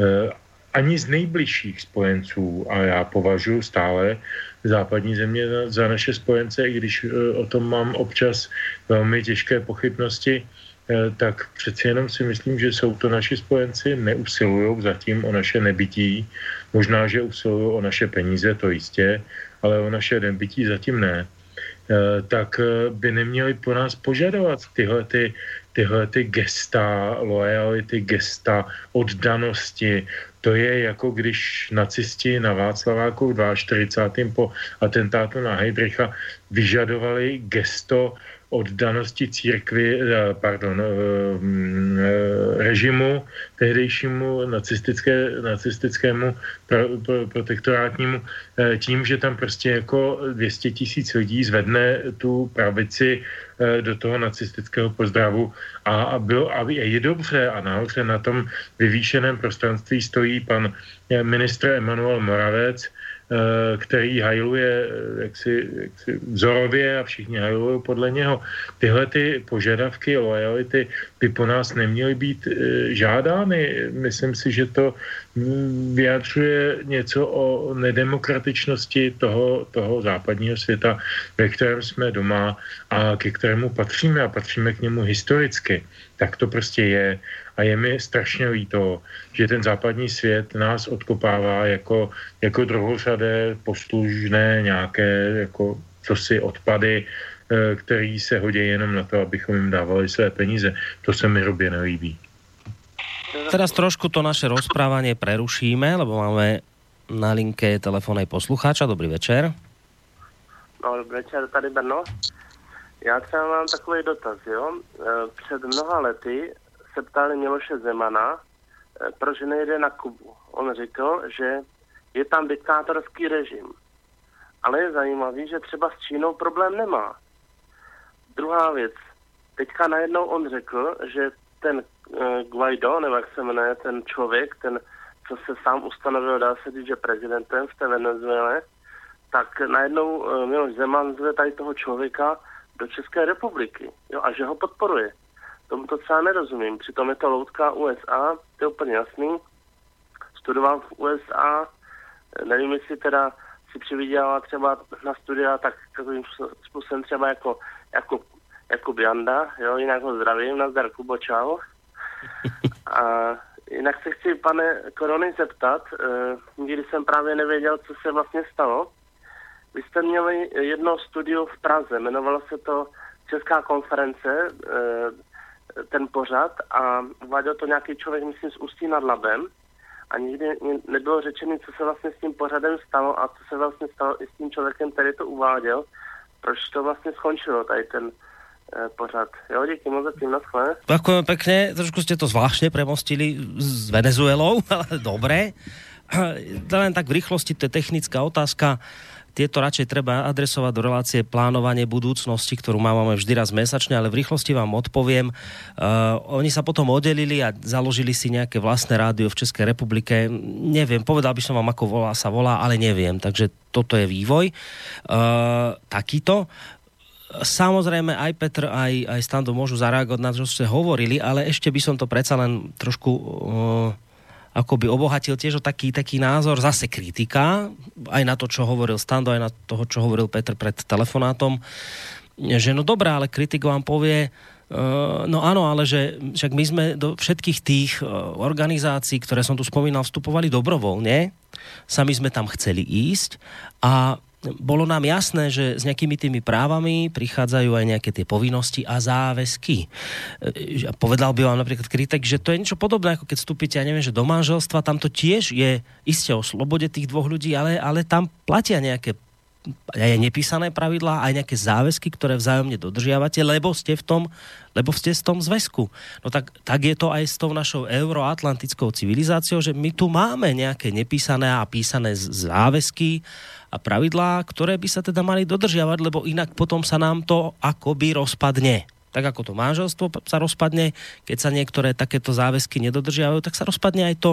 Speaker 13: eh, ani z nejbližších spojenců, a já považuji stále západní země za naše spojence, i když eh, o tom mám občas velmi těžké pochybnosti, eh, tak přeci jenom si myslím, že jsou to naši spojenci, neusilují zatím o naše nebytí, možná, že usilují o naše peníze, to jistě, ale o naše nebytí zatím ne. Tak by neměli po nás požadovat tyhle ty tyhle ty gesta lojality, gesta oddanosti, to je jako když nacisti na Václaváku 42. po atentátu na Heidricha vyžadovali gesto oddanosti církvy, eh, pardon, eh, mm, eh, režimu tehdejšímu nacistické, nacistickému pro, pro, protektorátnímu tím, že tam prostě jako 200 tisíc lidí zvedne tu pravici do toho nacistického pozdravu. A, a, byl, a je dobře a nahoře na tom vyvýšeném prostranství stojí pan ministr Emanuel Moravec, který hajluje eh, jaksi, jaksi vzorově a všichni hajlují podle něho. Tyhle ty požadavky lojality by po nás neměly být eh, žádány. Myslím si, že to mm, vyjadřuje něco o nedemokratičnosti toho, toho západního světa, ve kterém jsme doma a ke kterému patříme a patříme k němu historicky. Tak to prostě je a je mi strašně líto, že ten západní svět nás odkopává jako, jako druhořadé, poslužné nějaké jako cosi odpady, eh, který se hodí jenom na to, abychom jim dávali své peníze. To se mi hrubě nelíbí.
Speaker 2: Teraz trošku to naše rozprávanie prerušíme, lebo máme na linke telefónnej poslucháča. Dobrý večer.
Speaker 15: No, dobrý večer, tady Brno. Já třeba mám takový dotaz, jo. Eh, před mnoha lety se ptali Miloše Zemana, eh, proč nejde na Kubu. On řekl, že je tam diktátorský režim. Ale je zajímavý, že třeba s Čínou problém nemá. Druhá věc. Teďka najednou on řekl, že ten uh, Guaido, nebo jak se jmenuje, ten člověk, ten, co se sám ustanovil, dá se říct, že prezidentem v té Venezuele, tak najednou uh, Miloš Zeman zve tady toho člověka do České republiky jo, a že ho podporuje. Tomu to třeba nerozumím. Přitom je to loutka USA, to je úplně jasný. Studoval v USA, nevím, jestli teda si přivydělala třeba na studia tak takovým způsobem třeba jako, jako, jako Bianda, jo, jinak ho zdravím, nazdar Kubo, čau. <laughs> A jinak se chci, pane Korony, zeptat, eh, nikdy jsem právě nevěděl, co se vlastně stalo. Vy jste měli jedno studio v Praze, jmenovalo se to Česká konference, eh, ten pořad a uváděl to nějaký člověk, myslím, z Ústí nad Labem a nikdy nebylo řečeno, co se vlastně s tím pořadem stalo a co se vlastně stalo i s tím člověkem, který to uváděl, proč to vlastně skončilo, tady ten e, pořad. Jo, díky moc za tím, naschle.
Speaker 2: Pekne, trošku ste to zvláštne premostili s Venezuelou, <laughs> ale dobré. <clears throat> Len tak v rýchlosti, to je technická otázka tieto radšej treba adresovať do relácie plánovanie budúcnosti, ktorú máme vždy raz mesačne, ale v rýchlosti vám odpoviem. Uh, oni sa potom oddelili a založili si nejaké vlastné rádio v Českej republike. Neviem, povedal by som vám, ako volá sa volá, ale neviem. Takže toto je vývoj. Uh, takýto. Samozrejme, aj Petr, aj, aj Stando môžu zareagovať na to, čo ste hovorili, ale ešte by som to predsa len trošku uh, akoby obohatil tiež o taký, taký názor, zase kritika, aj na to, čo hovoril Stando, aj na toho, čo hovoril Petr pred telefonátom, že no dobré, ale kritik vám povie, Uh, no áno, ale že však my sme do všetkých tých uh, organizácií, ktoré som tu spomínal, vstupovali dobrovoľne. Sami sme tam chceli ísť a bolo nám jasné, že s nejakými tými právami prichádzajú aj nejaké tie povinnosti a záväzky. E, povedal by vám napríklad kritik, že to je niečo podobné, ako keď vstúpite, ja neviem, že do manželstva, tam to tiež je iste o slobode tých dvoch ľudí, ale, ale tam platia nejaké aj nepísané pravidlá, aj nejaké záväzky, ktoré vzájomne dodržiavate, lebo ste v tom, lebo ste v tom zväzku. No tak, tak je to aj s tou našou euroatlantickou civilizáciou, že my tu máme nejaké nepísané a písané záväzky a pravidlá, ktoré by sa teda mali dodržiavať, lebo inak potom sa nám to akoby rozpadne tak ako to manželstvo sa rozpadne, keď sa niektoré takéto záväzky nedodržiavajú, tak sa rozpadne aj to,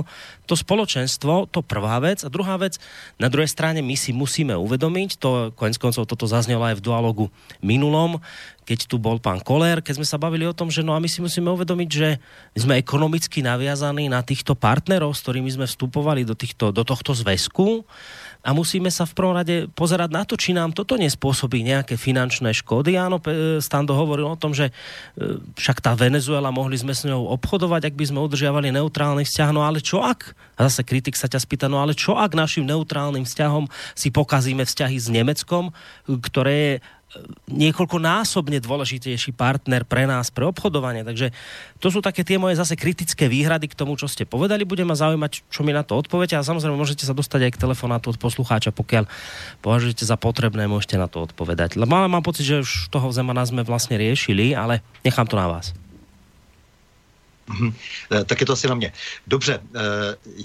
Speaker 2: to spoločenstvo, to prvá vec. A druhá vec, na druhej strane my si musíme uvedomiť, to konec koncov toto zaznelo aj v dialogu minulom, keď tu bol pán Koller, keď sme sa bavili o tom, že no a my si musíme uvedomiť, že sme ekonomicky naviazaní na týchto partnerov, s ktorými sme vstupovali do, týchto, do tohto zväzku a musíme sa v prvom rade pozerať na to, či nám toto nespôsobí nejaké finančné škody. Áno, Stando hovoril o tom, že e, však tá Venezuela, mohli sme s ňou obchodovať, ak by sme udržiavali neutrálny vzťah, no ale čo ak? A zase kritik sa ťa spýta, no ale čo ak našim neutrálnym vzťahom si pokazíme vzťahy s Nemeckom, ktoré je niekoľkonásobne dôležitejší partner pre nás, pre obchodovanie. Takže to sú také tie moje zase kritické výhrady k tomu, čo ste povedali. Bude ma zaujímať, čo mi na to odpoviete a samozrejme môžete sa dostať aj k telefonátu od poslucháča, pokiaľ považujete za potrebné, môžete na to odpovedať. Lebo mám pocit, že už toho Zemana sme vlastne riešili, ale nechám to na vás.
Speaker 12: Mhm. Eh, tak je to asi na mě. Dobře, eh,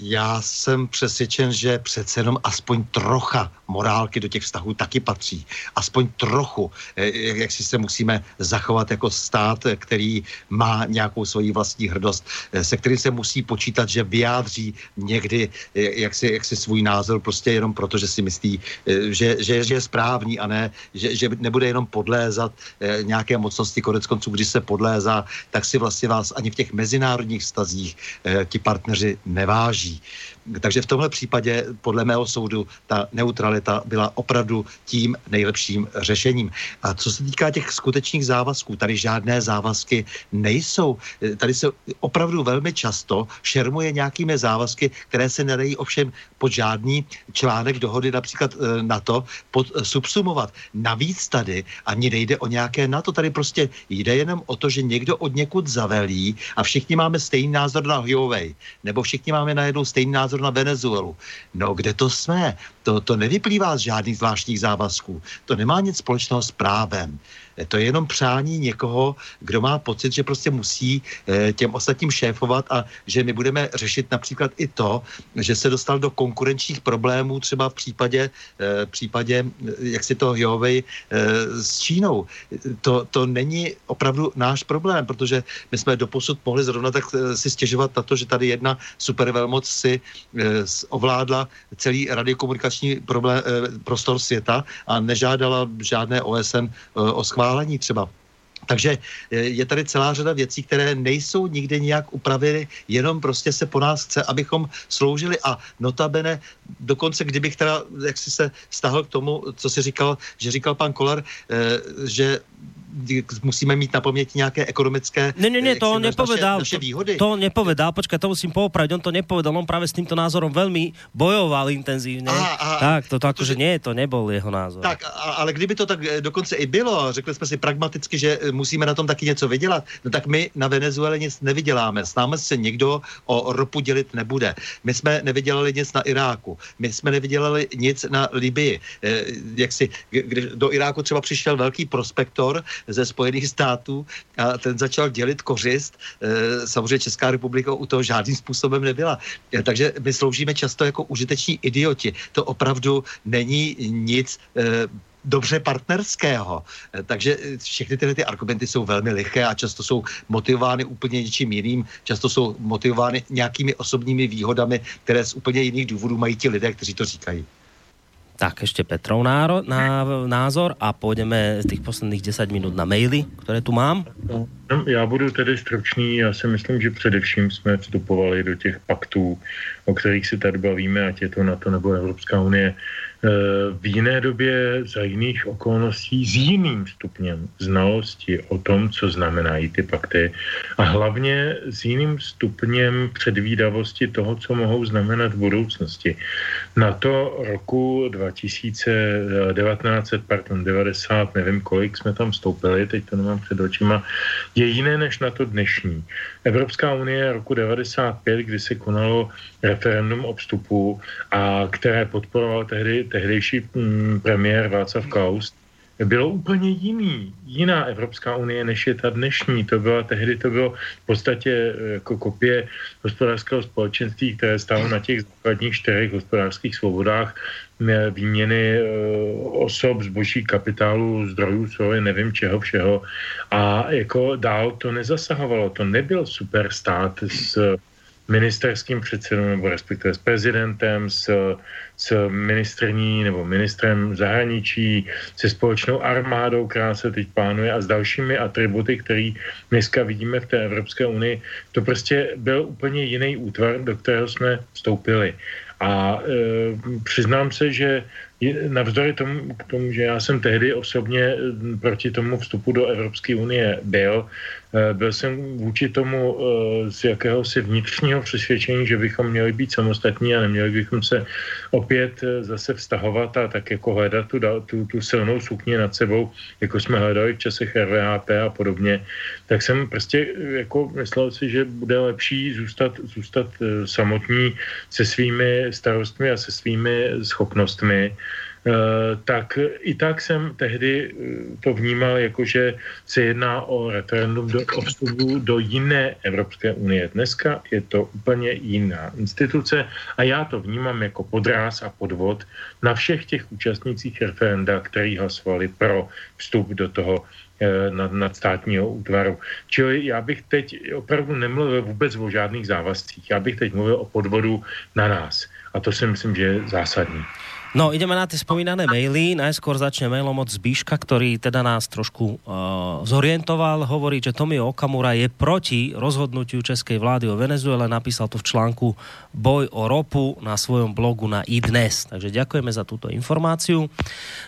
Speaker 12: já jsem přesvědčen, že přece jenom aspoň trocha morálky do těch vztahů taky patří. Aspoň trochu, eh, jak si se musíme zachovat jako stát, který má nějakou svoji vlastní hrdost, se kterým se musí počítat, že vyjádří někdy jak si, jak si svůj názor prostě jenom proto, že si myslí, že, že, že je správný a ne, že, že nebude jenom podlézat nějaké mocnosti. Konec konců, když se podlézá, tak si vlastně vás ani v těch mezi mezinárodních stazích eh, ti partneři neváží. Takže v tomhle případě, podle mého soudu, ta neutralita byla opravdu tím nejlepším řešením. A co se týká těch skutečných závazků, tady žádné závazky nejsou. Tady se opravdu velmi často šermuje nějakými závazky, které se nedají ovšem pod žádný článek dohody, například e, na to, pod, e, subsumovat. Navíc tady ani nejde o nějaké na to, tady prostě jde jenom o to, že někdo od někud zavelí a všichni máme stejný názor na Huawei, nebo všichni máme najednou stejný názor názor na Venezuelu. No, kde to jsme? To, to nevyplývá z žádných zvláštních závazků. To nemá nic společného s právem. To je jenom přání někoho, kdo má pocit, že prostě musí eh, těm ostatním šéfovat a že my budeme řešit například i to, že se dostal do konkurenčních problémů třeba v případě, eh, v případě jak si to Huawei s Čínou. To, to není opravdu náš problém, protože my jsme doposud mohli zrovna tak si stěžovat na to, že tady jedna supervelmoc si ovládla celý radiokomunikační problém, prostor světa a nežádala žádné OSN o schválení třeba. Takže eh, je tady celá řada věcí, které nejsou nikdy nijak upraveny, jenom prostě se po nás chce, abychom sloužili a notabene, dokonce kdybych teda, jak si se stahl k tomu, co si říkal, že říkal pan Kolar, eh, že musíme mít na paměti nějaké ekonomické
Speaker 2: Ne, ne, ne, to on nepovedal. Naše, naše výhody. To, to nepovedal, počkaj, to musím popravit, on to nepovedal, on právě s tímto názorom velmi bojoval intenzívně. Aha, aha, tak, to, to akože nie, to nebol jeho názor.
Speaker 12: Tak, ale kdyby to tak eh, dokonce i bylo, řekli jsme si pragmaticky, že eh, musíme na tom taky něco vydělat, no tak my na Venezuele nic nevyděláme. S námi se nikdo o ropu dělit nebude. My jsme nevydělali nic na Iráku. My jsme nevydělali nic na Libii. Eh, jak si, když do Iráku třeba přišel velký prospektor ze Spojených států a ten začal dělit kořist. E, samozřejmě Česká republika u toho žádným způsobem nebyla. E, takže my sloužíme často jako užiteční idioti. To opravdu není nic e, dobře partnerského. Takže všechny tyhle ty argumenty jsou velmi liché a často jsou motivovány úplně něčím jiným, často jsou motivovány nějakými osobními výhodami, které z úplně jiných důvodů mají ti lidé, kteří to říkají.
Speaker 2: Tak, ešte Petrov náro, ná, názor a pôjdeme z tých posledných 10 minút na maily, ktoré tu mám.
Speaker 13: No, já budu tedy stručný. Já si myslím, že především jsme vstupovali do těch paktů, o kterých si tady bavíme, ať je to NATO nebo Evropská unie, v jiné době za jiných okolností s jiným stupněm znalosti o tom, co znamenají ty pakty a hlavně s jiným stupněm předvídavosti toho, co mohou znamenat v budoucnosti. Na to roku 2019, pardon, 90, nevím kolik jsme tam vstoupili, teď to nemám před očima, je jiné než na to dnešní. Evropská unie roku 95, kdy se konalo referendum o vstupu, a které podporoval tehdy tehdejší mm, premiér Václav Klaus, bylo úplně jiný, jiná Evropská unie, než je ta dnešní. To byla tehdy, to bylo v podstatě eh, jako kopie hospodářského společenství, které stálo na těch základních čtyřech hospodářských svobodách eh, výměny eh, osob, zboží, kapitálu, zdrojů, je nevím čeho všeho. A jako dál to nezasahovalo. To nebyl superstát s ministerským předsedou, nebo respektive s prezidentem, s, s ministrní nebo ministrem zahraničí, se společnou armádou, která se teď plánuje a s dalšími atributy, které dneska vidíme v té Evropské unii. To prostě byl úplně jiný útvar, do kterého jsme vstoupili. A e, přiznám se, že navzdory tomu, k tomu, že já jsem tehdy osobně proti tomu vstupu do Evropské unie byl, byl jsem vůči tomu eh, z jakéhosi vnitřního přesvědčení, že bychom měli být samostatní a neměli bychom se opět eh, zase vztahovat a tak jako hledat tu, tu, tu silnou sukni nad sebou, jako jsme hledali v časech RVHP a podobně, tak jsem prostě jako myslel si, že bude lepší zůstat, zůstat samotní se svými starostmi a se svými schopnostmi, Eh, tak i tak jsem tehdy eh, to vnímal jako, že se jedná o referendum do, o vstupu do jiné Evropské unie. Dneska je to úplně jiná instituce a já to vnímám jako podráz a podvod na všech těch účastnících referenda, kteří hlasovali pro vstup do toho eh, nad, nadstátního útvaru. Čili já bych teď opravdu nemluvil vůbec o žádných závazcích. Já bych teď mluvil o podvodu na nás. A to si myslím, že je zásadní.
Speaker 2: No, ideme na tie spomínané maily. Najskôr začne mailom od Zbíška, ktorý teda nás trošku uh, zorientoval. Hovorí, že Tomio Okamura je proti rozhodnutiu českej vlády o Venezuele. Napísal to v článku Boj o ropu na svojom blogu na iDnes. Takže ďakujeme za túto informáciu.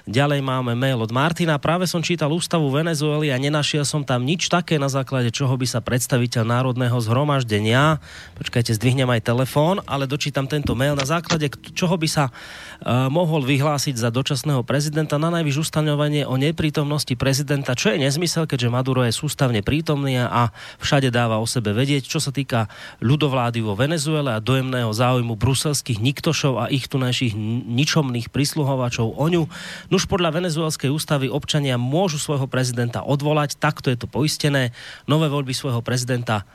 Speaker 2: Ďalej máme mail od Martina. Práve som čítal ústavu Venezuely a nenašiel som tam nič také, na základe čoho by sa predstaviteľ Národného zhromaždenia, počkajte, zdvihnem aj telefón, ale dočítam tento mail, na základe čoho by sa uh, mohol vyhlásiť za dočasného prezidenta na najvyš ustanovenie o neprítomnosti prezidenta, čo je nezmysel, keďže Maduro je sústavne prítomný a všade dáva o sebe vedieť, čo sa týka ľudovlády vo Venezuele a dojemného záujmu bruselských niktošov a ich tunajších ničomných prisluhovačov o ňu. Nuž podľa venezuelskej ústavy občania môžu svojho prezidenta odvolať, takto je to poistené. Nové voľby svojho prezidenta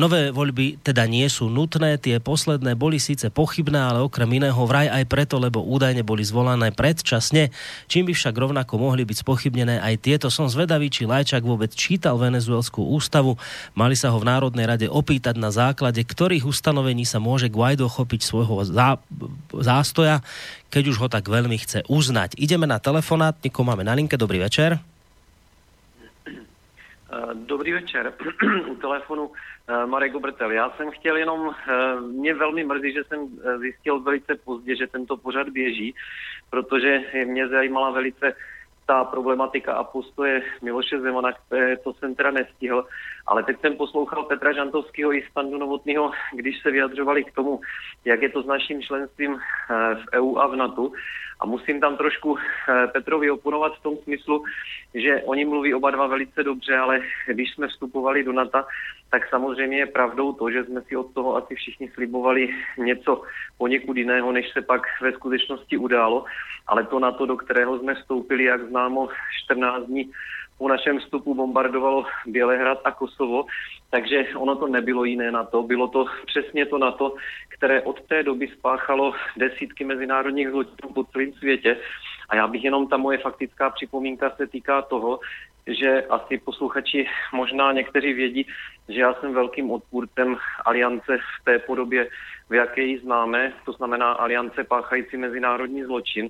Speaker 2: nové voľby teda nie sú nutné, tie posledné boli síce pochybné, ale okrem iného vraj aj preto, lebo údajne boli zvolané predčasne, čím by však rovnako mohli byť spochybnené aj tieto. Som zvedavý, či Lajčak vôbec čítal venezuelskú ústavu. Mali sa ho v Národnej rade opýtať na základe, ktorých ustanovení sa môže Guaido chopiť svojho zá, zástoja, keď už ho tak veľmi chce uznať. Ideme na telefonát, nikoho máme na linke, dobrý večer.
Speaker 16: Eh, dobrý večer. <clears throat> U telefonu eh, Marek Obrtel. Já jsem chtěl jenom, eh, mě velmi mrzí, že jsem zjistil velice pozdě, že tento pořad běží, protože mě zajímala velice ta problematika a postoje Miloše Zemana, to jsem teda nestihl, ale teď jsem poslouchal Petra Žantovského i Standu Novotného, když se vyjadřovali k tomu, jak je to s naším členstvím v EU a v NATO a musím tam trošku eh, Petrovi oponovat v tom smyslu, že oni mluví oba dva velice dobře, ale když jsme vstupovali do NATO, tak samozřejmě je pravdou to, že jsme si od toho asi všichni slibovali něco poněkud jiného, než se pak ve skutečnosti událo. Ale to na to, do kterého jsme vstoupili, jak známo, 14 dní po našem vstupu bombardovalo Bělehrad a Kosovo, takže ono to nebylo jiné na to. Bylo to přesně to na to, které od té doby spáchalo desítky mezinárodních zločinů po celém světě. A já bych jenom ta moje faktická připomínka se týká toho, že asi posluchači možná někteří vědí, že já jsem velkým odpůrcem aliance v té podobě, v jaké ji známe, to znamená aliance páchající mezinárodní zločin.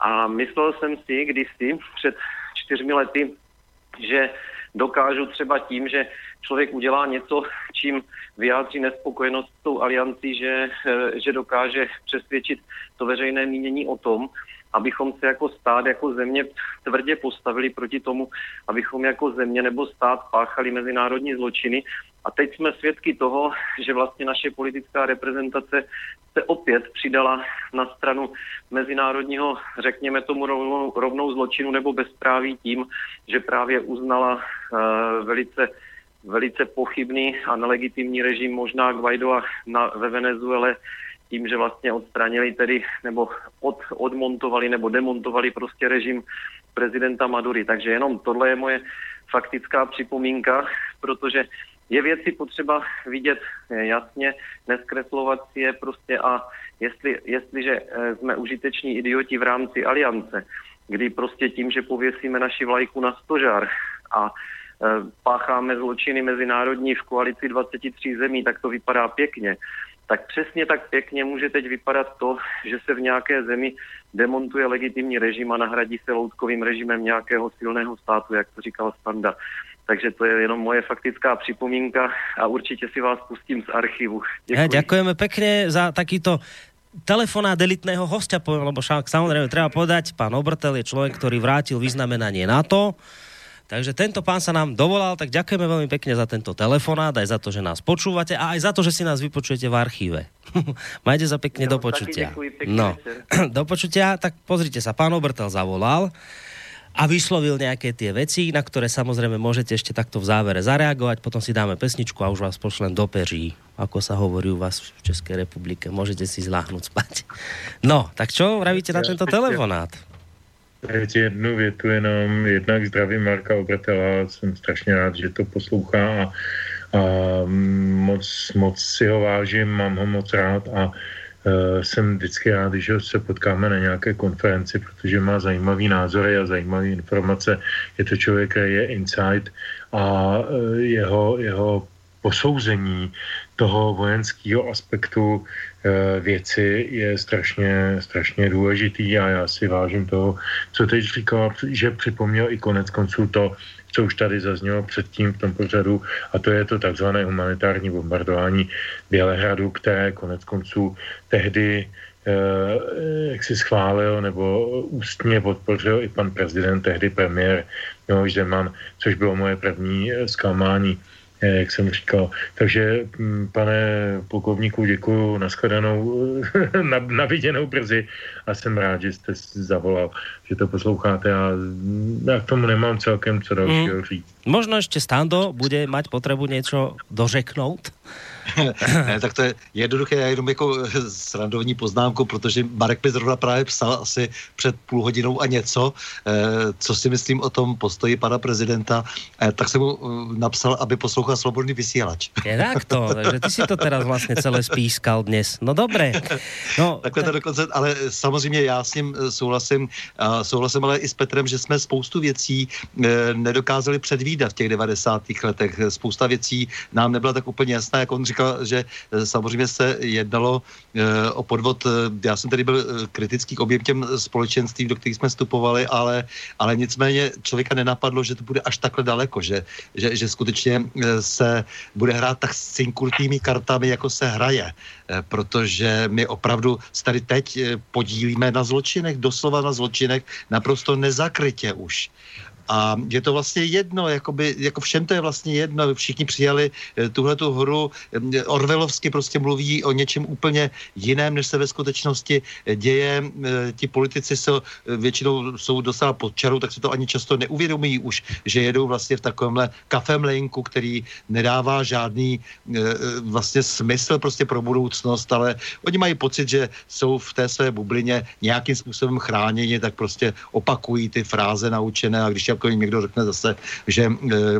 Speaker 16: A myslel jsem si kdysi před čtyřmi lety, že dokážu třeba tím, že člověk udělá něco, čím vyjádří nespokojenost s tou aliancí, že, eh, že dokáže přesvědčit to veřejné mínění o tom, abychom se jako stát, jako země tvrdě postavili proti tomu, abychom jako země nebo stát páchali mezinárodní zločiny. A teď jsme svědky toho, že vlastně naše politická reprezentace se opět přidala na stranu mezinárodního, řekněme tomu rovnou, rovnou zločinu nebo bezpráví tím, že právě uznala uh, velice velice pochybný a nelegitimní režim možná Guaidoa na, ve Venezuele tím, že vlastně odstranili tedy, nebo od, odmontovali nebo demontovali prostě režim prezidenta Madury. Takže jenom tohle je moje faktická připomínka, protože je věci potřeba vidět jasně, neskreslovat si je prostě a jestli, jestliže eh, jsme užiteční idioti v rámci aliance, kdy prostě tím, že pověsíme naši vlajku na stožár a eh, pácháme zločiny mezinárodní v koalici 23 zemí, tak to vypadá pěkně tak přesně tak pěkně může teď vypadat to, že se v nějaké zemi demontuje legitimní režim a nahradí se loutkovým režimem nějakého silného státu, jak to říkal Standa. Takže to je jenom moje faktická připomínka a určitě si vás pustím z archivu.
Speaker 2: Děkuji. Ďakujeme pekne za takýto telefonát delitného hostia, lebo však samozrejme treba povedať, pán Obrtel je človek, ktorý vrátil vyznamenanie NATO, Takže tento pán sa nám dovolal, tak ďakujeme veľmi pekne za tento telefonát, aj za to, že nás počúvate a aj za to, že si nás vypočujete v archíve. <laughs> Majte sa pekne no, do počutia. no, do počutia, tak pozrite sa, pán Obrtel zavolal a vyslovil nejaké tie veci, na ktoré samozrejme môžete ešte takto v závere zareagovať, potom si dáme pesničku a už vás pošlem do peří, ako sa hovorí u vás v Českej republike. Môžete si zláhnuť spať. No, tak čo vravíte na tento telefonát?
Speaker 13: Teď jednu větu jenom, jednak zdravím Marka Obratela, jsem strašně rád, že to poslouchá a, a moc, moc si ho vážím, mám ho moc rád a jsem vždycky rád, když se potkáme na nějaké konferenci, protože má zajímavý názory a zajímavé informace. Je to člověk, který je inside a uh, jeho, jeho posouzení toho vojenského aspektu e, věci je strašně, strašně důležitý a já si vážím toho, co teď říkal, že připomněl i konec konců to, co už tady zaznělo předtím v tom pořadu, a to je to takzvané humanitární bombardování Bělehradu, které konec konců tehdy eh, jak si schválil nebo ústně podpořil i pan prezident, tehdy premiér Miloš Zeman, což bylo moje první eh, zklamání. Eh, jak jsem říkal. Takže, mm, pane plukovníku, děkuji, nashledanou, <laughs> na, na viděnou brzy a jsem rád, že jste zavolal, že to posloucháte a mm, já k tomu nemám celkem co dalšího mm. říct.
Speaker 2: Možno ještě Stando bude mať potřebu něco dořeknout? <laughs>
Speaker 12: ne, tak to je jednoduché, já jenom jako srandovní poznámku, protože Marek mi zrovna právě psal asi před půl hodinou a něco, eh, co si myslím o tom postoji pana prezidenta, eh, tak jsem mu eh, napsal, aby poslouchal Slobodný vysílač.
Speaker 2: Je tak to, takže ty si to teraz vlastně celé spískal dnes. No dobré. No, <laughs>
Speaker 12: Takhle to dokonce, ale samozřejmě já s ním souhlasím, souhlasím ale i s Petrem, že jsme spoustu věcí nedokázali předvídat v těch 90. letech. Spousta věcí nám nebyla tak úplně jasná, jak on říkal, říkal, že eh, samozřejmě se jednalo eh, o podvod. Eh, já jsem tady byl kritický k objem těm společenstvím, do kterých jsme vstupovali, ale, ale nicméně člověka nenapadlo, že to bude až takhle daleko, že, že, že skutečně se bude hrát tak synkurtými kartami, jako se hraje protože my opravdu tady teď podílíme na zločinech, doslova na zločinech, naprosto nezakrytě už. A je to vlastně jedno, jakoby, jako všem to je vlastně jedno, všichni přijali eh, tuhle tu hru, eh, Orvelovsky prostě mluví o něčem úplně jiném, než se ve skutečnosti eh, děje. Ti politici jsou, většinou jsou docela pod čarou, tak se to ani často neuvědomují už, že jedou vlastně v takovémhle kafemlejnku, který nedává žádný vlastně smysl prostě pro budoucnost, ale oni mají pocit, že jsou v té své bublině nějakým způsobem chráněni, tak prostě opakují ty fráze naučené a když jako jim někdo řekne zase, že e,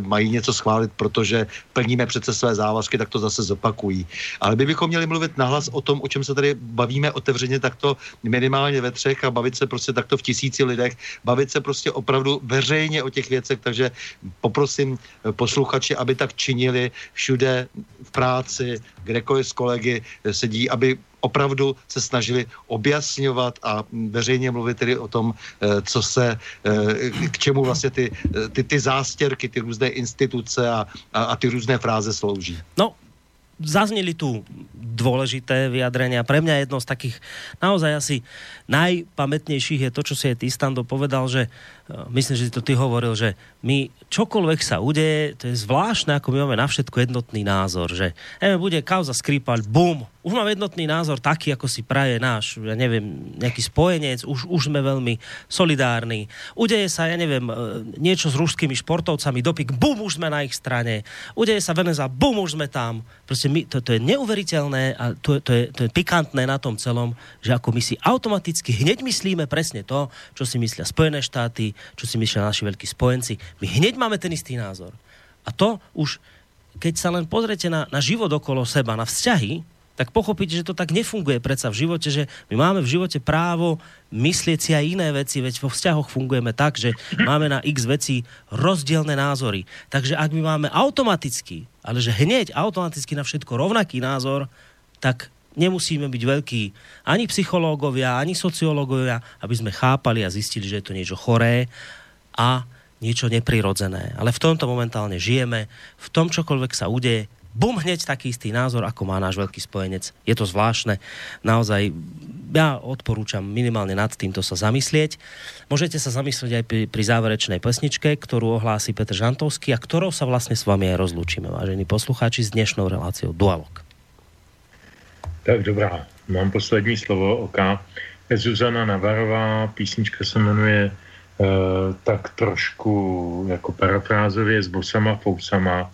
Speaker 12: mají něco schválit, protože plníme přece své závazky, tak to zase zopakují. Ale my bychom měli mluvit nahlas o tom, o čem se tady bavíme otevřeně takto minimálně ve třech a bavit se prostě takto v tisíci lidech, bavit se prostě opravdu veřejně o těch věcech, takže poprosím e, posluchači, aby tak činili všude v práci, kdekoliv s kolegy sedí, aby opravdu se snažili objasňovat a veřejně mluvit tedy o tom, eh, co se, eh, k čemu vlastně ty, eh, ty, ty zástěrky, ty různé instituce a, a, a ty různé fráze slouží.
Speaker 2: No, zazneli tu dôležité vyjadrenia. Pre mňa jedno z takých naozaj asi najpamätnejších je to, čo si aj ty, Stando, povedal, že myslím, že to ty hovoril, že my čokoľvek sa udeje, to je zvláštne, ako my máme na všetko jednotný názor, že neviem, bude kauza Skripal, bum, už máme jednotný názor taký, ako si praje náš, ja neviem, nejaký spojenec, už, už sme veľmi solidárni. Udeje sa, ja neviem, e, niečo s ruskými športovcami, dopik, bum, už sme na ich strane. Udeje sa Veneza, bum, už sme tam. Proste my, to, to je neuveriteľné a to, to, je, to je pikantné na tom celom, že ako my si automaticky hneď myslíme presne to, čo si myslia Spojené štáty, čo si myslia naši veľkí spojenci. My hneď máme ten istý názor. A to už, keď sa len pozrete na, na život okolo seba, na vzťahy, tak pochopíte, že to tak nefunguje predsa v živote, že my máme v živote právo myslieť si aj iné veci, veď vo vzťahoch fungujeme tak, že máme na x veci rozdielne názory. Takže ak my máme automaticky, ale že hneď automaticky na všetko rovnaký názor, tak nemusíme byť veľký ani psychológovia, ani sociológovia, aby sme chápali a zistili, že je to niečo choré a niečo neprirodzené. Ale v tomto momentálne žijeme, v tom čokoľvek sa udeje, bum, hneď taký istý názor, ako má náš veľký spojenec. Je to zvláštne. Naozaj, ja odporúčam minimálne nad týmto sa zamyslieť. Môžete sa zamyslieť aj pri, pri záverečnej pesničke, ktorú ohlási Petr Žantovský a ktorou sa vlastne s vami aj rozlúčime, vážení poslucháči, s dnešnou reláciou Dualog.
Speaker 13: Tak dobrá, mám poslední slovo oka. Zuzana Navarová, písnička se jmenuje tak trošku jako parafrázově s bosama fousama.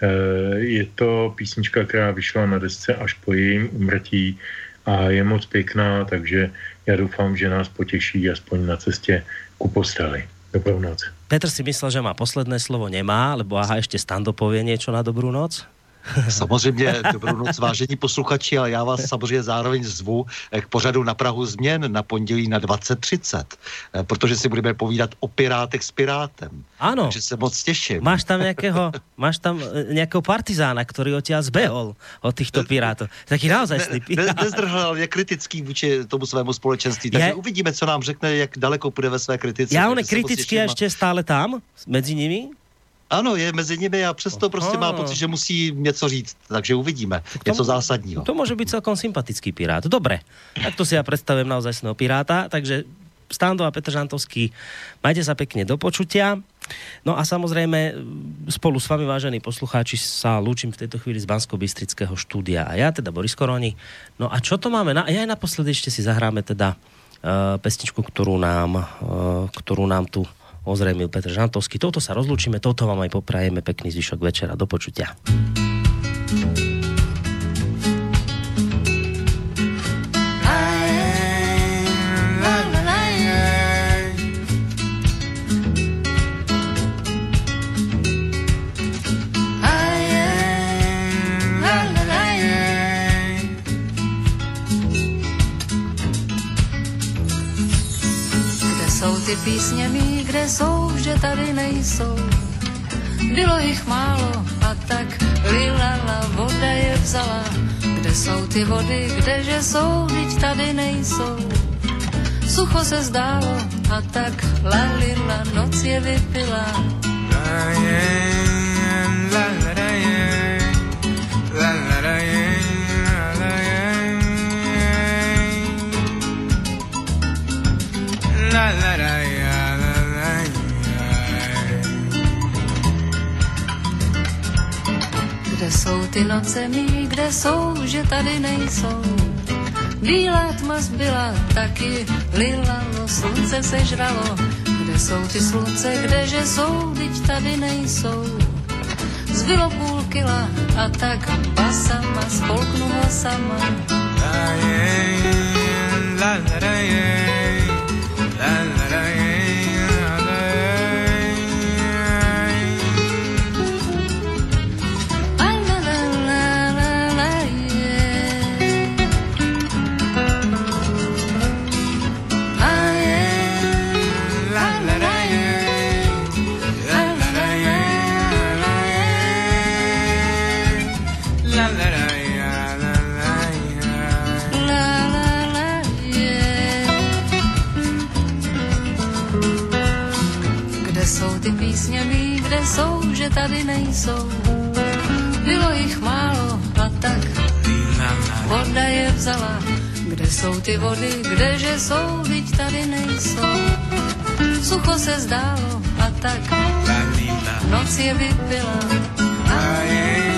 Speaker 13: Uh, je to písnička, která vyšla na desce až po jejím umrtí a je moc pěkná, takže já doufám, že nás potěší aspoň na cestě ku posteli. Dobrou noc.
Speaker 2: Petr si myslel, že má posledné slovo nemá, lebo aha, ešte Stando povie niečo na dobrú noc? <laughs>
Speaker 12: Samozřejmě dobrou noc, vážení posluchači, ale já vás samozřejmě zároveň zvu k pořadu na Prahu změn na pondělí na 20.30, eh, protože si budeme povídat o pirátech s pirátem.
Speaker 2: Ano.
Speaker 12: Takže se moc těším.
Speaker 2: Máš tam nějakého, <laughs> máš tam eh, nějakého partizána, který od těla zbehol od těchto pirátů. Taký naozaj
Speaker 12: ne,
Speaker 2: pirát.
Speaker 12: Ne, nezdrhal, je kritický vůči tomu svému společenství, takže je... uvidíme, co nám řekne, jak daleko půjde ve své kritice.
Speaker 2: Já on je kritický ještě stále tam, mezi nimi?
Speaker 12: Ano, je mezi nimi a přesto Aha. prostě má pocit, že musí něco říct, takže uvidíme. To, něco zásadního.
Speaker 2: To může být celkom sympatický pirát. Dobre, tak to si ja predstavím naozaj piráta, takže Stando a Petr Žantovský, majte sa pekne do počutia. No a samozrejme spolu s vami, vážení poslucháči, sa lúčim v tejto chvíli z bansko bystrického štúdia. A ja teda Boris Koroni. No a čo to máme? Na, ja aj naposledy ešte si zahráme teda uh, pesničku, ktorú nám, uh, ktorú nám tu ozrejmil Petr Žantovský. Toto sa rozlúčime, toto vám aj poprajeme pekný zvyšok večera. Do počutia.
Speaker 14: písně kde jsou, že tady nejsou. Bylo jich málo a tak lilala, voda je vzala. Kde jsou ty vody, kdeže jsou, teď tady nejsou. Sucho se zdálo a tak lalila, noc je vypila. La, la, la, la, la, la, la, la la la la Jsou ty noce mý, kde jsou, že tady nejsou? Bílá tma zbyla, taky lilalo, slunce sežralo. Kde jsou ty slunce, kdeže jsou, teď tady nejsou. Zbylo půl kila a tak pasama, spolknu ho sama. La, la, la, la, la, písněmi, že tady nejsou. Bylo jich málo a tak voda je vzala. Kde jsou ty vody, kdeže jsou, teď tady nejsou. Sucho se zdálo a tak noc je vypila. A je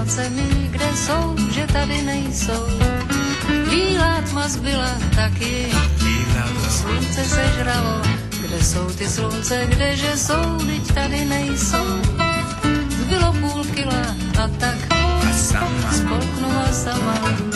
Speaker 14: ztraceny, kde jsou, že tady nejsou. Bílá tma zbyla taky, slunce sežralo, kde jsou ty slunce, kdeže jsou, teď tady nejsou. Zbylo půl kila a tak spolknula sama.